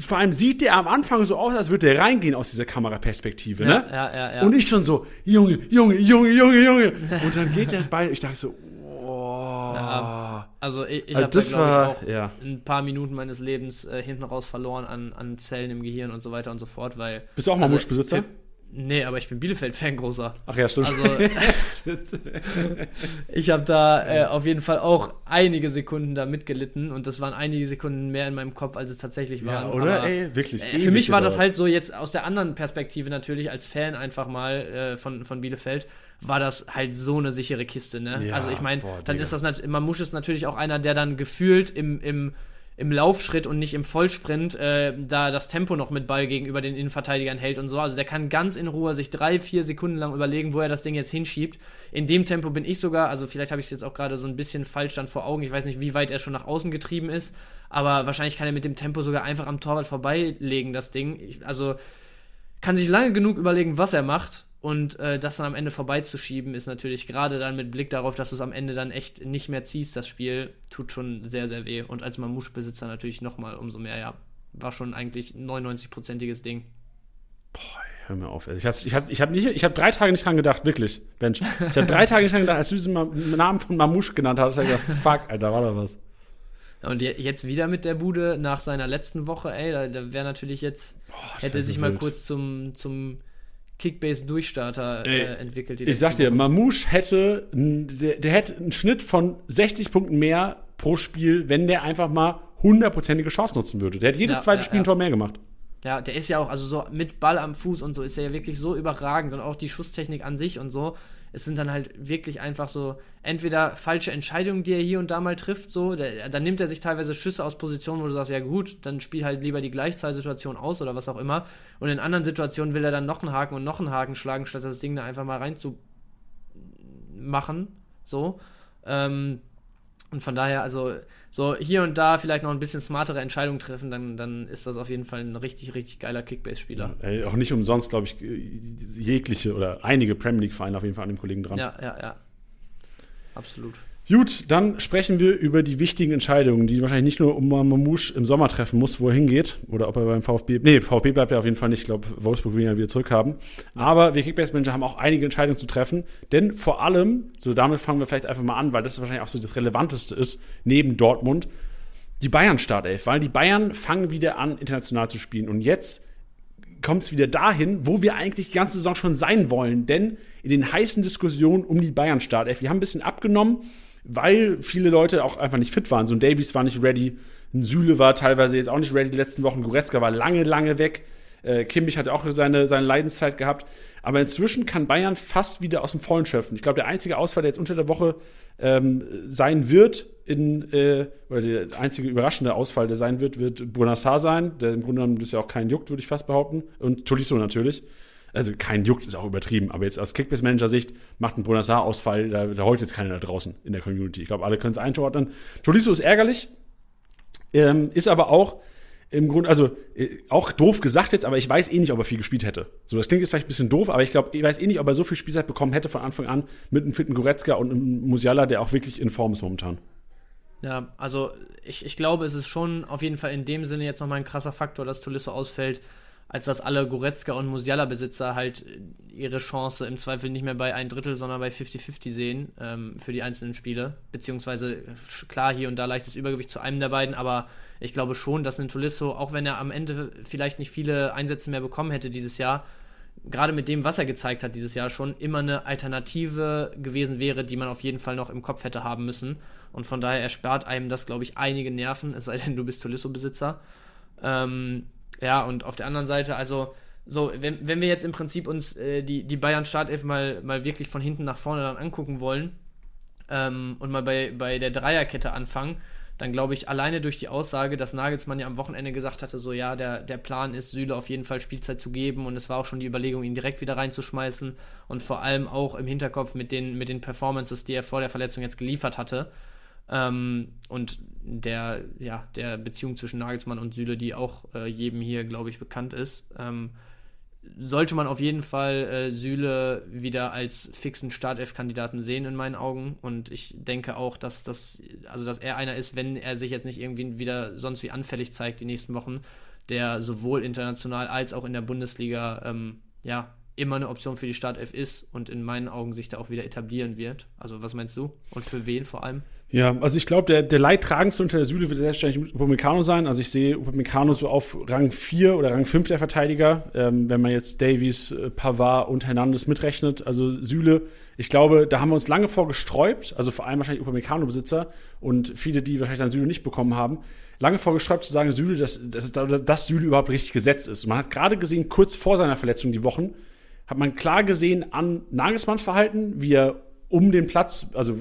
vor allem sieht der am Anfang so aus, als würde der reingehen aus dieser Kameraperspektive, ne? Ja, ja, ja. Und ich schon so, Junge, Junge, Junge, Junge, Junge. Und dann geht der bei, ich dachte so, oh. Ja, also ich, ich Also habe das da, war- ich, auch ja. ein paar Minuten meines Lebens äh, hinten raus verloren an, an Zellen im Gehirn und so weiter und so fort, weil. Bist du auch also, Mammuschbesitzer? Nee, aber ich bin Bielefeld-Fan großer. Ach ja, stimmt. Also, ich habe da äh, auf jeden Fall auch einige Sekunden da mitgelitten und das waren einige Sekunden mehr in meinem Kopf, als es tatsächlich ja, waren. oder? Aber, Ey, wirklich. äh, für mich war das halt so jetzt aus der anderen Perspektive natürlich als Fan einfach mal äh, von, von Bielefeld war das halt so eine sichere Kiste, ne? Ja, also ich meine, dann Digga. ist das nat Mamouche ist natürlich auch einer, der dann gefühlt im, im, im Laufschritt und nicht im Vollsprint äh, da das Tempo noch mit Ball gegenüber den Innenverteidigern hält und so. Also der kann ganz in Ruhe sich drei, vier Sekunden lang überlegen, wo er das Ding jetzt hinschiebt. In dem Tempo bin ich sogar, also vielleicht habe ich es jetzt auch gerade so ein bisschen falsch dann vor Augen. Ich weiß nicht, wie weit er schon nach außen getrieben ist, aber wahrscheinlich kann er mit dem Tempo sogar einfach am Torwart vorbeilegen, das Ding. Ich, also kann sich lange genug überlegen, was er macht. Und äh, das dann am Ende vorbeizuschieben, ist natürlich gerade dann mit Blick darauf, dass du es am Ende dann echt nicht mehr ziehst, das Spiel, tut schon sehr, sehr weh. Und als Mamouche-Besitzer natürlich nochmal umso mehr, ja. War schon eigentlich ein 99-prozentiges Ding. Hör mir auf. ey. Ich habe ich hab, ich hab nicht- ich hab drei Tage nicht dran gedacht, wirklich, Mensch. Ich habe drei Tage nicht dran gedacht, als du diesen Ma- Namen von Mamouche genannt hast. Ich gedacht, fuck, Alter, war da was. Und je- jetzt wieder mit der Bude nach seiner letzten Woche, ey, da, da wäre natürlich jetzt, das hätte sich so mal wild. kurz zum, zum Kickbase-Durchstarter äh, entwickelt. Ich sag dir. Mamouche hätte, der, der hätte einen Schnitt von 60 Punkten mehr pro Spiel, wenn der einfach mal hundertprozentige Chance nutzen würde. Der hätte jedes Ja, zweite ja, Spiel ein ja. Tor mehr gemacht. Ja, der ist ja auch, also so mit Ball am Fuß und so ist er ja wirklich so überragend und auch die Schusstechnik an sich und so. Es sind dann halt wirklich einfach so entweder falsche Entscheidungen, die er hier und da mal trifft, so. Der, dann nimmt er sich teilweise Schüsse aus Positionen, wo du sagst, ja gut, dann spiel halt lieber die Gleichzahlsituation aus oder was auch immer. Und in anderen Situationen will er dann noch einen Haken und noch einen Haken schlagen, statt das Ding da einfach mal rein zu machen. So. Ähm, und von daher, also so hier und da vielleicht noch ein bisschen smartere Entscheidungen treffen, dann, dann ist das auf jeden Fall ein richtig, richtig geiler Kickbase-Spieler. Ey, auch nicht umsonst, glaube ich, jegliche oder einige Premier League-Vereine auf jeden Fall an dem Kollegen dran. Ja, ja, ja. Absolut. Gut, dann sprechen wir über die wichtigen Entscheidungen, die wahrscheinlich nicht nur um Mamouche im Sommer treffen muss, wo er hingeht, oder ob er beim VfB, nee, VfB bleibt er auf jeden Fall nicht, ich glaube, Wolfsburg will ihn ja wieder zurückhaben. Aber wir Kickbase-Manager haben auch einige Entscheidungen zu treffen, denn vor allem, so damit fangen wir vielleicht einfach mal an, weil das wahrscheinlich auch so das Relevanteste ist, neben Dortmund, die Bayern-Startelf, weil die Bayern fangen wieder an, international zu spielen. Und jetzt kommt es wieder dahin, wo wir eigentlich die ganze Saison schon sein wollen. Denn in den heißen Diskussionen um die Bayern-Startelf, wir haben ein bisschen abgenommen, weil viele Leute auch einfach nicht fit waren. So ein Davies war nicht ready, ein Süle war teilweise jetzt auch nicht ready die letzten Wochen, Goretzka war lange, lange weg. Äh, Kimmich hat auch seine, seine Leidenszeit gehabt. Aber inzwischen kann Bayern fast wieder aus dem Vollen schöpfen. Ich glaube, der einzige Ausfall, der jetzt unter der Woche ähm, sein wird, in, äh, oder der einzige überraschende Ausfall, der sein wird, wird Bonassar sein, der im Grunde genommen das ja auch keinen juckt, würde ich fast behaupten. Und Tolisso natürlich. Also kein juckt ist auch übertrieben, aber jetzt aus Kickbase-Manager-Sicht macht ein Bonassar-Ausfall, da, da heult jetzt keiner da draußen in der Community. Ich glaube, alle können es einordnen. Tolisso ist ärgerlich, ähm, ist aber auch im Grunde, also äh, auch doof gesagt jetzt, aber ich weiß eh nicht, ob er viel gespielt hätte. So, das klingt jetzt vielleicht ein bisschen doof, aber ich glaube, ich weiß eh nicht, ob er so viel Spielzeit bekommen hätte von Anfang an mit einem fitten Goretzka und einem Musiala, der auch wirklich in Form ist momentan. Ja, also ich, ich glaube, es ist schon auf jeden Fall in dem Sinne jetzt nochmal ein krasser Faktor, dass Tolisso ausfällt, als dass alle Goretzka und Musiala-Besitzer halt ihre Chance im Zweifel nicht mehr bei ein Drittel, sondern bei 50-50 sehen ähm, für die einzelnen Spiele. Beziehungsweise klar hier und da leichtes Übergewicht zu einem der beiden, aber ich glaube schon, dass ein Tolisso, auch wenn er am Ende vielleicht nicht viele Einsätze mehr bekommen hätte dieses Jahr, gerade mit dem, was er gezeigt hat dieses Jahr schon, immer eine Alternative gewesen wäre, die man auf jeden Fall noch im Kopf hätte haben müssen. Und von daher erspart einem das, glaube ich, einige Nerven, es sei denn, du bist Tolisso-Besitzer. Ähm, ja, und auf der anderen Seite, also, so, wenn, wenn wir jetzt im Prinzip uns äh, die, die Bayern-Startelf mal, mal wirklich von hinten nach vorne dann angucken wollen ähm, und mal bei, bei der Dreierkette anfangen, dann glaube ich, alleine durch die Aussage, dass Nagelsmann ja am Wochenende gesagt hatte, so ja, der, der Plan ist, Süle auf jeden Fall Spielzeit zu geben und es war auch schon die Überlegung, ihn direkt wieder reinzuschmeißen und vor allem auch im Hinterkopf mit den, mit den Performances, die er vor der Verletzung jetzt geliefert hatte. Ähm, und der, ja, der Beziehung zwischen Nagelsmann und Süle, die auch äh, jedem hier, glaube ich, bekannt ist. Ähm, sollte man auf jeden Fall äh, Süle wieder als fixen Startelf-Kandidaten sehen in meinen Augen. Und ich denke auch, dass das, also dass er einer ist, wenn er sich jetzt nicht irgendwie wieder sonst wie anfällig zeigt die nächsten Wochen, der sowohl international als auch in der Bundesliga ähm, ja immer eine Option für die Startelf ist und in meinen Augen sich da auch wieder etablieren wird. Also was meinst du? Und für wen vor allem? Ja, also ich glaube, der, der Leidtragendste unter der Süde wird wahrscheinlich Upamecano sein. Also ich sehe Upamecano so auf Rang 4 oder Rang 5 der Verteidiger, ähm, wenn man jetzt Davies, äh, Pavard und Hernandez mitrechnet. Also Süle, ich glaube, da haben wir uns lange vor gesträubt, also vor allem wahrscheinlich Upamecano-Besitzer und viele, die wahrscheinlich dann Süle nicht bekommen haben, lange vor gesträubt zu sagen, Süle, dass, dass, dass Süle überhaupt richtig gesetzt ist. Und man hat gerade gesehen, kurz vor seiner Verletzung die Wochen, hat man klar gesehen an Nagelsmanns Verhalten, wie er um den Platz, also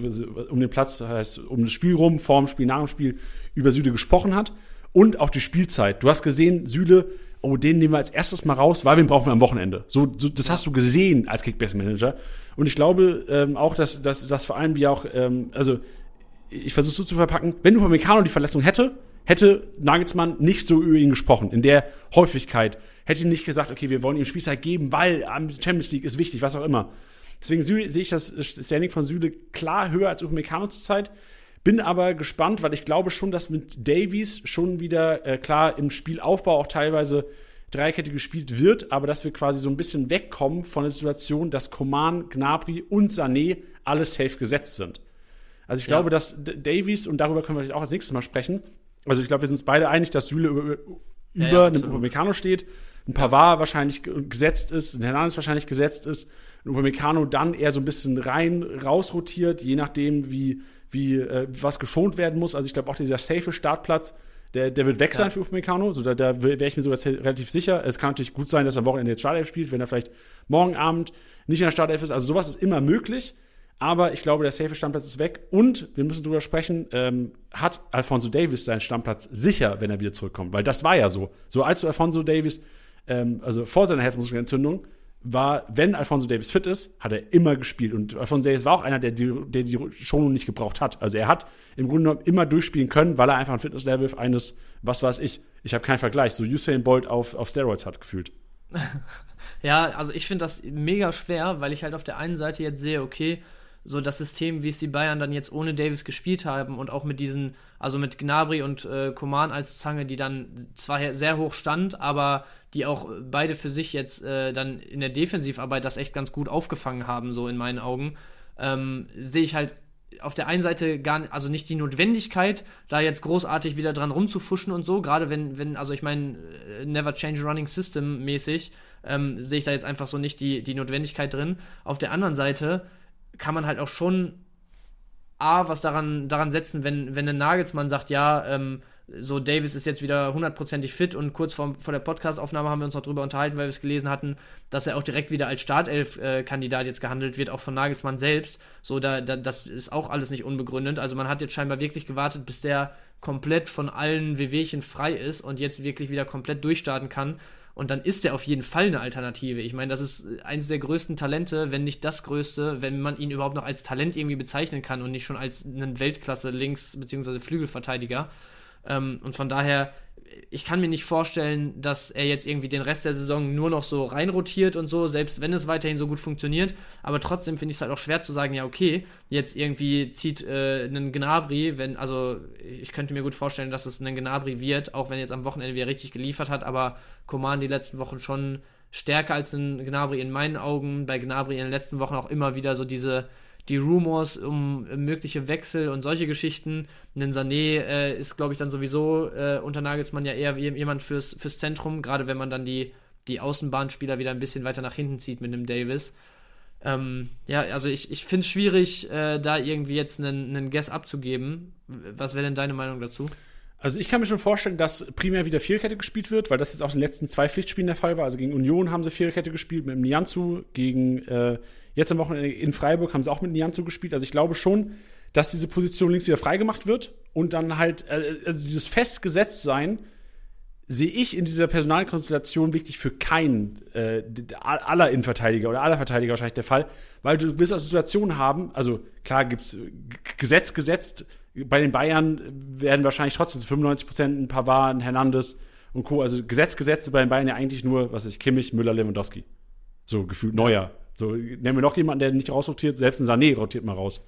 um den Platz, heißt um das Spiel rum, vorm Spiel, nach dem Spiel, über Süle gesprochen hat und auch die Spielzeit. Du hast gesehen, Süle, oh, den nehmen wir als erstes mal raus, weil wir ihn brauchen wir am Wochenende. So, so das hast du gesehen als Kickbase-Manager. Und ich glaube ähm, auch, dass, dass, dass vor allem wie auch, ähm, also ich versuche so zu verpacken, wenn du von Meccano die Verletzung hätte, hätte Nagelsmann nicht so über ihn gesprochen, in der Häufigkeit. Hätte ihn nicht gesagt, okay, wir wollen ihm Spielzeit geben, weil Champions League ist wichtig, was auch immer. Deswegen sehe ich das Standing von Süle klar höher als Upamecano zurzeit. Bin aber gespannt, weil ich glaube schon, dass mit Davies schon wieder äh, klar im Spielaufbau auch teilweise Dreikette gespielt wird, aber dass wir quasi so ein bisschen wegkommen von der Situation, dass Coman, Gnabry und Sané alle safe gesetzt sind. Also ich ja. glaube, dass Davies, und darüber können wir vielleicht auch als nächstes Mal sprechen, also ich glaube, wir sind uns beide einig, dass Süle über, über ja, ja, einem Upamecano steht, ein Pavard wahrscheinlich gesetzt ist, ein Hernandez wahrscheinlich gesetzt ist und Upamecano dann eher so ein bisschen rein, raus rotiert, je nachdem, wie, wie äh, was geschont werden muss. Also ich glaube auch dieser safe Startplatz, der, der wird weg sein ja. für Upamecano. So, da, da wäre ich mir sogar relativ sicher. Es kann natürlich gut sein, dass er am Wochenende jetzt Startelf spielt, wenn er vielleicht morgen Abend nicht in der Startelf ist. Also sowas ist immer möglich. Aber ich glaube, der safe Stammplatz ist weg. Und wir müssen drüber sprechen, ähm, hat Alfonso Davis seinen Stammplatz sicher, wenn er wieder zurückkommt? Weil das war ja so. So als du Alfonso Davis, ähm, also vor seiner Herzmuskelentzündung, war, wenn Alfonso Davis fit ist, hat er immer gespielt. Und Alfonso Davis war auch einer, der die, der die Schonung nicht gebraucht hat. Also er hat im Grunde genommen immer durchspielen können, weil er einfach ein Fitnesslevel eines, was weiß ich, ich habe keinen Vergleich, so Usain Bolt auf, auf Steroids hat gefühlt. ja, also ich finde das mega schwer, weil ich halt auf der einen Seite jetzt sehe, okay, so das System, wie es die Bayern dann jetzt ohne Davis gespielt haben und auch mit diesen, also mit Gnabry und äh, Koman als Zange, die dann zwar sehr hoch stand, aber die auch beide für sich jetzt äh, dann in der Defensivarbeit das echt ganz gut aufgefangen haben, so in meinen Augen, ähm, sehe ich halt auf der einen Seite gar also nicht die Notwendigkeit, da jetzt großartig wieder dran rumzufuschen und so, gerade wenn, wenn, also ich meine, äh, Never Change Running System mäßig, ähm, sehe ich da jetzt einfach so nicht die, die Notwendigkeit drin. Auf der anderen Seite kann man halt auch schon A, was daran, daran setzen, wenn, wenn ein Nagelsmann sagt, ja, ähm, so Davis ist jetzt wieder hundertprozentig fit und kurz vor, vor der Podcastaufnahme haben wir uns noch drüber unterhalten, weil wir es gelesen hatten, dass er auch direkt wieder als Startelf-Kandidat jetzt gehandelt wird, auch von Nagelsmann selbst. So, da, da, das ist auch alles nicht unbegründet. Also man hat jetzt scheinbar wirklich gewartet, bis der komplett von allen Wehwehchen frei ist und jetzt wirklich wieder komplett durchstarten kann. Und dann ist er auf jeden Fall eine Alternative. Ich meine, das ist eines der größten Talente, wenn nicht das größte, wenn man ihn überhaupt noch als Talent irgendwie bezeichnen kann und nicht schon als einen Weltklasse-Links- bzw. Flügelverteidiger. Ähm, und von daher, ich kann mir nicht vorstellen, dass er jetzt irgendwie den Rest der Saison nur noch so reinrotiert und so, selbst wenn es weiterhin so gut funktioniert. Aber trotzdem finde ich es halt auch schwer zu sagen, ja, okay, jetzt irgendwie zieht äh, einen Gnabri, wenn, also ich könnte mir gut vorstellen, dass es ein Gnabri wird, auch wenn jetzt am Wochenende wieder richtig geliefert hat, aber Coman die letzten Wochen schon stärker als ein Gnabri in meinen Augen. Bei Gnabri in den letzten Wochen auch immer wieder so diese die Rumors um mögliche Wechsel und solche Geschichten. Ein Sané äh, ist, glaube ich, dann sowieso äh, unter Nagelsmann ja eher jemand fürs, fürs Zentrum, gerade wenn man dann die, die Außenbahnspieler wieder ein bisschen weiter nach hinten zieht mit einem Davis. Ähm, ja, also ich, ich finde es schwierig, äh, da irgendwie jetzt einen, einen Guess abzugeben. Was wäre denn deine Meinung dazu? Also ich kann mir schon vorstellen, dass primär wieder Viererkette gespielt wird, weil das jetzt auch in den letzten zwei Pflichtspielen der Fall war. Also gegen Union haben sie Viererkette gespielt mit dem Nianzu, gegen äh, Jetzt am Wochenende in Freiburg haben sie auch mit Nianzo gespielt. Also ich glaube schon, dass diese Position links wieder freigemacht wird und dann halt, äh, also dieses Festgesetztsein sehe ich in dieser Personalkonstellation wirklich für keinen äh, aller Innenverteidiger oder aller Verteidiger wahrscheinlich der Fall, weil du wirst eine Situation haben, also klar gibt es Gesetz gesetzt, bei den Bayern werden wahrscheinlich trotzdem zu 95 Prozent ein Pavard, ein Hernandez und Co. Also Gesetz gesetzt bei den Bayern ja eigentlich nur, was ist Kimmich, Müller, Lewandowski. So gefühlt neuer. So nennen wir noch jemanden, der nicht rausrotiert, selbst ein Sané rotiert mal raus.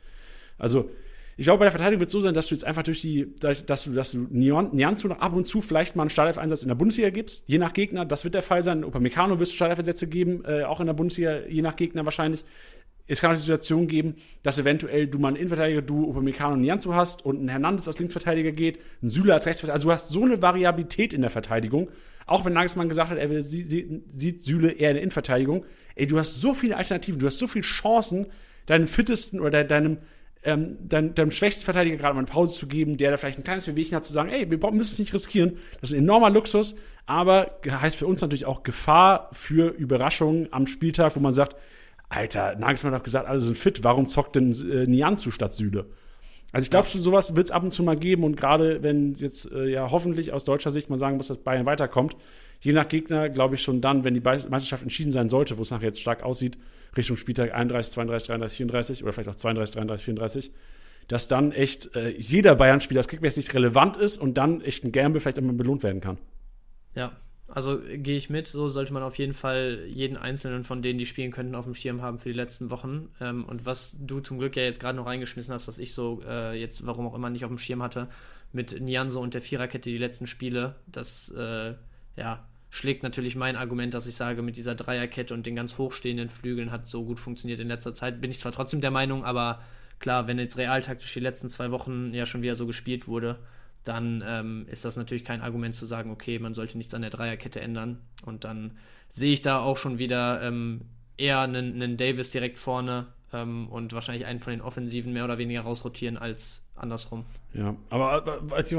Also ich glaube, bei der Verteidigung wird es so sein, dass du jetzt einfach durch die, dass du, dass du Nianzu noch ab und zu vielleicht mal einen Startelf-Einsatz in der Bundesliga gibst, je nach Gegner. Das wird der Fall sein. Upamecano wirst du Startelf-Einsätze geben, äh, auch in der Bundesliga, je nach Gegner wahrscheinlich. Es kann auch die Situation geben, dass eventuell du mal einen Innenverteidiger, du Upamecano und Nianzu hast und ein Hernandez als Linksverteidiger geht, ein Süle als Rechtsverteidiger. Also du hast so eine Variabilität in der Verteidigung. Auch wenn Nagelsmann gesagt hat, er will, sieht, sieht Süle eher in der Innenverteidigung. Ey, du hast so viele Alternativen, du hast so viele Chancen, deinen fittesten oder deinem ähm, deinem, deinem schwächsten Verteidiger gerade mal eine Pause zu geben, der da vielleicht ein kleines Bewegchen hat, zu sagen, ey, wir müssen es nicht riskieren. Das ist ein enormer Luxus, aber heißt für uns natürlich auch Gefahr für Überraschungen am Spieltag, wo man sagt, Alter, Nagelsmann hat doch gesagt, alle sind fit, warum zockt denn äh, Nianzu statt Süde? Also ich glaube schon, sowas wird es ab und zu mal geben und gerade wenn jetzt äh, ja hoffentlich aus deutscher Sicht man sagen muss, dass Bayern weiterkommt, je nach Gegner glaube ich schon dann, wenn die Meisterschaft entschieden sein sollte, wo es nachher jetzt stark aussieht, Richtung Spieltag 31, 32, 33, 34 oder vielleicht auch 32, 33, 34, dass dann echt äh, jeder Bayern-Spieler das kickmäßig relevant ist und dann echt ein Gamble vielleicht immer belohnt werden kann. Ja, also gehe ich mit, so sollte man auf jeden Fall jeden einzelnen von denen, die spielen könnten, auf dem Schirm haben für die letzten Wochen. Ähm, und was du zum Glück ja jetzt gerade noch reingeschmissen hast, was ich so äh, jetzt, warum auch immer, nicht auf dem Schirm hatte, mit Nianso und der Viererkette die letzten Spiele, das äh, ja, schlägt natürlich mein Argument, dass ich sage, mit dieser Dreierkette und den ganz hochstehenden Flügeln hat so gut funktioniert in letzter Zeit. Bin ich zwar trotzdem der Meinung, aber klar, wenn jetzt realtaktisch die letzten zwei Wochen ja schon wieder so gespielt wurde, dann ähm, ist das natürlich kein Argument zu sagen, okay, man sollte nichts an der Dreierkette ändern. Und dann sehe ich da auch schon wieder ähm, eher einen, einen Davis direkt vorne ähm, und wahrscheinlich einen von den Offensiven mehr oder weniger rausrotieren als andersrum. Ja, aber, aber die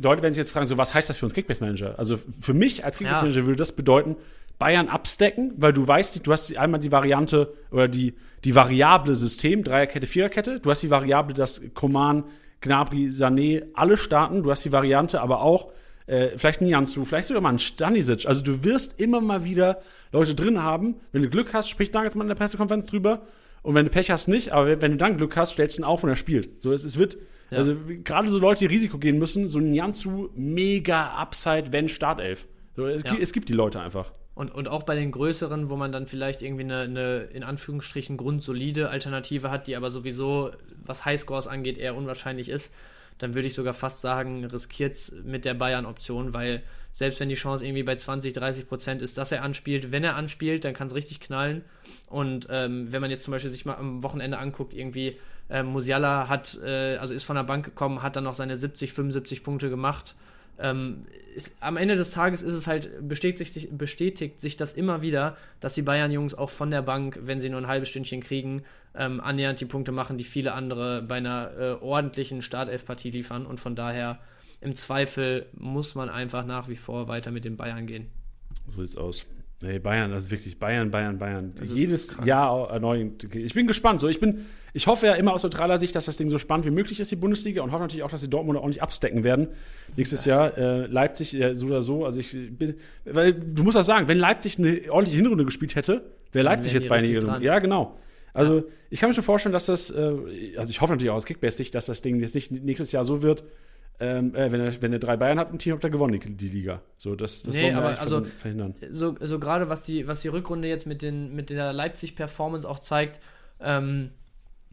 Leute werden sich jetzt fragen, so was heißt das für uns Kickbase-Manager? Also für mich als Kickbase-Manager ja. würde das bedeuten, Bayern abstecken, weil du weißt, du hast einmal die Variante oder die, die variable System, Dreierkette, Viererkette, du hast die Variable, dass Coman, Gnabry, Sané alle starten, du hast die Variante aber auch, äh, vielleicht ein Jansu, vielleicht sogar mal ein Stanisic. Also du wirst immer mal wieder Leute drin haben. Wenn du Glück hast, spricht Nagelsmann in der Pressekonferenz drüber. Und wenn du Pech hast, nicht. Aber wenn du dann Glück hast, stellst du ihn auf und er spielt. So, es, es wird, ja. also gerade so Leute, die Risiko gehen müssen, so ein Jansu mega Upside, wenn Startelf. So, es, ja. es gibt die Leute einfach. Und, und auch bei den größeren, wo man dann vielleicht irgendwie eine, eine, in Anführungsstrichen grundsolide Alternative hat, die aber sowieso, was Highscores angeht, eher unwahrscheinlich ist, dann würde ich sogar fast sagen, riskiert es mit der Bayern-Option, weil selbst wenn die Chance irgendwie bei 20, 30 Prozent ist, dass er anspielt, wenn er anspielt, dann kann es richtig knallen. Und ähm, wenn man jetzt zum Beispiel sich mal am Wochenende anguckt, irgendwie äh, Musiala hat, äh, also ist von der Bank gekommen, hat dann noch seine 70, 75 Punkte gemacht ähm, ist, am Ende des Tages ist es halt, bestätigt sich, bestätigt sich das immer wieder, dass die Bayern-Jungs auch von der Bank, wenn sie nur ein halbes Stündchen kriegen, ähm, annähernd die Punkte machen, die viele andere bei einer äh, ordentlichen Startelf-Partie liefern. Und von daher, im Zweifel muss man einfach nach wie vor weiter mit den Bayern gehen. So sieht's aus. Nee, Bayern, das ist wirklich Bayern, Bayern, Bayern. Das Jedes Jahr erneuend. Ich bin gespannt. So, ich bin, ich hoffe ja immer aus neutraler Sicht, dass das Ding so spannend wie möglich ist, die Bundesliga, und hoffe natürlich auch, dass die Dortmunder ordentlich abstecken werden. Nächstes ja. Jahr äh, Leipzig äh, so oder so. Also ich bin, weil du musst auch sagen, wenn Leipzig eine ordentliche Hinrunde gespielt hätte, wäre Leipzig jetzt bei einer Ja, genau. Also ja. ich kann mir schon vorstellen, dass das, äh, also ich hoffe natürlich auch aus Kickbase-Sicht, dass das Ding jetzt nicht nächstes Jahr so wird, ähm, äh, wenn, er, wenn er drei Bayern hat, ein Team habt ihr gewonnen, die, die, Liga. So, das, das nee, wollen wir aber also, verhindern. So, so gerade was die, was die Rückrunde jetzt mit, den, mit der Leipzig-Performance auch zeigt, ähm,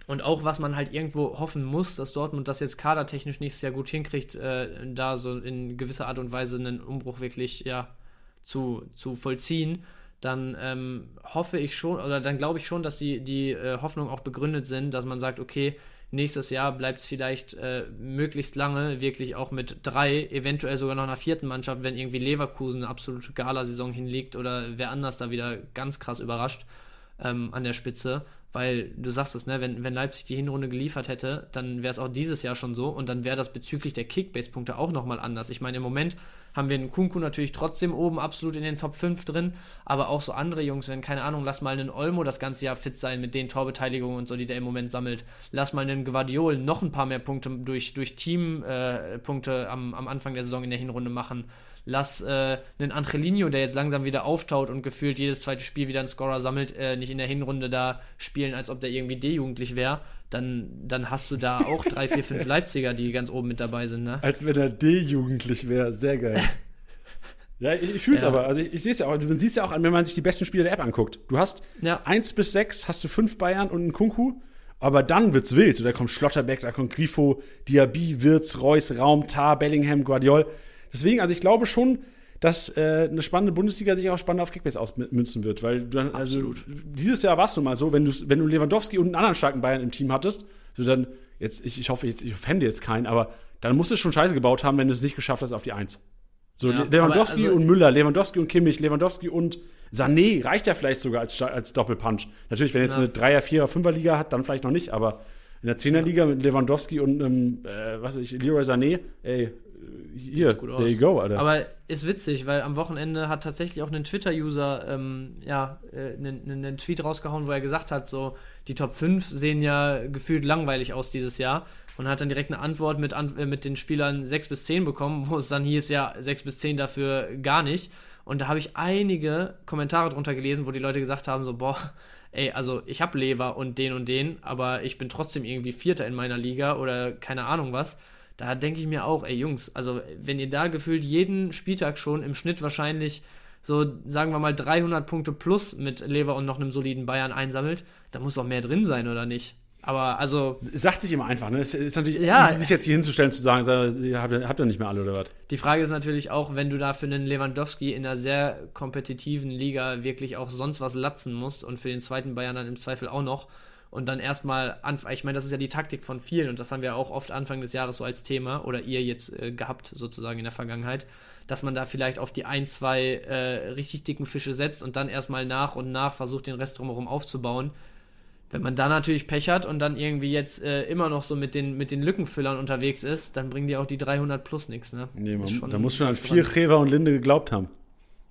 und auch was man halt irgendwo hoffen muss, dass Dortmund das jetzt kadertechnisch nächstes Jahr gut hinkriegt, äh, da so in gewisser Art und Weise einen Umbruch wirklich ja, zu, zu vollziehen, dann ähm, hoffe ich schon, oder dann glaube ich schon, dass die, die äh, Hoffnungen auch begründet sind, dass man sagt, okay, nächstes Jahr bleibt es vielleicht äh, möglichst lange wirklich auch mit drei, eventuell sogar noch einer vierten Mannschaft, wenn irgendwie Leverkusen eine absolute Gala-Saison hinlegt oder wer anders da wieder ganz krass überrascht ähm, an der Spitze. Weil du sagst es, ne, wenn, wenn Leipzig die Hinrunde geliefert hätte, dann wäre es auch dieses Jahr schon so und dann wäre das bezüglich der Kickbase-Punkte auch nochmal anders. Ich meine, im Moment haben wir einen Kunku natürlich trotzdem oben absolut in den Top 5 drin, aber auch so andere Jungs, wenn, keine Ahnung, lass mal einen Olmo das ganze Jahr fit sein mit den Torbeteiligungen und so, die der im Moment sammelt. Lass mal einen Guardiol noch ein paar mehr Punkte durch, durch Teampunkte äh, am, am Anfang der Saison in der Hinrunde machen lass äh, einen Angelino, der jetzt langsam wieder auftaut und gefühlt jedes zweite Spiel wieder einen Scorer sammelt, äh, nicht in der Hinrunde da spielen, als ob der irgendwie D-jugendlich wäre, dann, dann hast du da auch drei, vier, fünf Leipziger, die ganz oben mit dabei sind. Ne? Als wenn er D-jugendlich wäre, sehr geil. Ja, ich, ich fühle es Ja. aber. Also ich, ich sehe es ja auch. Man sieht es ja auch an, wenn man sich die besten Spieler der App anguckt. Du hast Ja. 1 bis 6, hast du 5 Bayern und einen Kunku. Aber dann wird's wild. So, da kommt Schlotterbeck, da kommt Grifo, Diaby, Wirtz, Reus, Raum, Tar, Bellingham, Guardiol. Deswegen, also ich glaube schon, dass äh, eine spannende Bundesliga sich auch spannend auf Kickbase ausmünzen wird. Weil du dann, also dieses Jahr warst du mal so, wenn du, wenn du Lewandowski und einen anderen starken Bayern im Team hattest, so dann, jetzt, ich, ich hoffe, jetzt, ich offende jetzt keinen, aber dann musst du schon Scheiße gebaut haben, wenn du es nicht geschafft hast auf die 1. So, Ja, Lewandowski also- und Müller, Lewandowski und Kimmich, Lewandowski und Sané reicht ja vielleicht sogar als, als Doppelpunch. Natürlich, wenn jetzt Ja. eine Dreier, Vierer, Fünfer Liga hat, dann vielleicht noch nicht, aber in der Zehner Liga mit Lewandowski und einem, äh, was weiß ich, Leroy Sané, ey, hier, gut there aus. you go, Alter. Aber ist witzig, weil am Wochenende hat tatsächlich auch ein Twitter-User ähm, ja, äh, einen, einen Tweet rausgehauen, wo er gesagt hat, so, die Top 5 sehen ja gefühlt langweilig aus dieses Jahr und hat dann direkt eine Antwort mit, an, äh, mit den Spielern 6 bis 10 bekommen, wo es dann hieß, ja, 6 bis 10 dafür gar nicht. Und da habe ich einige Kommentare drunter gelesen, wo die Leute gesagt haben, so, boah, ey, also ich habe Lever und den und den, aber ich bin trotzdem irgendwie Vierter in meiner Liga oder keine Ahnung was. Da denke ich mir auch, ey Jungs, also wenn ihr da gefühlt jeden Spieltag schon im Schnitt wahrscheinlich so, sagen wir mal, 300 Punkte plus mit Lever und noch einem soliden Bayern einsammelt, da muss doch mehr drin sein, oder nicht? Aber also, Sagt sich immer einfach, ne? Es ist natürlich Ja. easy, sich jetzt hier hinzustellen, zu sagen, habt, ihr habt ihr nicht mehr alle oder was? die Frage ist natürlich auch, wenn du da für einen Lewandowski in einer sehr kompetitiven Liga wirklich auch sonst was latzen musst und für den zweiten Bayern dann im Zweifel auch noch und dann erstmal, anf- ich meine, das ist ja die Taktik von vielen und das haben wir auch oft Anfang des Jahres so als Thema oder ihr jetzt äh, gehabt sozusagen in der Vergangenheit, dass man da vielleicht auf die ein, zwei äh, richtig dicken Fische setzt und dann erstmal nach und nach versucht, den Rest drumherum aufzubauen. Wenn man da natürlich Pech hat und dann irgendwie jetzt äh, immer noch so mit den, mit den Lückenfüllern unterwegs ist, dann bringen die auch die 300 plus nichts, ne? Nee, man, da muss schon an vier dran. Rever und Linde geglaubt haben.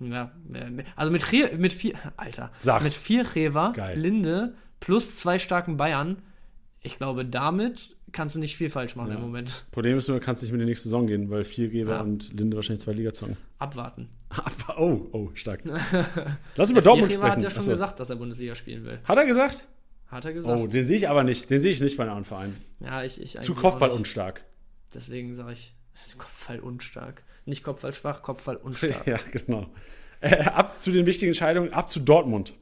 Ja, äh, also mit vier, mit vier, Alter, Sag's. mit vier Rever, Geil. Linde plus zwei starken Bayern, ich glaube, damit kannst du nicht viel falsch machen Ja. im Moment. Problem ist nur, du kannst nicht mit in die nächste Saison gehen, weil vier Rever Ja. und Linde wahrscheinlich zwei Liga zocken. Abwarten. oh, oh, stark. Lass über Dortmund sprechen. hat ja schon Achso. gesagt, dass er Bundesliga spielen will. Hat er gesagt? Hat er gesagt. Oh, den sehe ich aber nicht. Den sehe ich nicht bei einem anderen Verein. ja, ich, ich Zu Kopfball unstark. Deswegen sage ich, Kopfball unstark. Nicht Kopfball schwach, Kopfball unstark. ja, genau. Äh, ab zu den wichtigen Entscheidungen, ab zu Dortmund.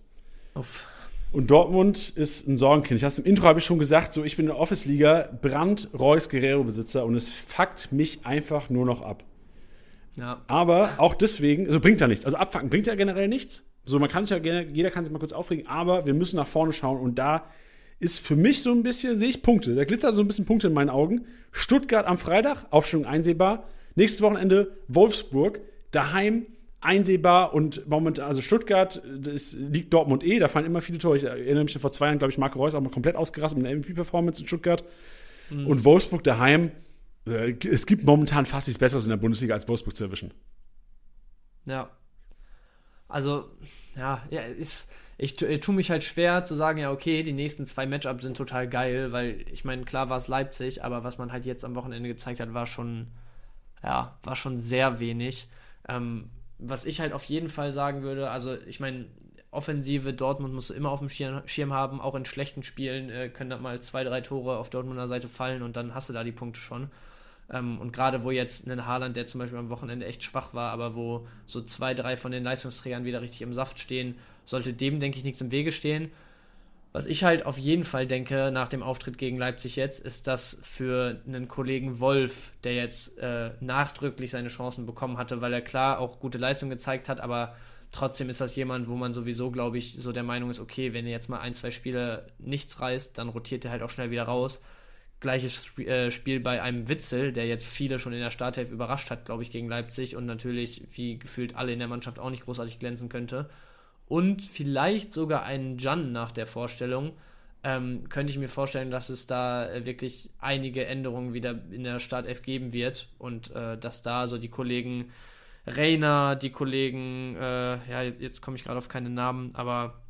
Uff. Und Dortmund ist ein Sorgenkind. Ich habe im Intro habe ich schon gesagt, so ich bin in der Office-Liga Brand Reus Guerrero-Besitzer und es fuckt mich einfach nur noch ab. Ja, Aber auch deswegen, also bringt ja nichts. Also abfacken bringt ja generell nichts. So, man kann sich ja gerne, jeder kann sich mal kurz aufregen, aber wir müssen nach vorne schauen und da ist für mich so ein bisschen, sehe ich Punkte. Da glitzert so ein bisschen Punkte in meinen Augen. Stuttgart am Freitag, Aufstellung einsehbar. Nächstes Wochenende Wolfsburg, daheim einsehbar und momentan, also Stuttgart, das liegt Dortmund eh, da fallen immer viele Tore. Ich erinnere mich vor zwei Jahren, glaube ich, Marco Reus auch mal komplett ausgerastet mit einer MVP-Performance in Stuttgart. Und Wolfsburg daheim, äh, es gibt momentan fast nichts Besseres in der Bundesliga, als Wolfsburg zu erwischen. ja. Also, ja, ja, ist, ich, tu- ich tue mich halt schwer zu sagen, ja, okay, die nächsten zwei Matchups sind total geil, weil ich meine, klar war es Leipzig, aber was man halt jetzt am Wochenende gezeigt hat, war schon, ja, war schon sehr wenig. Ähm, was ich halt auf jeden Fall sagen würde, also ich meine, Offensive Dortmund musst du immer auf dem Schirm, Schirm haben, auch in schlechten Spielen äh, können da mal zwei, drei Tore auf Dortmunder Seite fallen und dann hast du da die Punkte schon. Ähm, und gerade wo jetzt ein Haaland, der zum Beispiel am Wochenende echt schwach war, aber wo so zwei, drei von den Leistungsträgern wieder richtig im Saft stehen, sollte dem, denke ich, nichts im Wege stehen. Was ich halt auf jeden Fall denke, nach dem Auftritt gegen Leipzig jetzt, ist, dass für einen Kollegen Wolf, der jetzt äh, nachdrücklich seine Chancen bekommen hatte, weil er klar auch gute Leistung gezeigt hat, aber trotzdem ist das jemand, wo man sowieso, glaube ich, so der Meinung ist, okay, wenn er jetzt mal ein, zwei Spiele nichts reißt, dann rotiert er halt auch schnell wieder raus. Gleiches Sp äh, Spiel bei einem Witzel, der jetzt viele schon in der Startelf überrascht hat, glaube ich, gegen Leipzig und natürlich, wie gefühlt alle in der Mannschaft auch nicht großartig glänzen könnte. Und vielleicht sogar einen Jan nach der Vorstellung. Ähm, könnte ich mir vorstellen, dass es da äh, wirklich einige Änderungen wieder in der Startelf geben wird und äh, dass da so die Kollegen Reiner, die Kollegen, äh, ja, jetzt komme ich gerade auf keine Namen, aber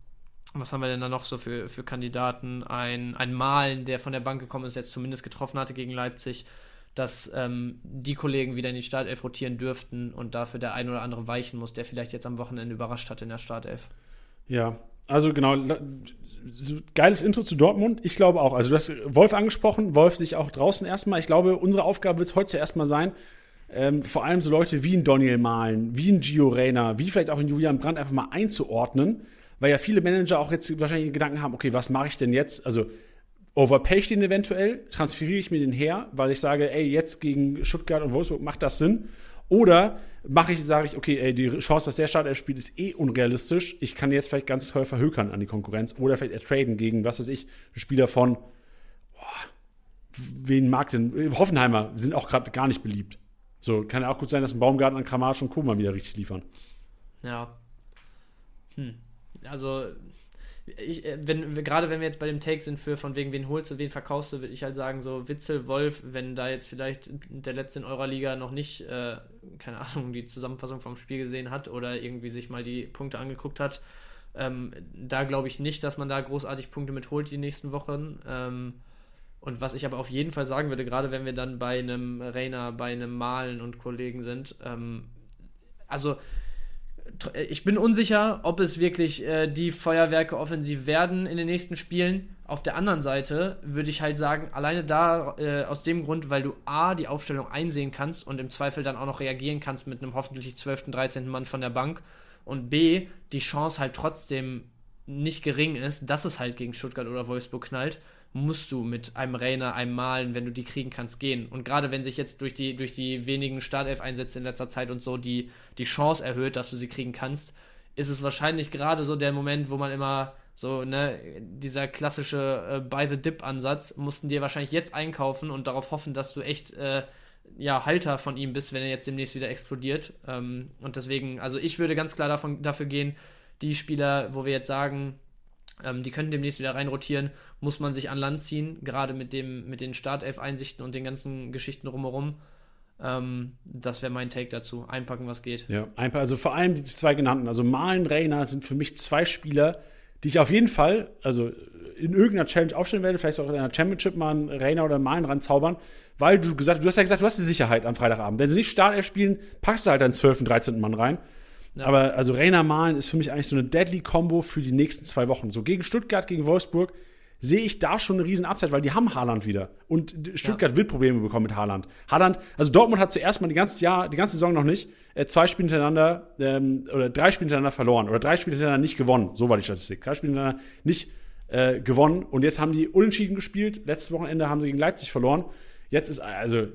was haben wir denn da noch so für, für Kandidaten? Ein, ein Malen, der von der Bank gekommen ist, jetzt zumindest getroffen hatte gegen Leipzig. Dass ähm, die Kollegen wieder in die Startelf rotieren dürften und dafür der ein oder andere weichen muss, der vielleicht jetzt am Wochenende überrascht hat in der Startelf. Ja, also genau, geiles Intro zu Dortmund. Ich glaube auch. Also du hast Wolf angesprochen, Wolf sich auch draußen erstmal. Ich glaube, unsere Aufgabe wird es heute zuerst mal sein, ähm, vor allem so Leute wie ein Daniel Mahlen, wie ein Gio Reyna, wie vielleicht auch ein Julian Brandt einfach mal einzuordnen, weil ja viele Manager auch jetzt wahrscheinlich Gedanken haben, okay, was mache ich denn jetzt? Also overpay ich den eventuell, transferiere ich mir den her, weil ich sage, ey, jetzt gegen Stuttgart und Wolfsburg macht das Sinn. Oder mache ich, sage ich, okay, ey, die Chance, dass der Startelf spielt, ist eh unrealistisch. Ich kann jetzt vielleicht ganz toll verhökern an die Konkurrenz oder vielleicht traden gegen, was weiß ich, einen Spieler von, boah, wen mag denn, Hoffenheimer sind auch gerade gar nicht beliebt. So, kann ja auch gut sein, dass ein Baumgarten an Kramaric und Kuma wieder richtig liefern. Ja. Hm. Also, ich, äh, wenn, gerade wenn wir jetzt bei dem Take sind für von wegen, wen holst du, wen verkaufst du, würde ich halt sagen, so Witzel, Wolf, wenn da jetzt vielleicht der letzte in eurer Liga noch nicht, äh, keine Ahnung, die Zusammenfassung vom Spiel gesehen hat oder irgendwie sich mal die Punkte angeguckt hat, ähm, da glaube ich nicht, dass man da großartig Punkte mit holt die nächsten Wochen. Ähm, und was ich aber auf jeden Fall sagen würde, gerade wenn wir dann bei einem Rainer, bei einem Malen und Kollegen sind, ähm, also ich bin unsicher, ob es wirklich äh, die Feuerwerke offensiv werden in den nächsten Spielen. Auf der anderen Seite würde ich halt sagen, alleine da äh, aus dem Grund, weil du A, die Aufstellung einsehen kannst und im Zweifel dann auch noch reagieren kannst mit einem hoffentlich 12., 13. Mann von der Bank und B, die Chance halt trotzdem nicht gering ist, dass es halt gegen Stuttgart oder Wolfsburg knallt musst du mit einem Rainer, einem Malen, wenn du die kriegen kannst, gehen. Und gerade wenn sich jetzt durch die, durch die wenigen Startelf-Einsätze in letzter Zeit und so die, die Chance erhöht, dass du sie kriegen kannst, ist es wahrscheinlich gerade so der Moment, wo man immer so, ne, dieser klassische äh, By-the-Dip-Ansatz, mussten dir wahrscheinlich jetzt einkaufen und darauf hoffen, dass du echt, äh, ja, Halter von ihm bist, wenn er jetzt demnächst wieder explodiert. Ähm, und deswegen, also ich würde ganz klar davon, dafür gehen, die Spieler, wo wir jetzt sagen, ähm, die können demnächst wieder reinrotieren, muss man sich an Land ziehen, gerade mit, dem, mit den Startelf-Einsichten und den ganzen Geschichten drumherum. Ähm, das wäre mein Take dazu. Einpacken, was geht. Ja, einpacken. Also vor allem die zwei genannten, also Malen, Reina sind für mich zwei Spieler, die ich auf jeden Fall, also in irgendeiner Challenge aufstellen werde, vielleicht auch in einer Championship mal einen Reina oder Malen ranzaubern, weil du gesagt, du hast ja gesagt, du hast die Sicherheit am Freitagabend. Wenn sie nicht Startelf spielen, packst du halt deinen 12. und 13. Mann rein. Ja. Aber also Rainer Malen ist für mich eigentlich so eine Deadly-Combo für die nächsten zwei Wochen. So gegen Stuttgart, gegen Wolfsburg sehe ich da schon eine riesen Upside, weil die haben Haaland wieder. Und Stuttgart ja. wird Probleme bekommen mit Haaland. Haaland, also Dortmund hat zuerst mal die ganze Jahr, die ganze Saison noch nicht, äh, zwei Spiele hintereinander, ähm, oder drei Spiele hintereinander verloren, oder drei Spiele hintereinander nicht gewonnen. So war die Statistik. Drei Spiele hintereinander nicht äh, gewonnen. Und jetzt haben die unentschieden gespielt. Letztes Wochenende haben sie gegen Leipzig verloren. Jetzt ist, also,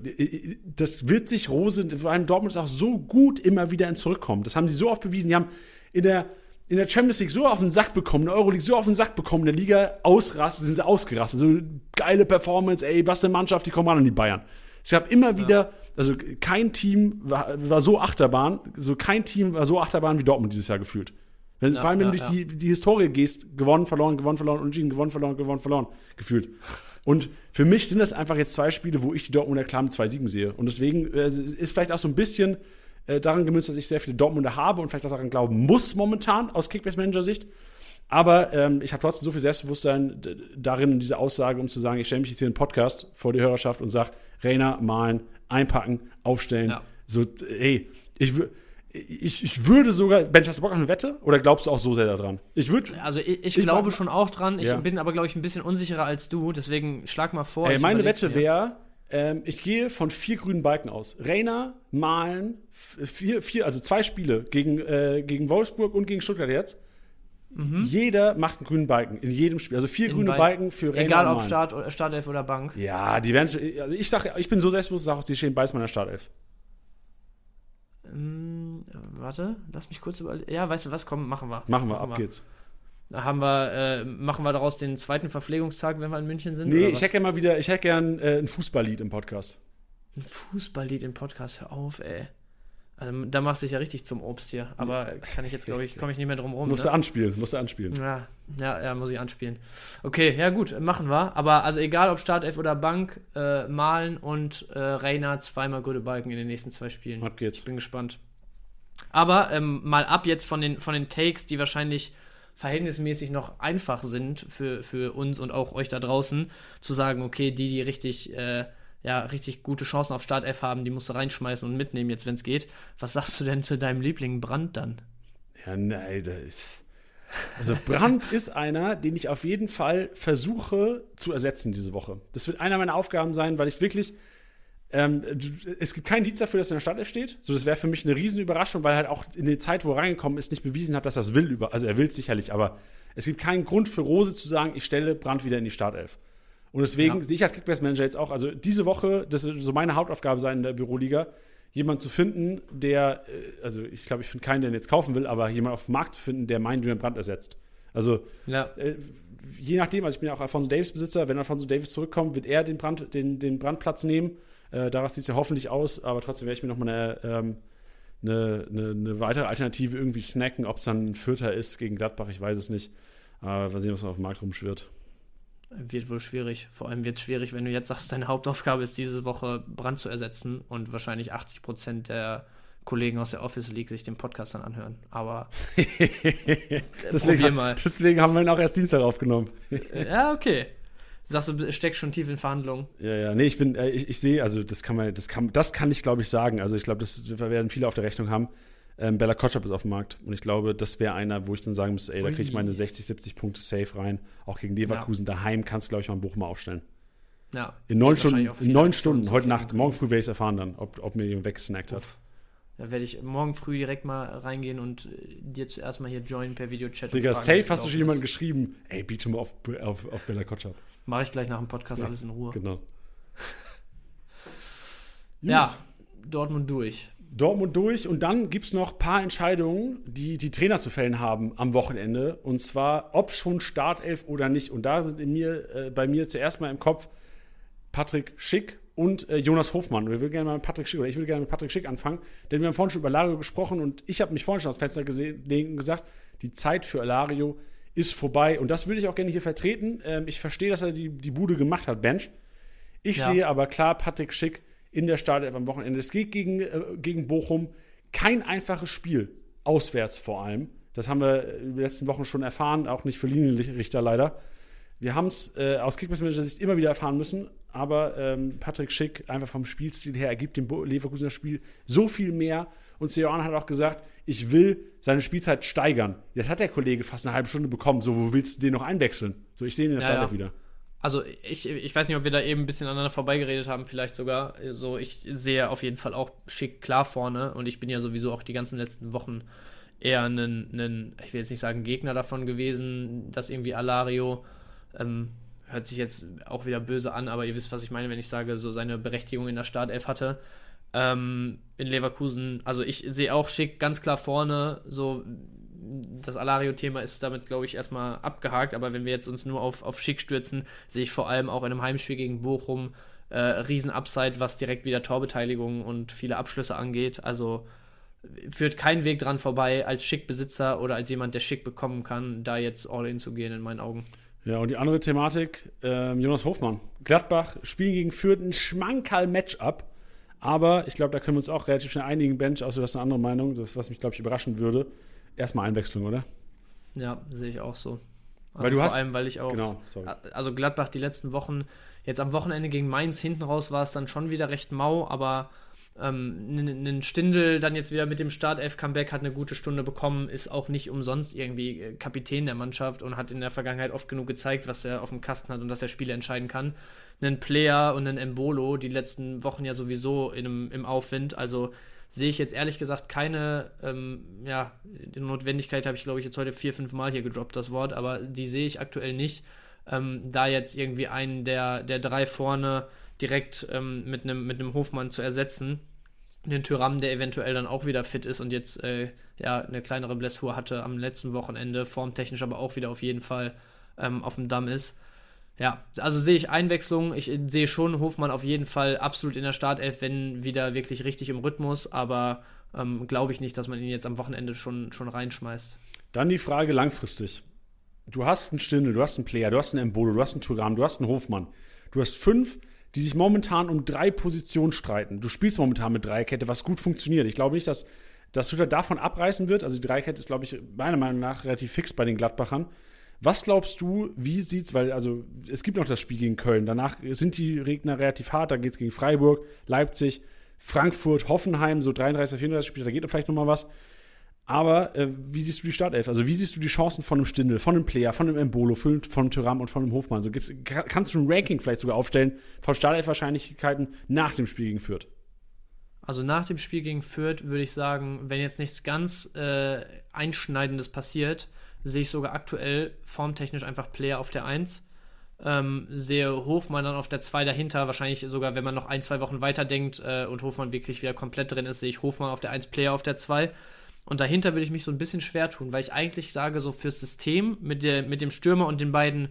das wird sich Rose, vor allem Dortmund ist auch so gut immer wieder in Zurückkommen. Das haben sie so oft bewiesen. Die haben in der, in der Champions League so auf den Sack bekommen, in der Euroleague so auf den Sack bekommen, in der Liga ausrastet, sind sie ausgerastet. So geile Performance, ey, was eine Mannschaft, die kommen an die Bayern. Es gab immer wieder, ja. also kein Team war, war so Achterbahn, so kein Team war so Achterbahn wie Dortmund dieses Jahr gefühlt. Wenn, ja, vor allem, wenn ja, du durch die, die Historie gehst, gewonnen, verloren, gewonnen, verloren, unentschieden, gewonnen, verloren, gewonnen, verloren, gefühlt. Und für mich sind das einfach jetzt zwei Spiele, wo ich die Dortmunder klar mit zwei Siegen sehe. Und deswegen äh, ist vielleicht auch so ein bisschen äh, daran gemünzt, dass ich sehr viele Dortmunder habe und vielleicht auch daran glauben muss momentan aus Kickbase-Manager-Sicht. Aber ähm, ich habe trotzdem so viel Selbstbewusstsein darin, diese Aussage, um zu sagen, ich stelle mich jetzt hier in den Podcast vor die Hörerschaft und sage, Rainer, malen, einpacken, aufstellen. Ja. So, ey, ich würde ich, ich würde sogar, Ben, hast du Bock auf eine Wette? Oder glaubst du auch so sehr daran? Ich würde. Also ich, ich, ich glaube schon auch dran. Ich ja. bin aber, glaube ich, ein bisschen unsicherer als du. Deswegen schlag mal vor. Ey, meine Wette wäre, ähm, ich gehe von vier grünen Balken aus. Rainer, Malen, vier, vier, also zwei Spiele gegen, äh, gegen Wolfsburg und gegen Stuttgart jetzt. Mhm. Jeder macht einen grünen Balken in jedem Spiel. Also vier in grüne Balken für Rainer. Egal ob Start, Startelf oder Bank. Ja, die werden. Also ich sage, ich bin so selbstbewusst, sage die stehen beides meiner Startelf. Ähm, warte, lass mich kurz überlegen. Ja, weißt du was? Komm, machen wir. Machen wir, machen ab wir. geht's. Da haben wir, äh, machen wir daraus den zweiten Verpflegungstag, wenn wir in München sind? Nee, ich hätte gerne mal wieder, ich hätte gern äh, ein Fußballlied im Podcast. Ein Fußballlied im Podcast, hör auf, ey. Also, da machst du dich ja richtig zum Obst hier. Aber kann ich jetzt, glaube ich, komme ich nicht mehr drum rum. Musst ne? du anspielen, musst du anspielen. Ja, ja, ja, muss ich anspielen. Okay, ja gut, machen wir. Aber also egal ob Startelf oder Bank, äh, Malen und äh, Reina zweimal gute Balken in den nächsten zwei Spielen. Ab geht's. Ich bin gespannt. Aber ähm, mal ab jetzt von den, von den Takes, die wahrscheinlich verhältnismäßig noch einfach sind für, für uns und auch euch da draußen, zu sagen, okay, die, die richtig äh, ja, richtig gute Chancen auf Startelf haben, die musst du reinschmeißen und mitnehmen, jetzt, wenn es geht. Was sagst du denn zu deinem Liebling Brand dann? Ja, nein, das ist. Also Brand ist einer, den ich auf jeden Fall versuche zu ersetzen diese Woche. Das wird einer meiner Aufgaben sein, weil ich wirklich. Ähm, es gibt keinen Dienst dafür, dass er in der Startelf steht. So, das wäre für mich eine Riesenüberraschung, weil halt auch in der Zeit, wo er reingekommen ist, nicht bewiesen hat, dass er es will. Also er will es sicherlich, aber es gibt keinen Grund für Rose zu sagen, ich stelle Brand wieder in die Startelf. Und deswegen ja. sehe ich als Kickbase-Manager jetzt auch, also diese Woche, das wird so meine Hauptaufgabe sein in der Büroliga, jemanden zu finden, der, äh, also ich glaube, ich finde keinen, der ihn jetzt kaufen will, aber jemanden auf dem Markt zu finden, der meinen Julian Brandt ersetzt. Also ja. äh, je nachdem, also ich bin ja auch Alfonso Davis-Besitzer, wenn Alfonso Davis zurückkommt, wird er den, Brand, den, den Brandplatz nehmen. Äh, daraus sieht es ja hoffentlich aus, aber trotzdem werde ich mir nochmal eine, ähm, eine, eine, eine, weitere Alternative irgendwie snacken, ob es dann ein Vierter ist gegen Gladbach, ich weiß es nicht. Aber mal sehen, was auf dem Markt rumschwirrt. Wird wohl schwierig. Vor allem wird es schwierig, wenn du jetzt sagst, deine Hauptaufgabe ist, diese Woche Brand zu ersetzen und wahrscheinlich 80 Prozent der Kollegen aus der Office League sich den Podcast dann anhören. Aber deswegen, mal. deswegen haben wir ihn auch erst Dienstag aufgenommen. ja, okay. Sagst du, steckst schon tief in Verhandlungen. Ja, ja, nee, ich bin, äh, ich, ich sehe, also das kann man, das kann, das kann ich, glaube ich, sagen. Also ich glaube, das werden viele auf der Rechnung haben. Ähm, Bella Kotschap ist auf dem Markt. Und ich glaube, das wäre einer, wo ich dann sagen müsste, ey, da kriege ich meine 60, 70 Punkte safe rein. Auch gegen Leverkusen ja. daheim kannst du, glaube ich, mal ein Buch mal aufstellen. Ja. In neun Stunden, in neun Stunden, heute Nacht, morgen früh werde ich es erfahren dann, ob, ob mir jemand weggesnackt hat. Da werde ich morgen früh direkt mal reingehen und äh, dir zuerst mal hier joinen per Videochat. Digga, safe hast du schon jemanden geschrieben, ey, biete mal auf, auf, auf Bella Kotschap. Mache ich gleich nach dem Podcast ja, alles in Ruhe. Genau. ja, Dortmund durch. Dortmund durch und dann gibt es noch ein paar Entscheidungen, die die Trainer zu fällen haben am Wochenende. Und zwar, ob schon Startelf oder nicht. Und da sind in mir, äh, bei mir zuerst mal im Kopf Patrick Schick und äh, Jonas Hofmann. Wir würden gerne mal mit Patrick Schick, oder ich würde gerne mit Patrick Schick anfangen, denn wir haben vorhin schon über Lario gesprochen und ich habe mich vorhin schon aus Fenster gesehen und gesagt, die Zeit für Alario ist vorbei. Und das würde ich auch gerne hier vertreten. Ähm, ich verstehe, dass er die, die Bude gemacht hat, Bench. Ich ja. sehe aber klar Patrick Schick in der Startelf am Wochenende. Es geht gegen, äh, gegen Bochum. Kein einfaches Spiel. Auswärts vor allem. Das haben wir in den letzten Wochen schon erfahren, auch nicht für Linienrichter leider. Wir haben es äh, aus Kickbase-Manager-Sicht immer wieder erfahren müssen, aber ähm, Patrick Schick, einfach vom Spielstil her, ergibt dem Leverkusener Spiel so viel mehr. Und Seoane hat auch gesagt, ich will seine Spielzeit steigern. Jetzt hat der Kollege fast eine halbe Stunde bekommen. So, wo willst du den noch einwechseln? So, ich sehe ihn in der ja, Startelf ja. wieder. Also ich, ich weiß nicht, ob wir da eben ein bisschen aneinander vorbeigeredet haben, vielleicht sogar. So, ich sehe auf jeden Fall auch schick klar vorne und ich bin ja sowieso auch die ganzen letzten Wochen eher ein, ich will jetzt nicht sagen Gegner davon gewesen, dass irgendwie Alario ähm, hört sich jetzt auch wieder böse an, aber ihr wisst, was ich meine, wenn ich sage, so seine Berechtigung in der Startelf hatte. Ähm, in Leverkusen, also ich sehe auch schick ganz klar vorne, so das Alario-Thema ist damit, glaube ich, erstmal abgehakt. Aber wenn wir jetzt uns nur auf, auf Schick stürzen, sehe ich vor allem auch in einem Heimspiel gegen Bochum äh, Riesen-Upside, was direkt wieder Torbeteiligung und viele Abschlüsse angeht. Also führt kein Weg dran vorbei, als Schick-Besitzer oder als jemand, der Schick bekommen kann, da jetzt all in zu gehen, in meinen Augen. Ja, und die andere Thematik, ähm, Jonas Hofmann. Gladbach spielen gegen Fürth ein Schmankerl-Matchup. Aber ich glaube, da können wir uns auch relativ schnell einigen, Bench, außer du hast eine andere Meinung, das, was mich, glaube ich, überraschen würde erstmal Einwechslung, oder? Ja, sehe ich auch so. Also weil du vor hast, allem, weil ich auch. Genau, sorry. Also Gladbach die letzten Wochen, jetzt am Wochenende gegen Mainz hinten raus war es dann schon wieder recht mau, aber ähm, ein Stindel dann jetzt wieder mit dem Startelf-Comeback hat eine gute Stunde bekommen, ist auch nicht umsonst irgendwie äh, Kapitän der Mannschaft und hat in der Vergangenheit oft genug gezeigt, was er auf dem Kasten hat und dass er Spiele entscheiden kann. Einen Player und einen Embolo, die letzten Wochen ja sowieso in einem, im Aufwind, also sehe ich jetzt ehrlich gesagt keine, ähm, ja, Notwendigkeit habe ich, glaube ich, jetzt heute vier, fünf Mal hier gedroppt, das Wort, aber die sehe ich aktuell nicht, ähm, da jetzt irgendwie einen der, der drei vorne direkt ähm, mit einem mit Hofmann zu ersetzen. Den Tyram, der eventuell dann auch wieder fit ist und jetzt äh, ja eine kleinere Blessur hatte am letzten Wochenende, formtechnisch aber auch wieder auf jeden Fall ähm, auf dem Damm ist. Ja, also sehe ich Einwechslung. Ich sehe schon Hofmann auf jeden Fall absolut in der Startelf, wenn wieder wirklich richtig im Rhythmus, aber ähm, glaube ich nicht, dass man ihn jetzt am Wochenende schon, schon reinschmeißt. Dann die Frage langfristig. Du hast einen Stindel, du hast einen Player, du hast einen Embolo, du hast einen Turam, du hast einen Hofmann. Du hast fünf, die sich momentan um drei Positionen streiten. Du spielst momentan mit Dreierkette, was gut funktioniert. Ich glaube nicht, dass, dass Hütter davon abreißen wird. Also die Dreierkette ist, glaube ich, meiner Meinung nach relativ fix bei den Gladbachern Was glaubst du, wie sieht's, weil also es gibt noch das Spiel gegen Köln, danach sind die Gegner relativ hart, da geht es gegen Freiburg, Leipzig, Frankfurt, Hoffenheim, so 33, 34 Spiele, da geht vielleicht noch mal was. Aber äh, wie siehst du die Startelf? Also wie siehst du die Chancen von einem Stindel, von einem Player, von einem Embolo, von einem Tyram und von einem Hofmann? So gibt's, kannst du ein Ranking vielleicht sogar aufstellen von Startelf-Wahrscheinlichkeiten nach dem Spiel gegen Fürth? Also nach dem Spiel gegen Fürth würde ich sagen, wenn jetzt nichts ganz äh, Einschneidendes passiert, sehe ich sogar aktuell formtechnisch einfach Player auf der 1. Ähm, sehe Hofmann dann auf der 2 dahinter, wahrscheinlich sogar, wenn man noch ein, zwei Wochen weiterdenkt äh, und Hofmann wirklich wieder komplett drin ist, sehe ich Hofmann auf der 1, Player auf der 2. Und dahinter würde ich mich so ein bisschen schwer tun, weil ich eigentlich sage, so fürs System mit, der, mit dem Stürmer und den beiden,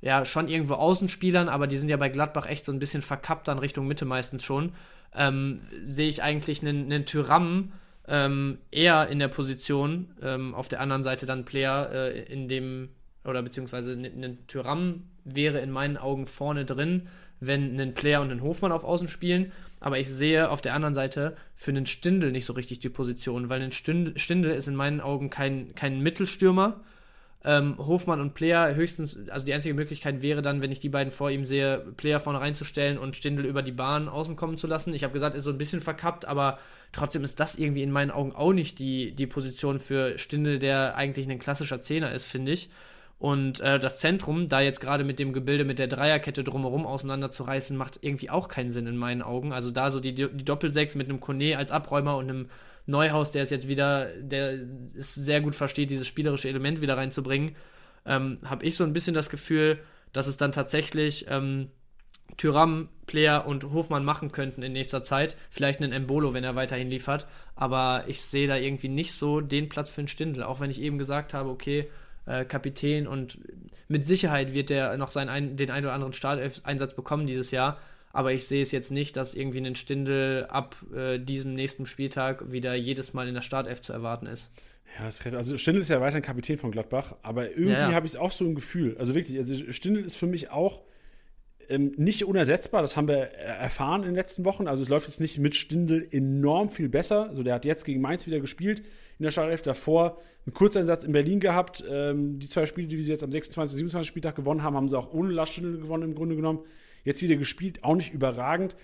ja, schon irgendwo Außenspielern, aber die sind ja bei Gladbach echt so ein bisschen verkappt dann Richtung Mitte meistens schon, ähm, sehe ich eigentlich einen, einen Tyram ähm, eher in der Position, ähm, auf der anderen Seite dann Player äh, in dem, oder beziehungsweise ein Tyram wäre in meinen Augen vorne drin, wenn ein Player und ein Hofmann auf Außen spielen. Aber ich sehe auf der anderen Seite für einen Stindel nicht so richtig die Position, weil ein Stindel ist in meinen Augen kein, kein Mittelstürmer. Ähm, Hofmann und Player höchstens, also die einzige Möglichkeit wäre dann, wenn ich die beiden vor ihm sehe, Player vorne reinzustellen und Stindel über die Bahn außen kommen zu lassen. Ich habe gesagt, ist so ein bisschen verkappt, aber trotzdem ist das irgendwie in meinen Augen auch nicht die, die Position für Stindel, der eigentlich ein klassischer Zehner ist, finde ich. Und äh, das Zentrum, da jetzt gerade mit dem Gebilde mit der Dreierkette drumherum auseinanderzureißen, macht irgendwie auch keinen Sinn in meinen Augen. Also da so die, die Doppelsechs mit einem Kone als Abräumer und einem Neuhaus, der es jetzt wieder, der es sehr gut versteht, dieses spielerische Element wieder reinzubringen, ähm, habe ich so ein bisschen das Gefühl, dass es dann tatsächlich ähm, Tyram, Player und Hofmann machen könnten in nächster Zeit. Vielleicht einen Embolo, wenn er weiterhin liefert. Aber ich sehe da irgendwie nicht so den Platz für einen Stindel. Auch wenn ich eben gesagt habe, okay, äh, Kapitän und mit Sicherheit wird er noch seinen ein, den ein oder anderen Startelf-Einsatz bekommen dieses Jahr. Aber ich sehe es jetzt nicht, dass irgendwie ein Stindel ab äh, diesem nächsten Spieltag wieder jedes Mal in der Startelf zu erwarten ist. Ja, also Stindel ist ja weiterhin Kapitän von Gladbach, aber irgendwie ja, ja. habe ich es auch so ein Gefühl. Also wirklich, also Stindel ist für mich auch ähm, nicht unersetzbar, das haben wir erfahren in den letzten Wochen. Also es läuft jetzt nicht mit Stindel enorm viel besser. Also der hat jetzt gegen Mainz wieder gespielt in der Startelf davor einen Kurzeinsatz in Berlin gehabt. Ähm, die zwei Spiele, die sie jetzt am 26. 27. Spieltag gewonnen haben, haben sie auch ohne Laststindel gewonnen im Grunde genommen. Jetzt wieder gespielt, auch nicht überragend.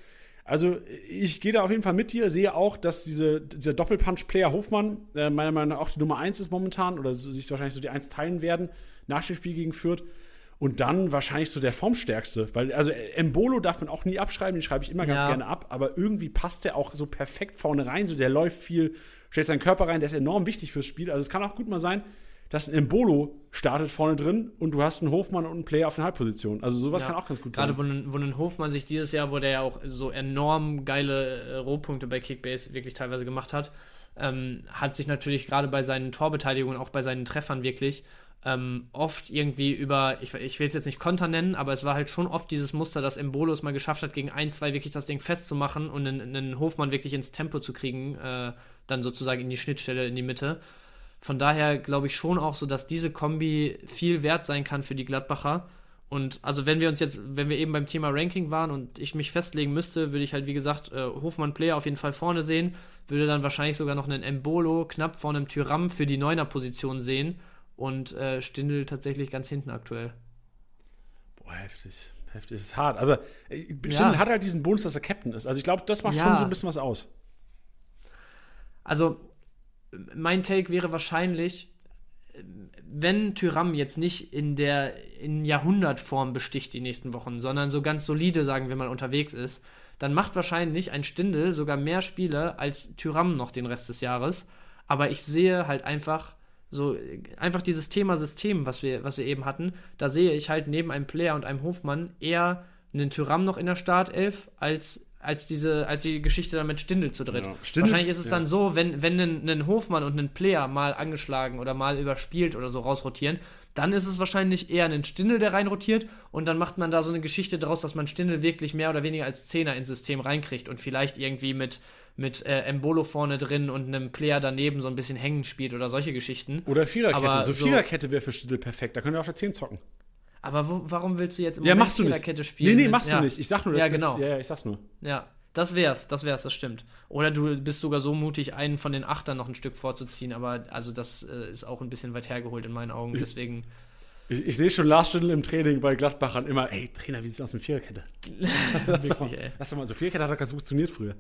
Also ich gehe da auf jeden Fall mit dir, sehe auch, dass diese, dieser Doppelpunch-Player Hofmann äh, meiner Meinung nach auch die Nummer 1 ist momentan oder so, sich wahrscheinlich so die 1 teilen werden nach dem Spiel gegen Fürth. Und dann wahrscheinlich so der formstärkste. Weil, also Embolo darf man auch nie abschreiben, den schreibe ich immer ganz ja. gerne ab, aber irgendwie passt der auch so perfekt vorne rein. So, der läuft viel, stellt seinen Körper rein, der ist enorm wichtig fürs Spiel. Also es kann auch gut mal sein, dass ein Embolo startet vorne drin und du hast einen Hofmann und einen Player auf der Halbposition. Also sowas ja. kann auch ganz gut Gerade sein. Gerade wo, wo ein Hofmann sich dieses Jahr, wo der ja auch so enorm geile äh, Rohpunkte bei Kickbase wirklich teilweise gemacht hat, ähm, hat sich natürlich gerade bei seinen Torbeteiligungen, auch bei seinen Treffern wirklich ähm, oft irgendwie über, ich, ich will es jetzt nicht Konter nennen, aber es war halt schon oft dieses Muster, dass Embolos mal geschafft hat, gegen ein, zwei wirklich das Ding festzumachen und einen, einen Hofmann wirklich ins Tempo zu kriegen, äh, dann sozusagen in die Schnittstelle, in die Mitte. Von daher glaube ich schon auch so, dass diese Kombi viel wert sein kann für die Gladbacher. Und also wenn wir uns jetzt, wenn wir eben beim Thema Ranking waren und ich mich festlegen müsste, würde ich halt, wie gesagt, äh, Hofmann Player auf jeden Fall vorne sehen, würde dann wahrscheinlich sogar noch einen Embolo knapp vor einem Tyram für die Neuner-Position sehen und äh, Stindel tatsächlich ganz hinten aktuell. Boah, heftig. Heftig, das ist hart. Aber äh, Stindel ja. hat halt diesen Bonus, dass er Captain ist. Also ich glaube, das macht ja. schon so ein bisschen was aus. Also, mein Take wäre wahrscheinlich, wenn Tyram jetzt nicht in der in Jahrhundertform besticht die nächsten Wochen, sondern so ganz solide, sagen wir mal, unterwegs ist, dann macht wahrscheinlich ein Stindel sogar mehr Spiele als Tyram noch den Rest des Jahres. Aber ich sehe halt einfach so, einfach dieses Thema System, was wir, was wir eben hatten, da sehe ich halt neben einem Player und einem Hofmann eher einen Tyram noch in der Startelf als als diese, als die Geschichte dann mit Stindel zu dritt. Ja, Stindel, Wahrscheinlich ist es ja. dann so, wenn, wenn ein, ein Hofmann und ein Player mal angeschlagen oder mal überspielt oder so rausrotieren, dann ist es wahrscheinlich eher ein Stindel, der reinrotiert und dann macht man da so eine Geschichte draus, dass man Stindel wirklich mehr oder weniger als Zehner ins System reinkriegt und vielleicht irgendwie mit, mit äh, Embolo vorne drin und einem Player daneben so ein bisschen hängen spielt oder solche Geschichten. Oder Viererkette. Aber so Viererkette wäre für Stindel perfekt. Da können wir auf der 10 zocken. Aber wo, warum willst du jetzt im ja, Moment Viererkette spielen? Nee, nee, machst ja. du nicht. Ich sag nur, das, ja, genau. Das, ja, ich sag's nur. Ja, das wär's, das wär's, das stimmt. Oder du bist sogar so mutig, einen von den Achtern noch ein Stück vorzuziehen, aber also das äh, ist auch ein bisschen weit hergeholt in meinen Augen, deswegen. Ich, ich sehe schon Lars Stindl im Training bei Gladbachern immer, ey, Trainer, wie sieht's aus mit Viererkette? Wirklich, ey. Lass doch mal so, Viererkette hat doch ganz funktioniert früher.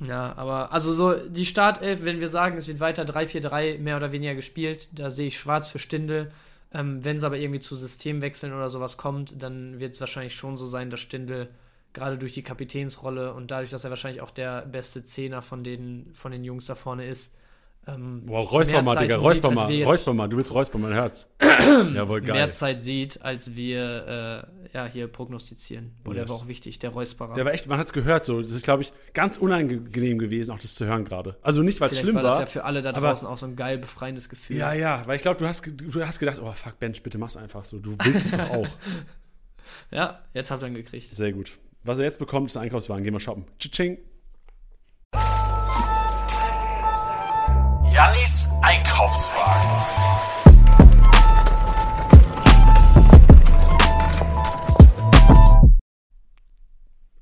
Ja, aber also so die Startelf, wenn wir sagen, es wird weiter 3-4-3 mehr oder weniger gespielt, da sehe ich schwarz für Stindel. Ähm, wenn es aber irgendwie zu Systemwechseln oder sowas kommt, dann wird es wahrscheinlich schon so sein, dass Stindel gerade durch die Kapitänsrolle und dadurch, dass er wahrscheinlich auch der beste Zehner von den, von den Jungs da vorne ist. Ähm, Wow, räusper mal, Digga, räusper mal, räusper mal, du willst räusper mein Herz. Jawohl, geil. mehr Zeit sieht, als wir äh, ja, hier prognostizieren. Und der Yes. war auch wichtig, der Räusperer. Der war echt, man hat's gehört so. Das ist, glaube ich, ganz unangenehm gewesen, auch das zu hören gerade. Also nicht, weil es schlimm war war. das ja für alle da aber- draußen auch so ein geil befreiendes Gefühl. ja, ja, weil ich glaube, du hast, du hast gedacht, oh fuck, Bench, bitte mach's einfach so. Du willst es doch auch. ja, jetzt habt ihr ihn gekriegt. Sehr gut. Was er jetzt bekommt, ist ein Einkaufswagen. Gehen wir shoppen. Tsching. Jannis Einkaufswagen.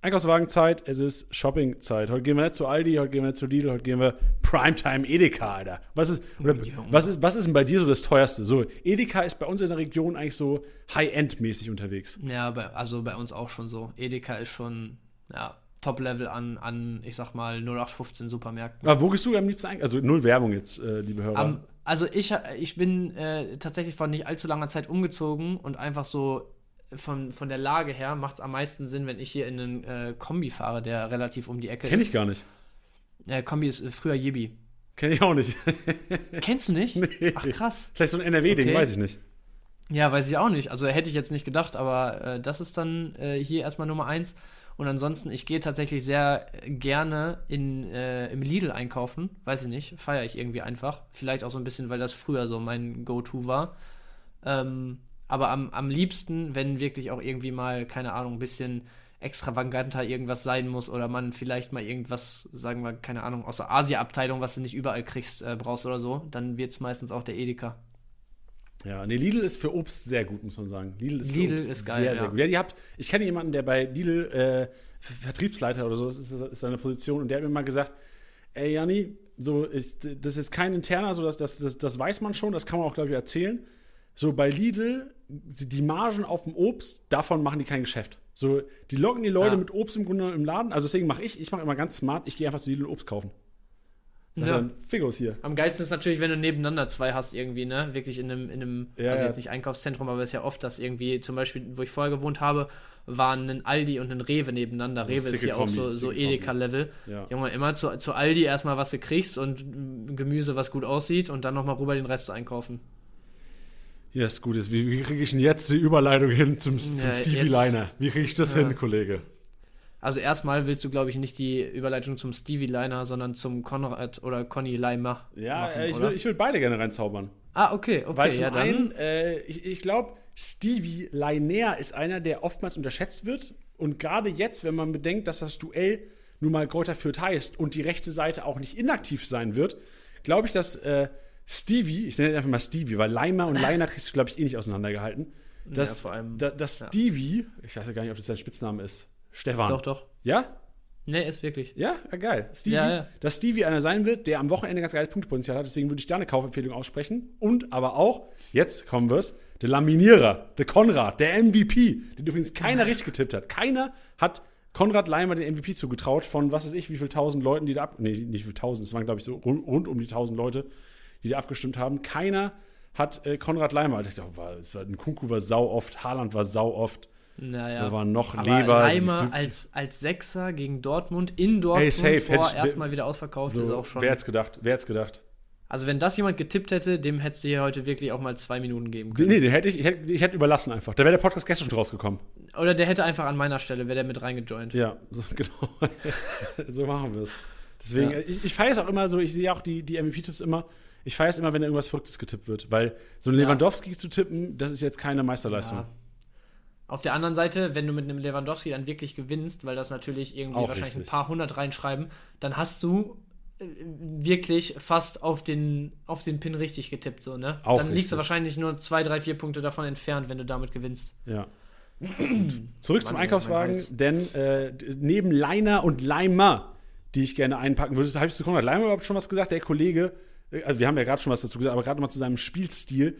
Einkaufswagenzeit, es ist Shoppingzeit. Heute gehen wir nicht zu Aldi, heute gehen wir nicht zu Lidl, heute gehen wir Primetime Edeka, Alter. Was ist, oder, was ist, was ist denn bei dir so das teuerste? So, Edeka ist bei uns in der Region eigentlich so High-End-mäßig unterwegs. Ja, bei, also bei uns auch schon so. Edeka ist schon ja, Top-Level an, an, ich sag mal, 0815 Supermärkten. Aber wo gehst du am liebsten ein? Also null Werbung jetzt, äh, liebe Hörer. Am- also ich, ich bin äh, tatsächlich vor nicht allzu langer Zeit umgezogen und einfach so von, von der Lage her macht es am meisten Sinn, wenn ich hier in einen äh, Kombi fahre, der relativ um die Ecke Kenn ist. ich gar nicht. Kombi ist äh, früher Jibi. Kenn ich auch nicht. Kennst du nicht? Nee. Ach krass. Vielleicht so ein NRW-Ding, Okay. weiß ich nicht. Ja, weiß ich auch nicht. Also hätte ich jetzt nicht gedacht, aber äh, das ist dann äh, hier erstmal Nummer eins. Und ansonsten, ich gehe tatsächlich sehr gerne in, äh, im Lidl einkaufen. Weiß ich nicht, feiere ich irgendwie einfach. Vielleicht auch so ein bisschen, weil das früher so mein Go-To war. Ähm, aber am, am liebsten, wenn wirklich auch irgendwie mal, keine Ahnung, ein bisschen extravaganter irgendwas sein muss oder man vielleicht mal irgendwas, sagen wir, keine Ahnung, aus der Asia-Abteilung, was du nicht überall kriegst, äh, brauchst oder so, dann wird es meistens auch der Edeka. Ja, nee, Lidl ist für Obst sehr gut, muss man sagen. Lidl ist für Lidl ist geil, sehr, sehr ja. gut. Ja, die habt, ich kenne jemanden, der bei Lidl äh, Ver- Vertriebsleiter oder so ist, ist, ist seine Position und der hat mir mal gesagt, ey Janni, so, ich, das ist kein interner, so das, das, das, das weiß man schon, das kann man auch, glaube ich, erzählen. So bei Lidl, die Margen auf dem Obst, davon machen die kein Geschäft. So, die locken die Leute Ja. mit Obst im Grunde im Laden. Also deswegen mache ich, ich mache immer ganz smart, ich gehe einfach zu Lidl Obst kaufen. Sag Ja. Figos hier. Am geilsten ist natürlich, wenn du nebeneinander zwei hast, irgendwie, ne? Wirklich in einem, in einem Ja, also ja. jetzt nicht Einkaufszentrum, aber es ist ja oft, dass irgendwie, zum Beispiel, wo ich vorher gewohnt habe, waren ein Aldi und ein Rewe nebeneinander. Rewe ist hier auch so, so. Edeka-Level. Ja. Junge, immer zu, zu Aldi erstmal, was du kriegst und Gemüse, was gut aussieht und dann nochmal rüber den Rest einkaufen. Ja, ist gut. Wie, wie kriege ich denn jetzt die Überleitung hin zum, zum Ja, Stevie jetzt- Liner? Wie kriege ich das Ja. hin, Kollege? Also erstmal willst du, glaube ich, nicht die Überleitung zum Stevie Liner, sondern zum Konrad oder Conny Leimer Ja, machen, äh, ich, will, ich will beide gerne reinzaubern. Ah, okay, okay, Weil zum ja dann. einen, äh, ich, ich glaube, Stevie Liner ist einer, der oftmals unterschätzt wird. Und gerade jetzt, wenn man bedenkt, dass das Duell nun mal Kräuter Fürth heißt und die rechte Seite auch nicht inaktiv sein wird, glaube ich, dass äh, Stevie, ich nenne ihn einfach mal Stevie, weil Leimer und Liner kriegst du, glaube ich, eh nicht auseinandergehalten. Dass, Ja, vor allem, da, dass ja. Stevie, ich weiß ja gar nicht, ob das sein Spitzname ist, Stefan. Doch, doch. Ja? Nee, ist wirklich. Ja, ja, geil. Stevie, Ja, ja. dass Stevie einer sein wird, der am Wochenende ganz geiles Punktepotenzial hat. Deswegen würde ich da eine Kaufempfehlung aussprechen. Und aber auch, jetzt kommen wir es, der Laminierer, der Konrad, der MVP, den übrigens keiner richtig getippt hat. Keiner hat Konrad Leimer den MVP zugetraut von, was weiß ich, wie viel tausend Leuten, die da ab... Nee, nicht wie viel tausend, es waren, glaube ich, so rund, rund um die tausend Leute, die da abgestimmt haben. Keiner hat äh, Konrad Leimer. Ich dachte, war, es war, Nkunku war sau oft, Haaland war sau oft. Naja. Da waren noch Aber Lever. Leimer als, als Sechser gegen Dortmund in Dortmund Hey, safe, vor erstmal wieder ausverkauft ist so, auch schon. wer hätte gedacht? Wer hätte gedacht? Also wenn das jemand getippt hätte, dem hättest du hier heute wirklich auch mal zwei Minuten geben können. Nee, den hätte ich, ich hätte, ich hätte überlassen einfach. Da wäre der Podcast gestern schon rausgekommen. Oder der hätte einfach an meiner Stelle, wäre der mit reingejoint. Ja, so, genau. so machen wir es. Deswegen, Ja. ich, ich feiere es auch immer so, ich sehe auch die, die MVP-Tipps immer. Ich feiere es immer, wenn da irgendwas Verrücktes getippt wird. Weil so Ja. Lewandowski zu tippen, das ist jetzt keine Meisterleistung. Ja. Auf der anderen Seite, wenn du mit einem Lewandowski dann wirklich gewinnst, weil das natürlich irgendwie Auch wahrscheinlich richtig. ein paar hundert reinschreiben, dann hast du äh, wirklich fast auf den, auf den Pin richtig getippt, so, ne? Auch dann liegst du richtig. wahrscheinlich nur zwei, drei, vier Punkte davon entfernt, wenn du damit gewinnst. Ja. Zurück zum Mann, Einkaufswagen, denn äh, neben Leiner und Leimer, die ich gerne einpacken würde, habe ich zu Konrad Leimer überhaupt schon was gesagt? Der Kollege, äh, also wir haben ja gerade schon was dazu gesagt, aber gerade mal zu seinem Spielstil.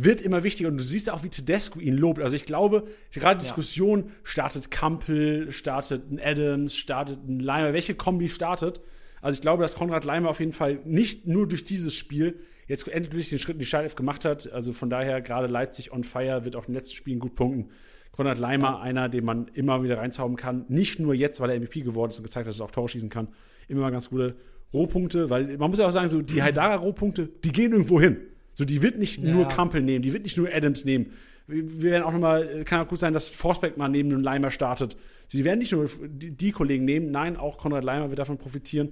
Wird immer wichtiger. Und du siehst auch, wie Tedesco ihn lobt. Also ich glaube, gerade Diskussion, ja. startet Kampel, startet ein Adams, startet ein Leimer, welche Kombi startet. Also ich glaube, dass Konrad Leimer auf jeden Fall nicht nur durch dieses Spiel jetzt endlich den Schritt in die Startelf gemacht hat. Also von daher, gerade Leipzig on fire wird auch in den letzten Spielen gut punkten. Konrad Leimer, ja. einer, den man immer wieder reinzaubern kann. Nicht nur jetzt, weil er MVP geworden ist und gezeigt hat, dass er auch Tore schießen kann. Immer mal ganz gute Rohpunkte, weil man muss ja auch sagen, so die Haidara-Rohpunkte, die gehen irgendwo hin. So, die wird nicht ja. nur Kampel nehmen, die wird nicht nur Adams nehmen. Wir werden auch nochmal, kann auch gut sein, dass Forsbeck mal neben einem Leimer startet. Sie werden nicht nur die, die, Kollegen nehmen, nein, auch Konrad Leimer wird davon profitieren.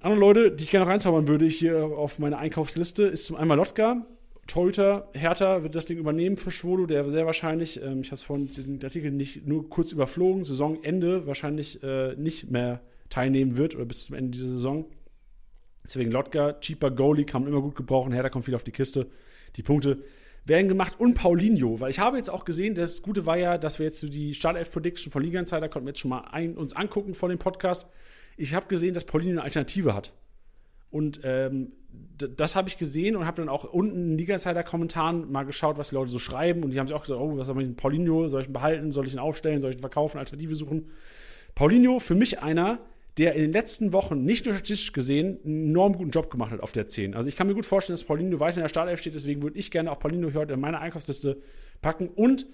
Andere Leute, die ich gerne noch reinzaubern würde hier auf meine Einkaufsliste, ist zum einen Lotka. Torhüter Hertha wird das Ding übernehmen für Schwolo, der sehr wahrscheinlich, ähm, ich habe es vorhin den Artikel nicht nur kurz überflogen, Saisonende wahrscheinlich äh, nicht mehr teilnehmen wird oder bis zum Ende dieser Saison. Deswegen Lotka, cheaper Goalie, kann man immer gut gebrauchen. Hertha kommt viel auf die Kiste. Die Punkte werden gemacht. Und Paulinho, weil ich habe jetzt auch gesehen, das Gute war ja, dass wir jetzt so die Startelf-Prediction von Liga Insider konnten wir jetzt schon mal ein, uns angucken vor dem Podcast. Ich habe gesehen, dass Paulinho eine Alternative hat. Und ähm, das habe ich gesehen und habe dann auch unten in Liga Insider-Kommentaren mal geschaut, was die Leute so schreiben. Und die haben sich auch gesagt: Oh, was soll ich mit Paulinho? Soll ich ihn behalten? Soll ich ihn aufstellen? Soll ich ihn verkaufen? Alternative suchen? Paulinho, für mich einer, der in den letzten Wochen nicht nur statistisch gesehen einen enorm guten Job gemacht hat auf der 10. Also ich kann mir gut vorstellen, dass Paulinho weiter in der Startelf steht, deswegen würde ich gerne auch Paulinho heute in meine Einkaufsliste packen und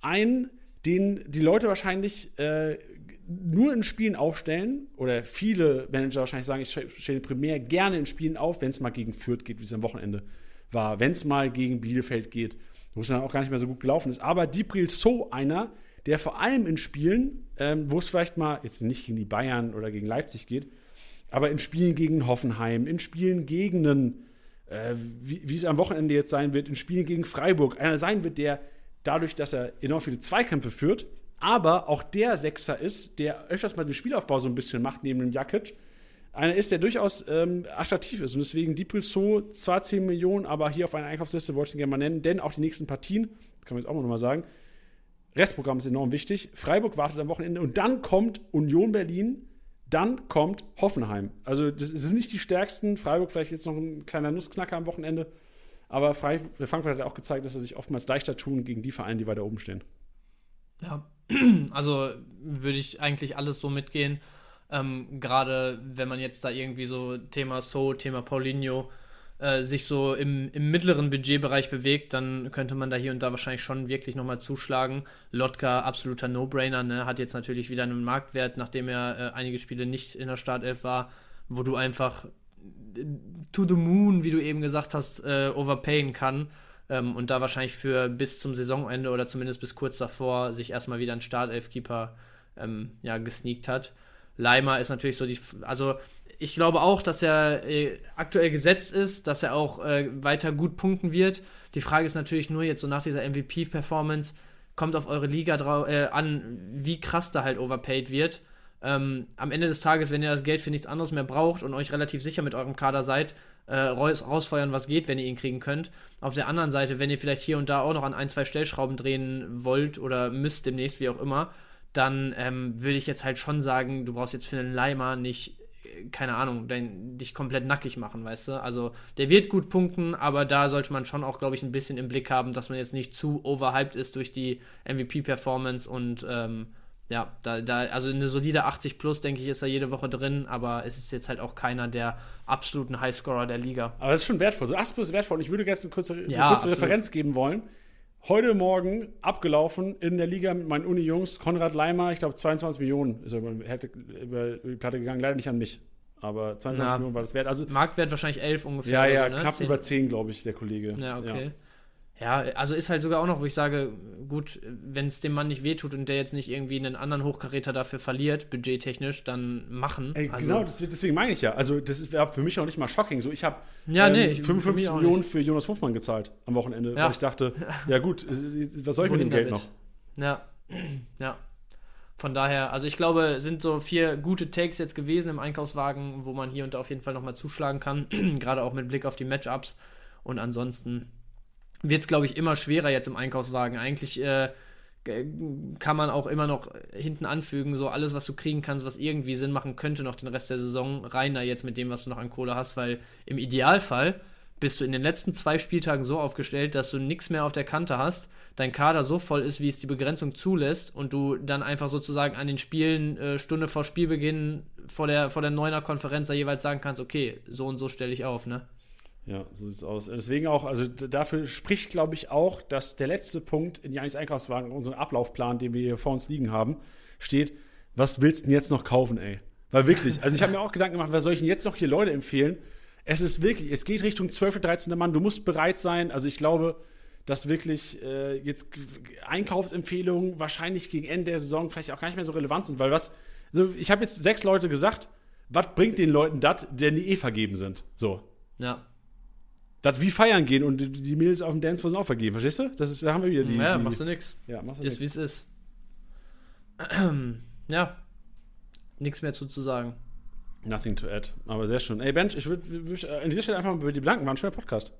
einen, den die Leute wahrscheinlich äh, nur in Spielen aufstellen, oder viele Manager wahrscheinlich sagen, ich stelle primär gerne in Spielen auf, wenn es mal gegen Fürth geht, wie es am Wochenende war, wenn es mal gegen Bielefeld geht, wo es dann auch gar nicht mehr so gut gelaufen ist. Aber Dibril So einer, der vor allem in Spielen, ähm, wo es vielleicht mal jetzt nicht gegen die Bayern oder gegen Leipzig geht, aber in Spielen gegen Hoffenheim, in Spielen gegen einen, äh, wie, wie es am Wochenende jetzt sein wird, in Spielen gegen Freiburg, einer sein wird, der dadurch, dass er enorm viele Zweikämpfe führt, aber auch der Sechser ist, der öfters mal den Spielaufbau so ein bisschen macht neben dem Jakic, einer ist, der durchaus ähm, attraktiv ist. Und deswegen Diepel So, zwar 10 Millionen, aber hier auf einer Einkaufsliste wollte ich ihn gerne mal nennen, denn auch die nächsten Partien, kann man jetzt auch mal sagen, Restprogramm ist enorm wichtig. Freiburg wartet am Wochenende und dann kommt Union Berlin, dann kommt Hoffenheim. Also das sind nicht die stärksten. Freiburg vielleicht jetzt noch ein kleiner Nussknacker am Wochenende. Aber Frankfurt hat ja auch gezeigt, dass sie sich oftmals leichter tun gegen die Vereine, die weiter oben stehen. Ja, also würde ich eigentlich alles so mitgehen. Ähm, Gerade wenn man jetzt da irgendwie so Thema So, Thema Paulinho, äh, sich so im, im mittleren Budgetbereich bewegt, dann könnte man da hier und da wahrscheinlich schon wirklich nochmal zuschlagen. Lotka, absoluter No-Brainer, ne? hat jetzt natürlich wieder einen Marktwert, nachdem er äh, einige Spiele nicht in der Startelf war, wo du einfach äh, to the moon, wie du eben gesagt hast, äh, overpayen kann ähm, und da wahrscheinlich für bis zum Saisonende oder zumindest bis kurz davor sich erstmal wieder ein Startelf-Keeper ähm, ja, gesneakt hat. Leimer ist natürlich so die, also ich glaube auch, dass er äh, aktuell gesetzt ist, dass er auch äh, weiter gut punkten wird. Die Frage ist natürlich nur jetzt so nach dieser MVP-Performance, kommt auf eure Liga äh, an, wie krass da halt overpaid wird. Ähm, am Ende des Tages, wenn ihr das Geld für nichts anderes mehr braucht und euch relativ sicher mit eurem Kader seid, äh, raus, rausfeuern, was geht, wenn ihr ihn kriegen könnt. Auf der anderen Seite, wenn ihr vielleicht hier und da auch noch an ein, zwei Stellschrauben drehen wollt oder müsst demnächst, wie auch immer, dann ähm, würde ich jetzt halt schon sagen, du brauchst jetzt für einen Leimer nicht keine Ahnung, dein, dich komplett nackig machen, weißt du? Also der wird gut punkten, aber da sollte man schon auch, glaube ich, ein bisschen im Blick haben, dass man jetzt nicht zu overhyped ist durch die MVP-Performance und ähm, ja, da, da, also eine solide 80 plus, denke ich, ist da jede Woche drin, aber es ist jetzt halt auch keiner der absoluten Highscorer der Liga. Aber das ist schon wertvoll. So 80 plus ist wertvoll. Ich würde gerne eine kurze, ja, eine kurze Referenz geben wollen. Heute Morgen abgelaufen in der Liga mit meinen Uni-Jungs. Konrad Leimer, ich glaube 22 Millionen ist er über, hätte über die Platte gegangen, leider nicht an mich. Aber 22 ja, Millionen war das wert. Also, Marktwert wahrscheinlich 11 ungefähr. Ja, ja, so, ne? knapp 10. über 10, glaube ich, der Kollege. Ja, okay. Ja. Ja. also ist halt sogar auch noch, wo ich sage, gut, wenn es dem Mann nicht wehtut und der jetzt nicht irgendwie einen anderen Hochkaräter dafür verliert, budgettechnisch, dann machen. Ey, also, genau, das, deswegen meine ich ja. Also das wäre für mich auch nicht mal shocking. So, ich habe ja, ähm, nee, 55 für Millionen für Jonas Hofmann gezahlt am Wochenende, ja. weil ich dachte, ja gut, was soll ich Wohin mit dem Geld noch? Ja, ja. Von daher, also ich glaube, sind so vier gute Takes jetzt gewesen im Einkaufswagen, wo man hier und da auf jeden Fall nochmal zuschlagen kann, gerade auch mit Blick auf die Matchups. Und ansonsten wird es, glaube ich, immer schwerer jetzt im Einkaufswagen. Eigentlich äh, kann man auch immer noch hinten anfügen, so alles, was du kriegen kannst, was irgendwie Sinn machen könnte, noch den Rest der Saison, reiner jetzt mit dem, was du noch an Kohle hast, weil im Idealfall bist du in den letzten zwei Spieltagen so aufgestellt, dass du nichts mehr auf der Kante hast, dein Kader so voll ist, wie es die Begrenzung zulässt und du dann einfach sozusagen an den Spielen äh, Stunde vor Spielbeginn vor der, vor der Neuner-Konferenz da jeweils sagen kannst, okay, so und so stelle ich auf, ne? Ja, so sieht es aus. Deswegen auch, also dafür spricht, glaube ich, auch, dass der letzte Punkt in Janis Einkaufswagen, unseren Ablaufplan, den wir hier vor uns liegen haben, steht, was willst du denn jetzt noch kaufen, ey? Weil wirklich, also ich habe mir auch Gedanken gemacht, was soll ich denn jetzt noch hier Leute empfehlen? Es ist wirklich, es geht Richtung 12. 13. Mann, du musst bereit sein. Also ich glaube, dass wirklich äh, jetzt Einkaufsempfehlungen wahrscheinlich gegen Ende der Saison vielleicht auch gar nicht mehr so relevant sind, weil was, also ich habe jetzt sechs Leute gesagt, was bringt den Leuten das, die eh vergeben sind? So. Ja. Das wie feiern gehen und die Mädels auf dem Dance sind auch vergeben, verstehst du? Das ist, da haben wir wieder die. Ja, die, machst du nix. Ja, machst du Ist wie nix. es ist. ja. Nichts mehr zu, zu sagen. Nothing to add. Aber sehr schön. Ey, Bench, ich würde würd, an dieser Stelle einfach mal über die Blanken, war ein schöner Podcast.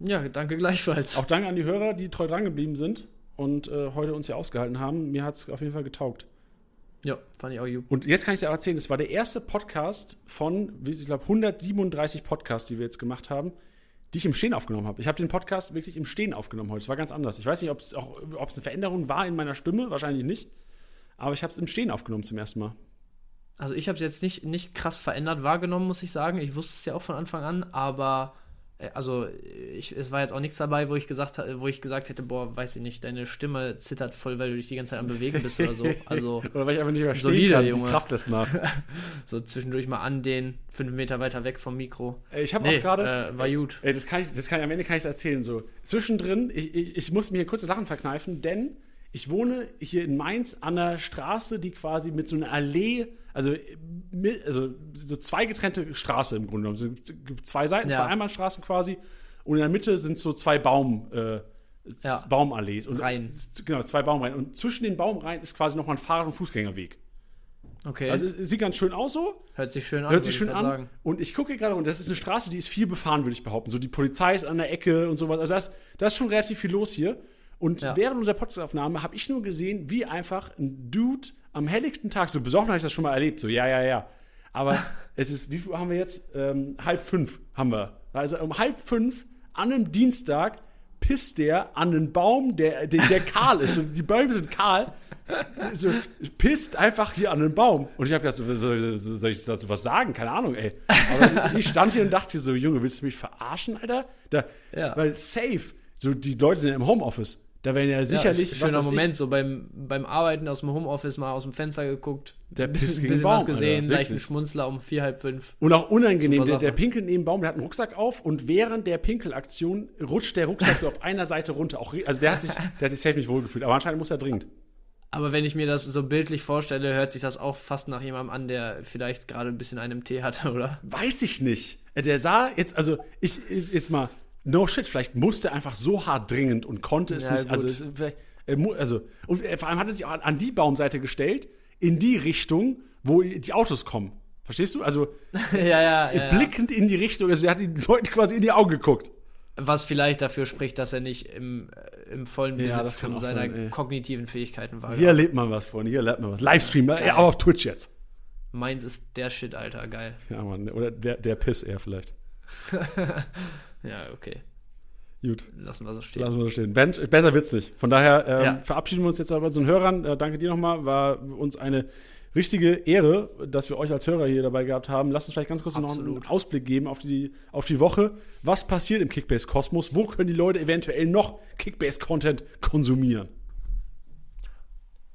Ja, danke gleichfalls. Auch danke an die Hörer, die treu dran geblieben sind und äh, heute uns hier ausgehalten haben. Mir hat es auf jeden Fall getaugt. ja, fand ich auch gut. Und jetzt kann ich dir auch erzählen, es war der erste Podcast von, wie ich glaube, 137 Podcasts, die wir jetzt gemacht haben, die ich im Stehen aufgenommen habe. Ich habe den Podcast wirklich im Stehen aufgenommen heute. Es war ganz anders. Ich weiß nicht, ob es auch ob es eine Veränderung war in meiner Stimme, wahrscheinlich nicht. Aber ich habe es im Stehen aufgenommen zum ersten Mal. Also ich habe es jetzt nicht, nicht krass verändert wahrgenommen, muss ich sagen. Ich wusste es ja auch von Anfang an, aber also ich, es war jetzt auch nichts dabei, wo ich gesagt wo ich gesagt hätte, boah, weiß ich nicht, deine Stimme zittert voll, weil du dich die ganze Zeit am Bewegen bist oder so. Also Oder weil ich einfach nicht mehr Solide, kann, Junge. die Kraft lässt nach. so zwischendurch mal an den fünf Meter weiter weg vom Mikro. Ich habe Nee, auch gerade. äh, war gut. Ey, das kann ich, das kann am Ende kann ich erzählen. So. Zwischendrin, ich, ich, ich muss mir hier kurz das Lachen verkneifen, denn ich wohne hier in Mainz an einer Straße, die quasi mit so einer Allee, also, also so zwei getrennte Straße im Grunde genommen. Es gibt zwei Seiten, Ja. zwei Einbahnstraßen quasi. Und in der Mitte sind so zwei Baum, äh, Ja. Baumallees. Und, Reihen. Genau, zwei Baumreihen. Und zwischen den Baumreihen ist quasi nochmal ein Fahrrad- und Fußgängerweg. Okay. Also es, es sieht ganz schön aus so. Hört sich schön an. Hört sich schön an. Sagen. Und ich gucke gerade, und das ist eine Straße, die ist viel befahren, würde ich behaupten. So die Polizei ist an der Ecke und sowas. Also da ist schon relativ viel los hier. Und Ja. während unserer Podcastaufnahme habe ich nur gesehen, wie einfach ein Dude am helllichten Tag, so besoffen habe ich das schon mal erlebt, so ja, ja, ja. Aber es ist, wie viel haben wir jetzt? Ähm, halb fünf haben wir. Also um halb fünf an einem Dienstag pisst der an einen Baum, der, der, der kahl ist. Und die Bäume sind kahl. So, pisst einfach hier an einen Baum. Und ich habe gedacht, so, soll, soll ich dazu was sagen? Keine Ahnung, ey. Aber ich stand hier und dachte so, Junge, willst du mich verarschen, Alter? Da, Ja. Weil safe, so die Leute sind ja im Homeoffice. Da werden ja sicherlich. ja, schöner Moment, Ich, so beim, beim Arbeiten aus dem Homeoffice mal aus dem Fenster geguckt, Der bisschen, gegen bisschen Baum, was gesehen, Alter, leichten. Schmunzler um vier, halb fünf. und auch unangenehm, der, der pinkelt neben dem Baum, der hat einen Rucksack auf und während der Pinkelaktion rutscht der Rucksack so auf einer Seite runter. Auch, also der hat sich, der hat sich safe nicht wohlgefühlt, aber anscheinend muss er dringend. Aber wenn ich mir das so bildlich vorstelle, hört sich das auch fast nach jemandem an, der vielleicht gerade ein bisschen einen Tee hatte, oder? Weiß ich nicht. Der sah jetzt, also ich- jetzt mal, no shit, vielleicht musste er einfach so hart dringend und konnte es Ja, nicht. Also, gut. es, ist vielleicht, also, und vor allem hat er sich auch an, die Baumseite gestellt, in die Richtung, wo die Autos kommen. Verstehst du? Also ja, ja, blickend in die Richtung, also er hat die Leute quasi in die Augen geguckt. Was vielleicht dafür spricht, dass er nicht im, äh, im vollen Besitz auch seiner sein, kognitiven Fähigkeiten war. Hier lebt man was von, hier lernt man was. Livestream, aber auf Twitch jetzt. Meins ist der Shit, Alter, geil. Ja, Mann, oder der, der Piss eher vielleicht. Ja, okay. Gut. Lassen wir so stehen. Lassen wir das stehen. Ben, besser wird's nicht. Von daher ähm, Ja. verabschieden wir uns jetzt aber zu den Hörern. Äh, danke dir nochmal. War uns eine richtige Ehre, dass wir euch als Hörer hier dabei gehabt haben. Lasst uns vielleicht ganz kurz noch einen Absolut. Ausblick geben auf die, auf die Woche. Was passiert im Kickbase-Kosmos? Wo können die Leute eventuell noch Kickbase-Content konsumieren?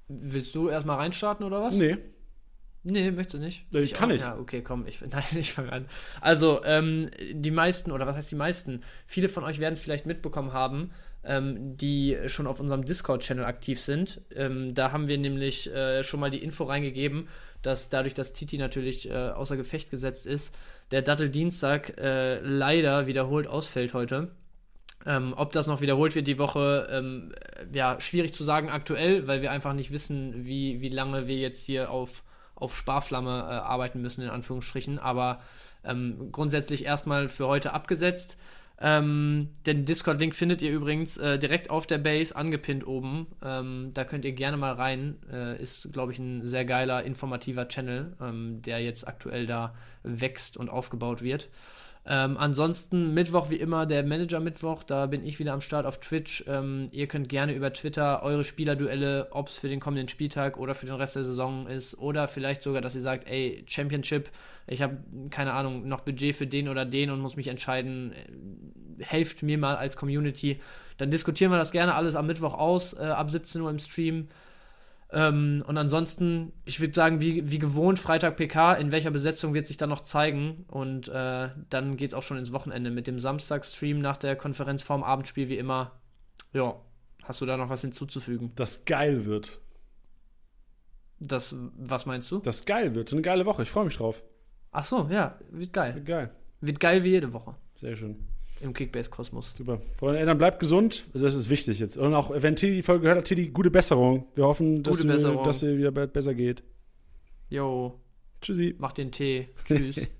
Willst du erstmal reinstarten oder was? Nee. Nee, möchtest du nicht? Äh, kann auch. ich. Ja, okay, komm, ich, nein, ich fange an. Also, ähm, die meisten, oder was heißt die meisten? Viele von euch werden es vielleicht mitbekommen haben, ähm, die schon auf unserem Discord-Channel aktiv sind. Ähm, da haben wir nämlich äh, schon mal die Info reingegeben, dass dadurch, dass Titi natürlich äh, außer Gefecht gesetzt ist, der Datteldienstag äh, leider wiederholt ausfällt heute. Ähm, ob das noch wiederholt wird die Woche, ähm, äh, ja, schwierig zu sagen aktuell, weil wir einfach nicht wissen, wie, wie lange wir jetzt hier auf, auf Sparflamme äh, arbeiten müssen, in Anführungsstrichen. Aber ähm, grundsätzlich erstmal für heute abgesetzt. Ähm, den Discord-Link findet ihr übrigens äh, direkt auf der Base, angepinnt oben. Ähm, da könnt ihr gerne mal rein. Äh, ist, glaube ich, ein sehr geiler, informativer Channel, ähm, der jetzt aktuell da wächst und aufgebaut wird. Ähm, ansonsten Mittwoch wie immer der Manager-Mittwoch, da bin ich wieder am Start auf Twitch. Ähm, ihr könnt gerne über Twitter eure Spielerduelle, ob es für den kommenden Spieltag oder für den Rest der Saison ist oder vielleicht sogar, dass ihr sagt, ey, Championship, ich habe keine Ahnung, noch Budget für den oder den und muss mich entscheiden, äh, helft mir mal als Community. Dann diskutieren wir das gerne alles am Mittwoch aus, äh, ab 17 Uhr im Stream. Ähm, und ansonsten, ich würde sagen, wie, wie gewohnt, Freitag PK, in welcher Besetzung wird sich dann noch zeigen. Und äh, dann geht es auch schon ins Wochenende mit dem Samstag-Stream nach der Konferenz vorm Abendspiel, wie immer. Ja, hast du da noch was hinzuzufügen? Das geil wird. Das, was meinst du? Das geil wird. Eine geile Woche. Ich freue mich drauf. Ach so, ja, wird geil. Wird geil. Wird geil wie jede Woche Sehr schön. Im Kickbase-Kosmos. Super. Freunde, dann bleibt gesund. Das ist wichtig jetzt. Und auch, wenn Tilly die Folge gehört hat, Tilly, gute Besserung. Wir hoffen, dass Gute dir wieder bald besser geht. Jo, Tschüssi. mach den Tee. Tschüss.